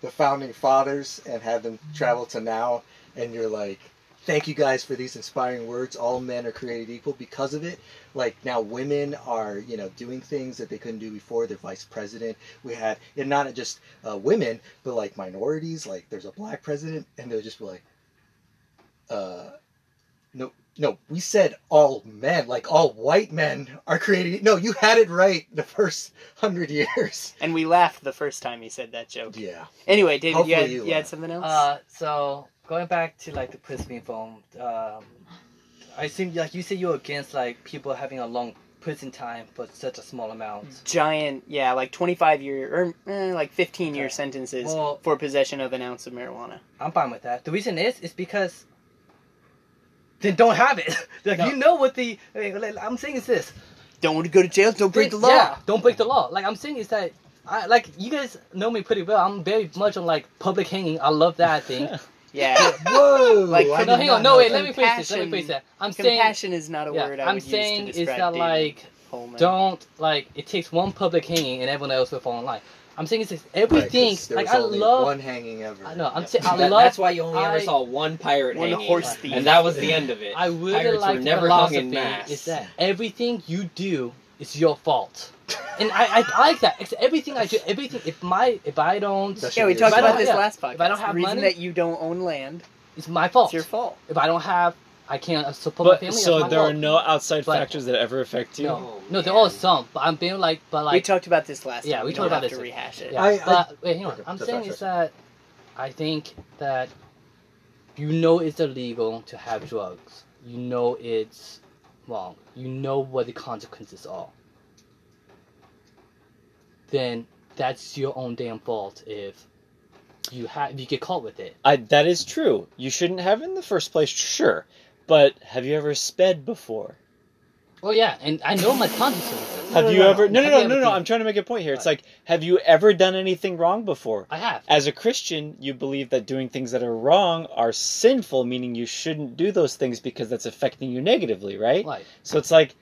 the founding fathers and had them travel to now and you're like thank you guys for these inspiring words. All men are created equal because of it. Like now women are you know doing things that they couldn't do before. They're vice president. We had and not just uh, women but like minorities. Like there's a black president and they'll just be like uh no No, we said all men, like all white men are created. No, you had it right the first hundred years. And we laughed the first time he said that joke. Yeah. Anyway, David, you Hopefully had, you you, had something else? Uh, so going back to like the prison being foam, um, I assume like you said you're against like people having a long prison time for such a small amount. Giant, yeah, like 25 year, or eh, like 15 year Okay. sentences Well- for possession of an ounce of marijuana. I'm fine with that. The reason is is because then don't have it. like No. you know what the I'm saying is this. Don't want to go to jail, don't break the law. Yeah, don't break the law. Like I'm saying is that I like you guys know me pretty well. I'm very much on like public hanging. I love that thing. Yeah. Whoa! Like, no, hang on. No, wait. Let me phrase this. Let me Compassion- phrase that. I'm saying. Compassion is not a Yeah, word I I'm saying use to is that David like Holman. don't like it takes one public hanging and everyone else will fall in line. I'm saying it's just everything. there like was I only love. one hanging ever. I know. I'm saying I That- love. that's why you only ever saw one pirate One hanging, horse thief. and that was the end of it. I really Pirates like were the never hung in philosophy mass. is that everything you do is your fault. And I, I, I like that. It's everything I do, everything. If my, if I don't, That Yeah, we talked about don't- this yeah, last podcast. if I don't have the reason money- that you don't own land, it's my fault. it's your fault. If I don't have, I can't support my family. so my there fault. are no outside But- factors that ever affect you. No, no, there are some, but I'm being like, but like we talked about this last Yeah, time. we We talked about this. to rehash it. yeah. I- I, but wait, hang on. I'm saying is that I think that you know it's illegal to have drugs. You know it's wrong. You know what the consequences are. Then that's your own damn fault if you have if you get caught with it. I, that is true. You shouldn't have in the first place, sure. But have you ever sped before? Well, yeah, and I know my consequences. Have no, you no, ever? No, no, no, no, no. I'm trying to make a point here. It's like, have you ever done anything wrong before? I have. As a Christian, you believe that doing things that are wrong are sinful, meaning you shouldn't do those things because that's affecting you negatively, right? Like, So it's like,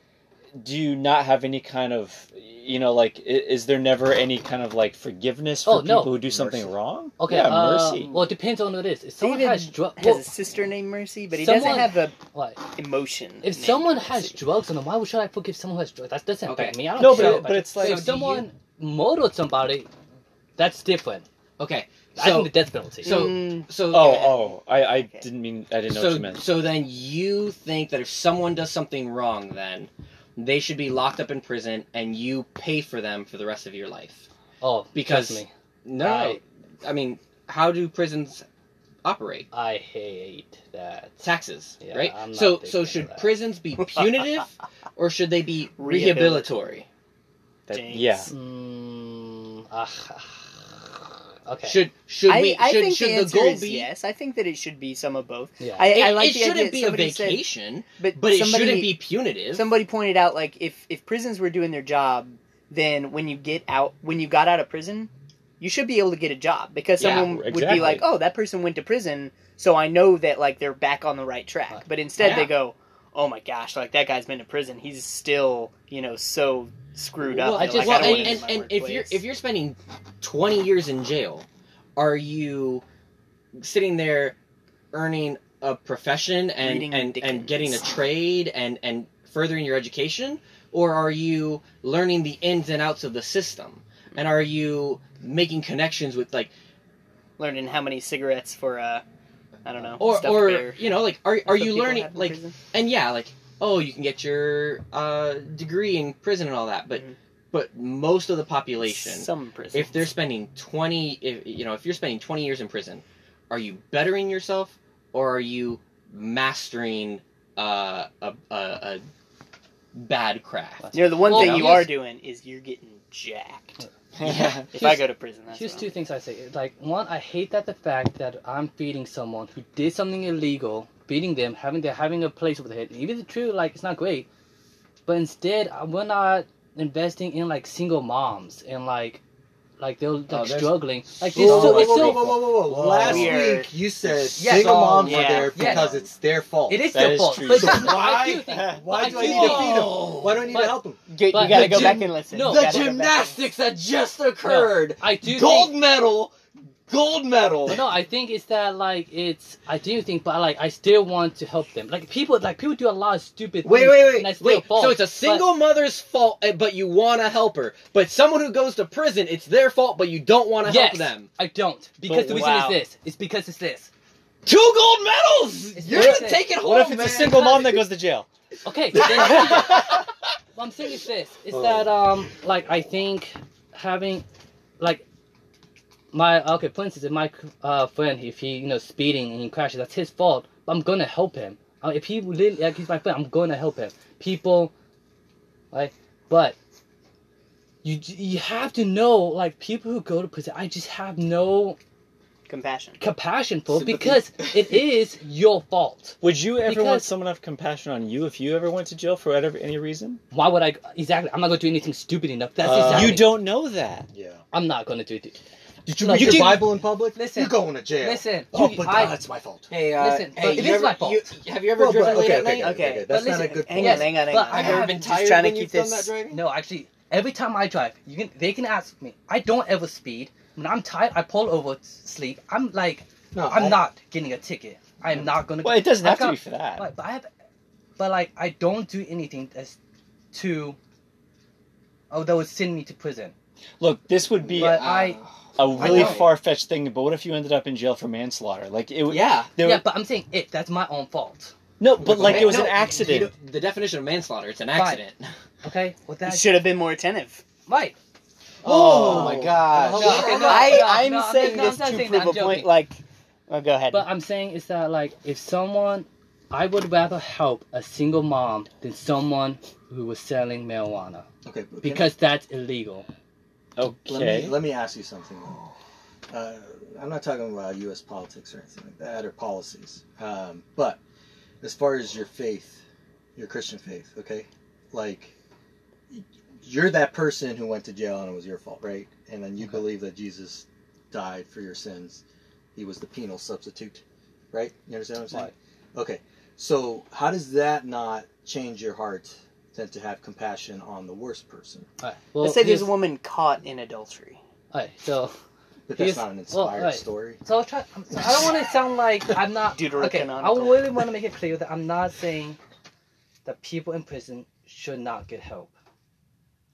do you not have any kind of, you know, like, is there never any kind of like forgiveness for Oh, no. people who do something Mercy. wrong? okay, yeah, uh, mercy. Well, it depends on what it is. If someone David has drugs, has a sister named Mercy, but he someone- doesn't have a what? emotion. If named someone has drugs on them, why should I forgive someone who has drugs? That doesn't affect me. I don't No, care but but it's like- if So do someone murdered somebody, that's different. Okay, I think the death penalty. so Mm, so oh, yeah. oh, I, I didn't mean, I didn't know what you meant. so then you think that if someone does something wrong, then they should be locked up in prison, and you pay for them for the rest of your life. oh, because- trust me, No, I- I mean, how do prisons operate? I hate that. Taxes, Yeah, right? I'm not so so should that. prisons be punitive, or should they be Rehabilitatory. rehabilitatory? That- yeah. Mm, ah, okay. Should should I, we I should, think should the the goal is be? yes. I think that it should be some of both. yeah. I, It, I like it shouldn't be a somebody said- vacation, but, but it shouldn't be punitive. Somebody pointed out like if if prisons were doing their job, then when you get out, when you got out of prison, you should be able to get a job because Yeah, someone would be like, "Oh, that person went to prison, so I know that like they're back on the right track." Uh, but instead, Yeah. they go, "Oh my gosh, like that guy's been to prison. He's still, you know, so screwed well, up." I just- like, well, don't and, and, and if you're if you're spending twenty years in jail, are you sitting there earning a profession and Reading and, Dickens. and getting a trade and and furthering your education, or are you learning the ins and outs of the system? And are you making connections with like learning how many cigarettes for uh, I don't know, or or bear. you know like are are you learning like and yeah like oh you can get your uh, degree in prison and all that but Mhm. but most of the population some prison. if they're spending 20 if you know if you're spending 20 years in prison are you bettering yourself or are you mastering uh, a, a, a bad craft you know, the one Well, thing you are doing is you're getting jacked. Yeah. If I go to prison, that's Here's what two things I say. Like one, I hate that the fact that I'm feeding someone who did something illegal, feeding them, having they're having a place over their head. Even if true, like it's not great, but instead uh, we're not investing in like single moms and like like they're like there's struggling. Like Whoa, so, whoa, it's whoa, whoa, whoa, whoa, whoa. Whoa. Last Weird. week you said Yeah, single so- moms yeah, are there yeah. because it's their fault. it is That their is fault true. but So why- I do think Why I do I do need to feed them? Why do I need But- to help them? Get- you gotta go gym- back and listen. no, the gotta go back and- gymnastics that just occurred I do gold think, medal gold medal But no, I think it's that like it's I do think, but like I still want to help them. Like people, like people do a lot of stupid. Wait, things, wait, and I wait, still wait. fall. So it's a But- single mother's fault, eh, but you want to help her. But someone who goes to prison, it's their fault, but you don't want to Yes. help them. I don't because But the reason wow. is this. It's because it's this. Two gold medals. It's You're not gonna take it home, What if it's man. a single mom that goes to jail? Okay. then- what I'm saying is this: is Oh. that um, like I think having, like, my okay, for instance, if my uh friend, if he you know speeding and he crashes, that's his fault. But I'm gonna help him. Uh, if he really like he's my friend, I'm gonna help him. People, like, but. You, you have to know like people who go to prison. I just have no Compassion. compassion for Sympathy. because it is your fault. Would you ever want someone to have compassion on you if you ever went to jail for whatever any reason? Why would I exactly? I'm not gonna do anything stupid enough. That's Uh, exactly. You don't know that. Yeah. I'm not gonna do it. Did you read you your can- Bible in public? Listen. You're going to jail. Listen, Oh, you- but I- it's my fault. Hey, uh, Listen, hey, it is ever, my fault. You, have you ever Well, driven but- late okay, at okay, night? Okay, That's but not a good Hang point. on, hang on, hang on. I Have you ever have- been tired trying to when keep you've done this- that driving? No, actually, every time I drive, you can they can ask me. I don't ever speed. When I'm tired, I pull over, sleep. I'm like, No, I'm I- not getting a ticket. I'm not gonna. Well, it doesn't I've have to be for that. But, but I have, but like I don't do anything that's to. Oh, that would send me to prison. Look, this would be But a, I- a really far fetched thing. But what if you ended up in jail for manslaughter? Like it would. Yeah. There yeah, would- but I'm saying it. That's my own fault. no, but like it was No, an accident. The definition of manslaughter, it's an Fine. accident. Okay, well You that should have been more attentive. right. Oh, my oh. gosh. No, okay, no, I, I'm no, I'm saying not- I'm this not to saying prove that, a I'm point. Like, oh, go ahead. But I'm saying is that like if someone, I would rather help a single mom than someone who was selling marijuana Okay, but can- because that's illegal. Let Okay. me let me ask you something. Uh, I'm not talking about U.S. politics or anything like that or policies, um, but as far as your faith, your Christian faith, okay, like you're that person who went to jail and it was your fault, right? And then you Okay. believe that Jesus died for your sins. He was the penal substitute, right? You understand what I'm saying? Okay. So how does that not change your heart than to have compassion on the worst person? Alright, well, Let's say there's a woman caught in adultery. alright, so But that's not an well, inspired right. story. So I'll try. I'm- I don't want to sound like I'm not. Okay, I really want to make it clear that I'm not saying that people in prison should not get help.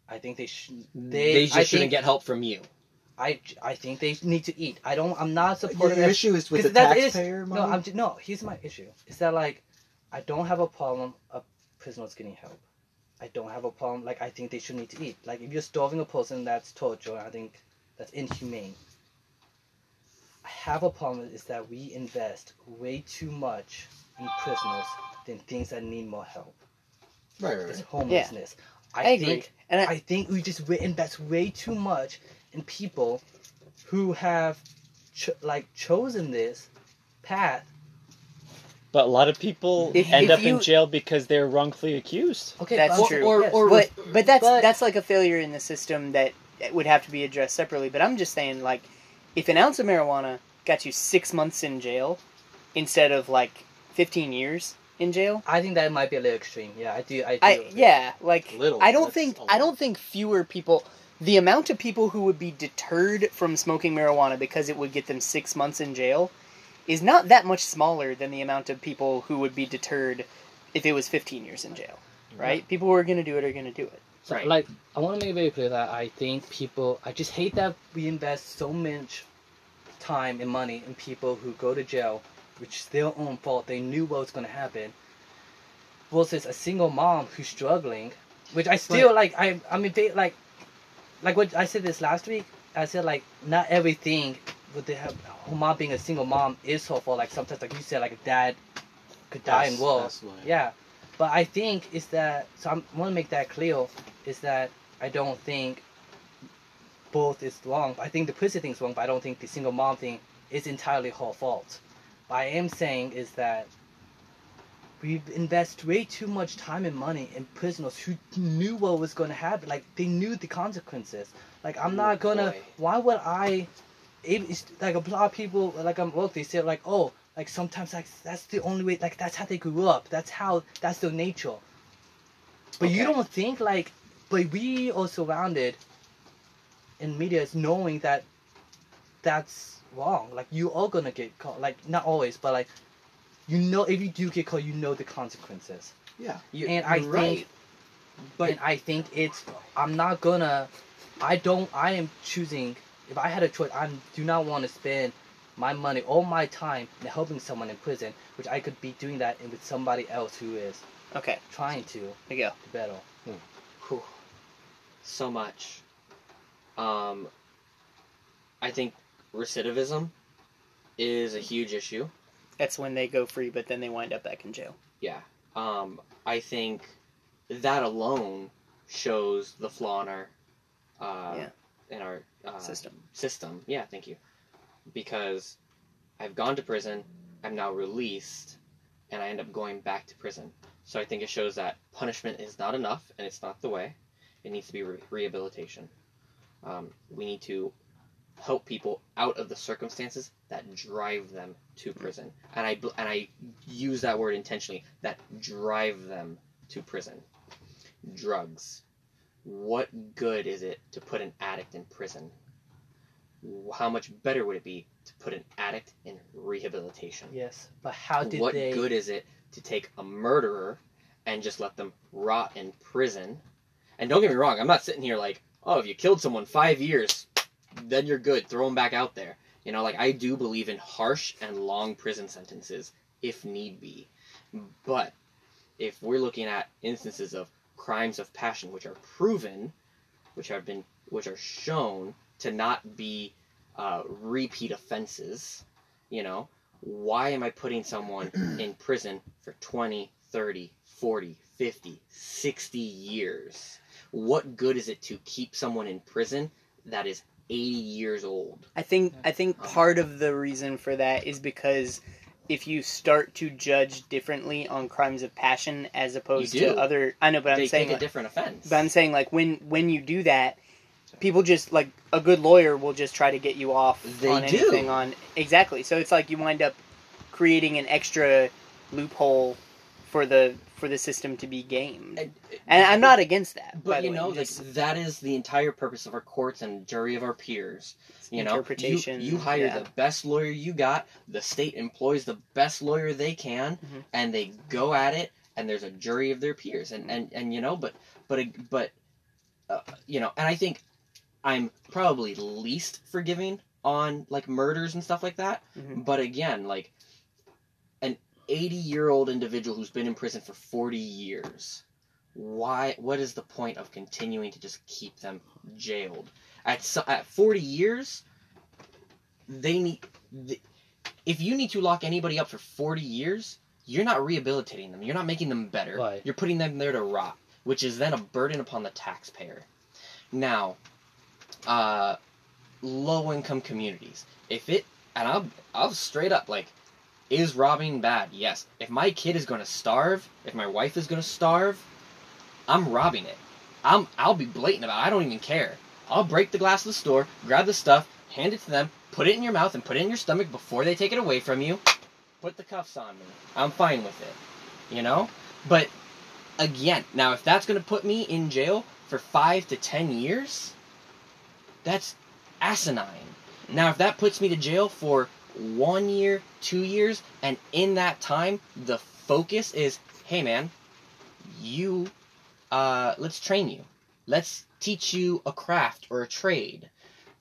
I think they should. They, They, just I shouldn't think, get help from you. I, I think they need to eat. I don't. I'm not Your supporting. that- issue is with the 'cause that is- taxpayer no, money. I'm no. Here's my issue. Is that like, I don't have a problem of prisoners getting help. I don't have a problem. Like I think they should need to eat. Like if you're starving a person, that's torture. I think that's inhumane. I have a problem is that we invest way too much in prisoners than things that need more help. right, right, It's right. homelessness. I, I, agree. think and I, I think we just wa- invest way too much in people who have ch- like chosen this path. But a lot of people If- end if up in jail because they're wrongfully accused. Okay, That's but- true. Or- yes. or- but but that's but- that's like a failure in the system that would have to be addressed separately. But I'm just saying, like, if an ounce of marijuana got you six months in jail instead of like 15 years in jail, I think that might be a little extreme. Yeah, I do. I do. I yeah, like Little, I don't think I don't think fewer people. The amount of people who would be deterred from smoking marijuana because it would get them six months in jail is not that much smaller than the amount of people who would be deterred if it was 15 years in jail. Right? People who are going to do it are going to do it. So, Right. like, I want to make it very clear that I think people. I just hate that. we invest so much time and money in people who go to jail, which is their own fault. They knew what was going to happen. Versus a single mom who's struggling, which I still like. I I mean, they like, like what I said this last week. I said like not everything with the her mom being a single mom is her fault. Like sometimes, like you said, like a dad could die in That's- war. that's why. Yeah, but I think is that so I want to make that clear. Is that I don't think both is wrong. I think the prison thing is wrong, but I don't think the single mom thing is entirely her fault. What I am saying is that we invest way too much time and money in prisoners who knew what was going to happen. Like they knew the consequences. Like I'm not gonna. boy. Why would I? It, it's like a lot of people like um, I'm work. They say like oh like sometimes like that's the only way. Like that's how they grew up. That's how that's their nature. But you don't think like. But we are surrounded in media is knowing that that's wrong. Like you are gonna get caught. Like not always, but like you know if you do get caught, you know the consequences. Yeah. You, And I you're think- right. But and I think it's. I'm not gonna. I don't. I am choosing. If I had a choice, I do not want to spend my money, all my time, in helping someone in prison, which I could be doing that with somebody else who is Okay, trying to there you go. better. Whew. So much. Um, I think recidivism is a huge issue. That's when they go free, but then they wind up back in jail. Yeah. Um, I think that alone shows the flaw in our uh, Yeah. in our uh, System. system. Yeah, thank you. Because I've gone to prison, I'm now released, and I end up going back to prison. So I think it shows that punishment is not enough, and it's not the way. It needs to be re- rehabilitation. Um, we need to help people out of the circumstances that drive them to prison, and I bl- and I use that word intentionally. That drive them to prison. Drugs. What good is it to put an addict in prison? How much better would it be to put an addict in rehabilitation? Yes, but how did what they? good is it to take a murderer and just let them rot in prison? And don't get me wrong, I'm not sitting here like, oh, if you killed someone five years, then you're good. Throw them back out there. You know, like I do believe in harsh and long prison sentences if need be. But if we're looking at instances of crimes of passion which are proven, which have been, which are shown to not be uh, repeat offenses, you know, why am I putting someone in prison for 20, 30, 40, 50, 60 years? What good is it to keep someone in prison that is 80 years old? I think I think Um, part of the reason for that is because if you start to judge differently on crimes of passion as opposed to other, I know, but I'm saying, take a different offense. but I'm saying like when when you do that, people just like a good lawyer will just try to get you off They on do. anything on exactly. So it's like you wind up creating an extra loophole for the for the system to be gamed. And- And I'm not against that. But you know, like, that is the entire purpose of our courts and jury of our peers. You know. You, you hire yeah. the best lawyer you got. The state employs the best lawyer they can, Mhm. and they go at it. And there's a jury of their peers, and and, and you know, but but but uh, you know, and I think I'm probably least forgiving on like murders and stuff like that. Mhm. But again, like 80 year old individual who's been in prison for 40 years. Why what is the point of continuing to just keep them jailed? At so, at 40 years they need the, if you need to lock anybody up for 40 years you're not rehabilitating them. You're not making them better. Right. you're putting them there to rot which is then a burden upon the taxpayer. Now uh low income communities. If it and I'll I'll straight up like is robbing bad? Yes. If my kid is going to starve, if my wife is going to starve, I'm robbing it. I'm I'll be blatant about. it. I don't even care. I'll break the glass of the store, grab the stuff, hand it to them, put it in your mouth and put it in your stomach before they take it away from you. Put the cuffs on me. I'm fine with it. You know? But again, now if that's going to put me in jail for 5 to 10 years, that's asinine. Now if that puts me to jail for one year, two years, and in that time, the focus is, hey man, you, uh, let's train you. Let's teach you a craft or a trade.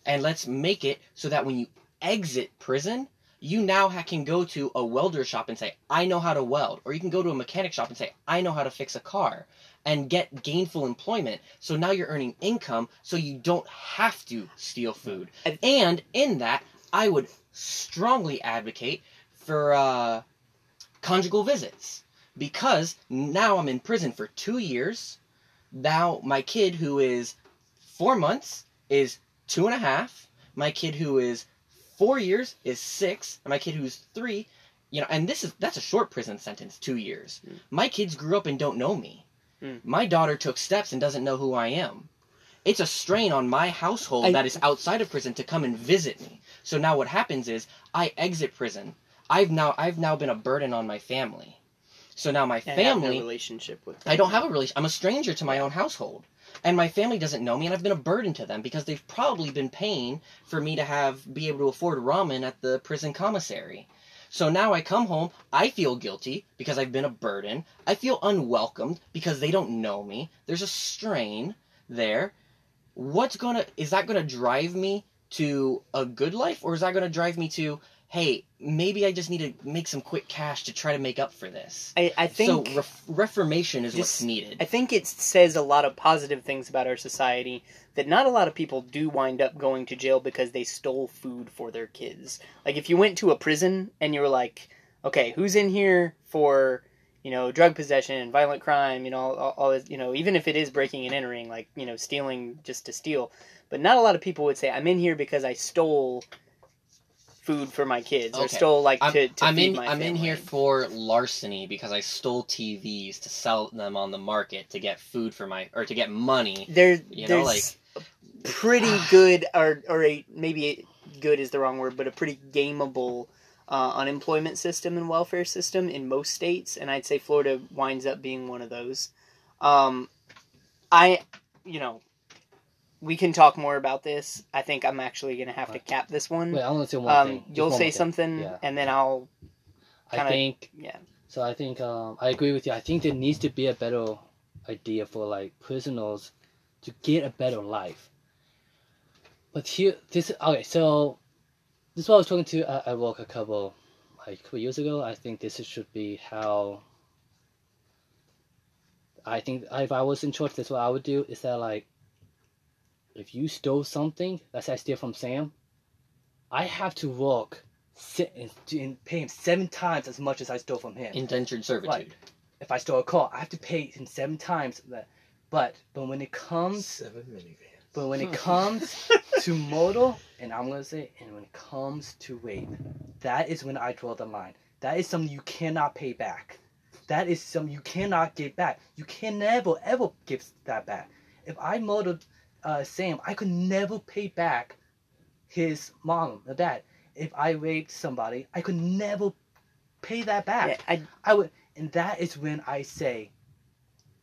And let's make it so that when you exit prison, you now ha- can go to a welder shop and say, I know how to weld. Or you can go to a mechanic shop and say, I know how to fix a car. And get gainful employment. So now you're earning income so you don't have to steal food. And in that, I would strongly advocate for uh, conjugal visits because now I'm in prison for two years. Now my kid who is four months is two and a half. My kid who is four years is six, and my kid who's three, you know, and this is that's a short prison sentence, two years. Mm. My kids grew up and don't know me. Mm. My daughter took steps and doesn't know who I am. It's a strain on my household I- that is outside of prison to come and visit me. So now what happens is I exit prison. I've now I've now been a burden on my family. So now my and have no family relationship with. I don't have a relation. I'm a stranger to my own household, and my family doesn't know me, and I've been a burden to them because they've probably been paying for me to have be able to afford ramen at the prison commissary. So now I come home, I feel guilty because I've been a burden. I feel unwelcomed because they don't know me. There's a strain there. What's gonna is that gonna drive me to a good life, or is that gonna drive me to hey, maybe I just need to make some quick cash to try to make up for this. I, I think so ref- reformation is what's needed. I think it says a lot of positive things about our society that not a lot of people do wind up going to jail because they stole food for their kids. Like if you went to a prison and you were like, okay, who's in here for you know drug possession violent crime, you know all, all this, you know even if it is breaking and entering, like you know stealing just to steal, but not a lot of people would say I'm in here because I stole food for my kids or stole like I'm, to, to I'm feed in. my I'm in here for larceny because I stole TVs to sell them on the market to get food for my or to get money. there You know, there's a pretty good or or a maybe good is the wrong word but a pretty gameable uh, unemployment system and welfare system in most states and i'd say florida winds up being one of those um, i you know we can talk more about this i think i'm actually gonna have to cap this one Wait, I want to say one um, thing. Just you'll one say thing. something Yeah. and then i'll I kinda- think yeah So I think um, I agree with you. I think there needs to be a better idea for like prisoners to get a better life. But here, this okay. So this is what I was talking to at, at work a couple like a couple years ago. I think this should be how. I think if I was in charge, that's what I would do. Is that like, if you stole something, let's say I steal from Sam, I have to work. Sit and, and pay him seven times as much as I stole from him. Indentured servitude. Right. if I stole a car, I have to pay him seven times that. But but when it comes Seven minivans. But when it comes to murder, and I'm gonna say, and when it comes to rape, that is when I draw the line. That is something you cannot pay back. That is something you cannot get back. You can never ever give that back. If I murdered uh, Sam, I could never pay back his mom or dad. If I raped somebody, I could never pay that back. yeah, I, I would, and that is when I say,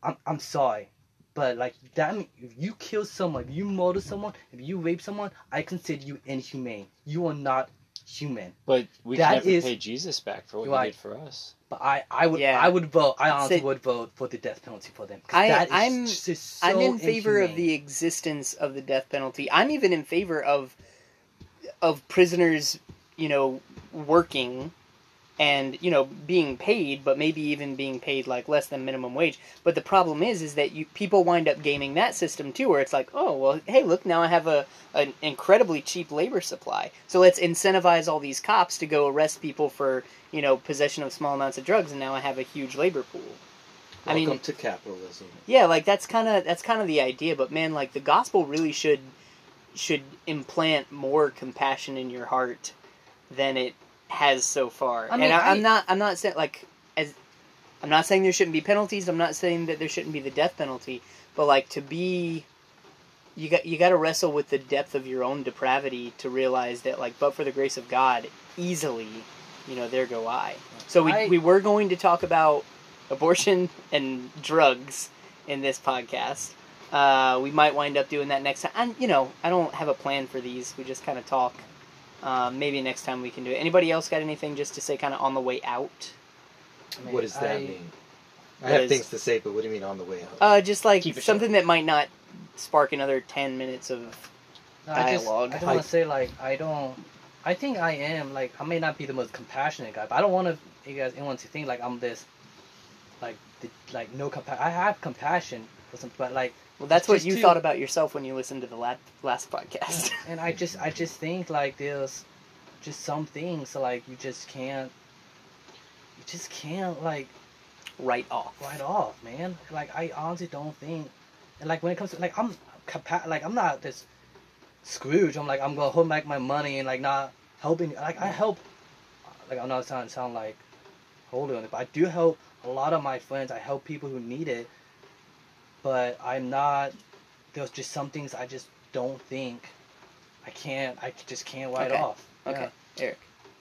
I'm, I'm sorry, but like that, if you kill someone, if you murder someone, if you rape someone, I consider you inhumane. You are not human. But we That can never is- pay Jesus back for what Right. he did for us. But I, I would, Yeah. I would vote. I honestly Say- would vote for the death penalty for them. I- that is I'm- just so I'm in favor of the existence of the death penalty. I'm even in favor of of prisoners, you know, working and you know being paid, but maybe even being paid like less than minimum wage. But the problem is, is that you people wind up gaming that system too, where it's like, oh well, hey, look, now I have a an incredibly cheap labor supply, so let's incentivize all these cops to go arrest people for you know possession of small amounts of drugs, and now I have a huge labor pool. I Welcome mean, to capitalism. yeah, like that's kind of that's kind of the idea. But man, like the gospel really should should implant more compassion in your heart than it has so far. I mean, and I, I'm not I'm not saying like as I'm not saying there shouldn't be penalties. I'm not saying that there shouldn't be the death penalty. But like to be you got you got to wrestle with the depth of your own depravity to realize that like but for the grace of God easily you know there go I. So we I- we were going to talk about abortion and drugs in this podcast. Uh, we might wind up doing that next time. And you know, I don't have a plan for these. We just kind of talk. Uh, maybe next time we can do it. Anybody else got anything just to say, kind of on the way out? I mean, What does that I- mean? I have is- things to say, but what do you mean on the way out? Uh, just like Keep it something that might not spark another ten minutes of. No, I just. I don't want to say like I don't. I think I am like I may not be the most compassionate guy, but I don't want to you guys anyone to think like I'm this, like the, like no compa- I have compassion for some, but like Well, that's what you too- thought about yourself when you listened to the last last podcast. and I just I just think like there's just some things like you just can't you just can't like write off. write off, man. Like I honestly don't think, and like when it comes to like I'm capa- like I'm not this Scrooge. I'm like I'm gonna hold back my money and like not helping. Like I help. Like I'm not trying to sound like holy on it, but I do help a lot of my friends. I help people who need it, but I'm not. There's just some things I just don't think. I can't. I just can't write Okay. off. Okay, Eric.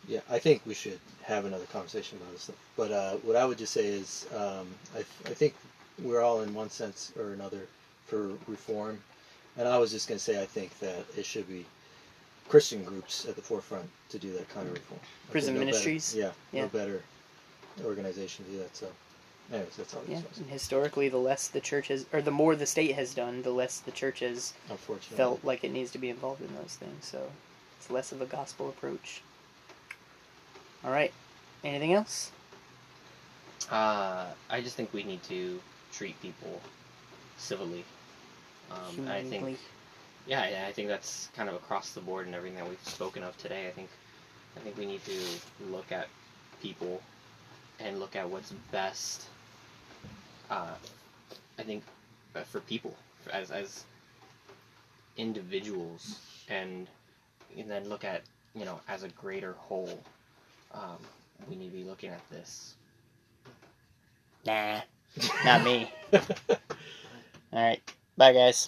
Yeah, I think we should have another conversation about this stuff. But uh, what I would just say is, um, I, th- I think we're all in one sense or another for reform. And I was just going to say, I think that it should be Christian groups at the forefront to do that kind of reform. I Prison no better- ministries? yeah, Yeah. no better organization to do that. So, anyways, that's all I Yeah, was and historically, the less the church has, or the more the state has done, the less the church has Unfortunately. felt like it needs to be involved in those things. So it's less of a gospel approach. All right. Anything else? Uh, I just think we need to treat people civilly. Um, I think Humanely. yeah, yeah, I think that's kind of across the board and everything that we've spoken of today. I think I think we need to look at people and look at what's best. Uh, I think uh, for people as as individuals and and then look at you know as a greater whole. Um, we need to be looking at this. Nah, not me. All right. Bye, guys.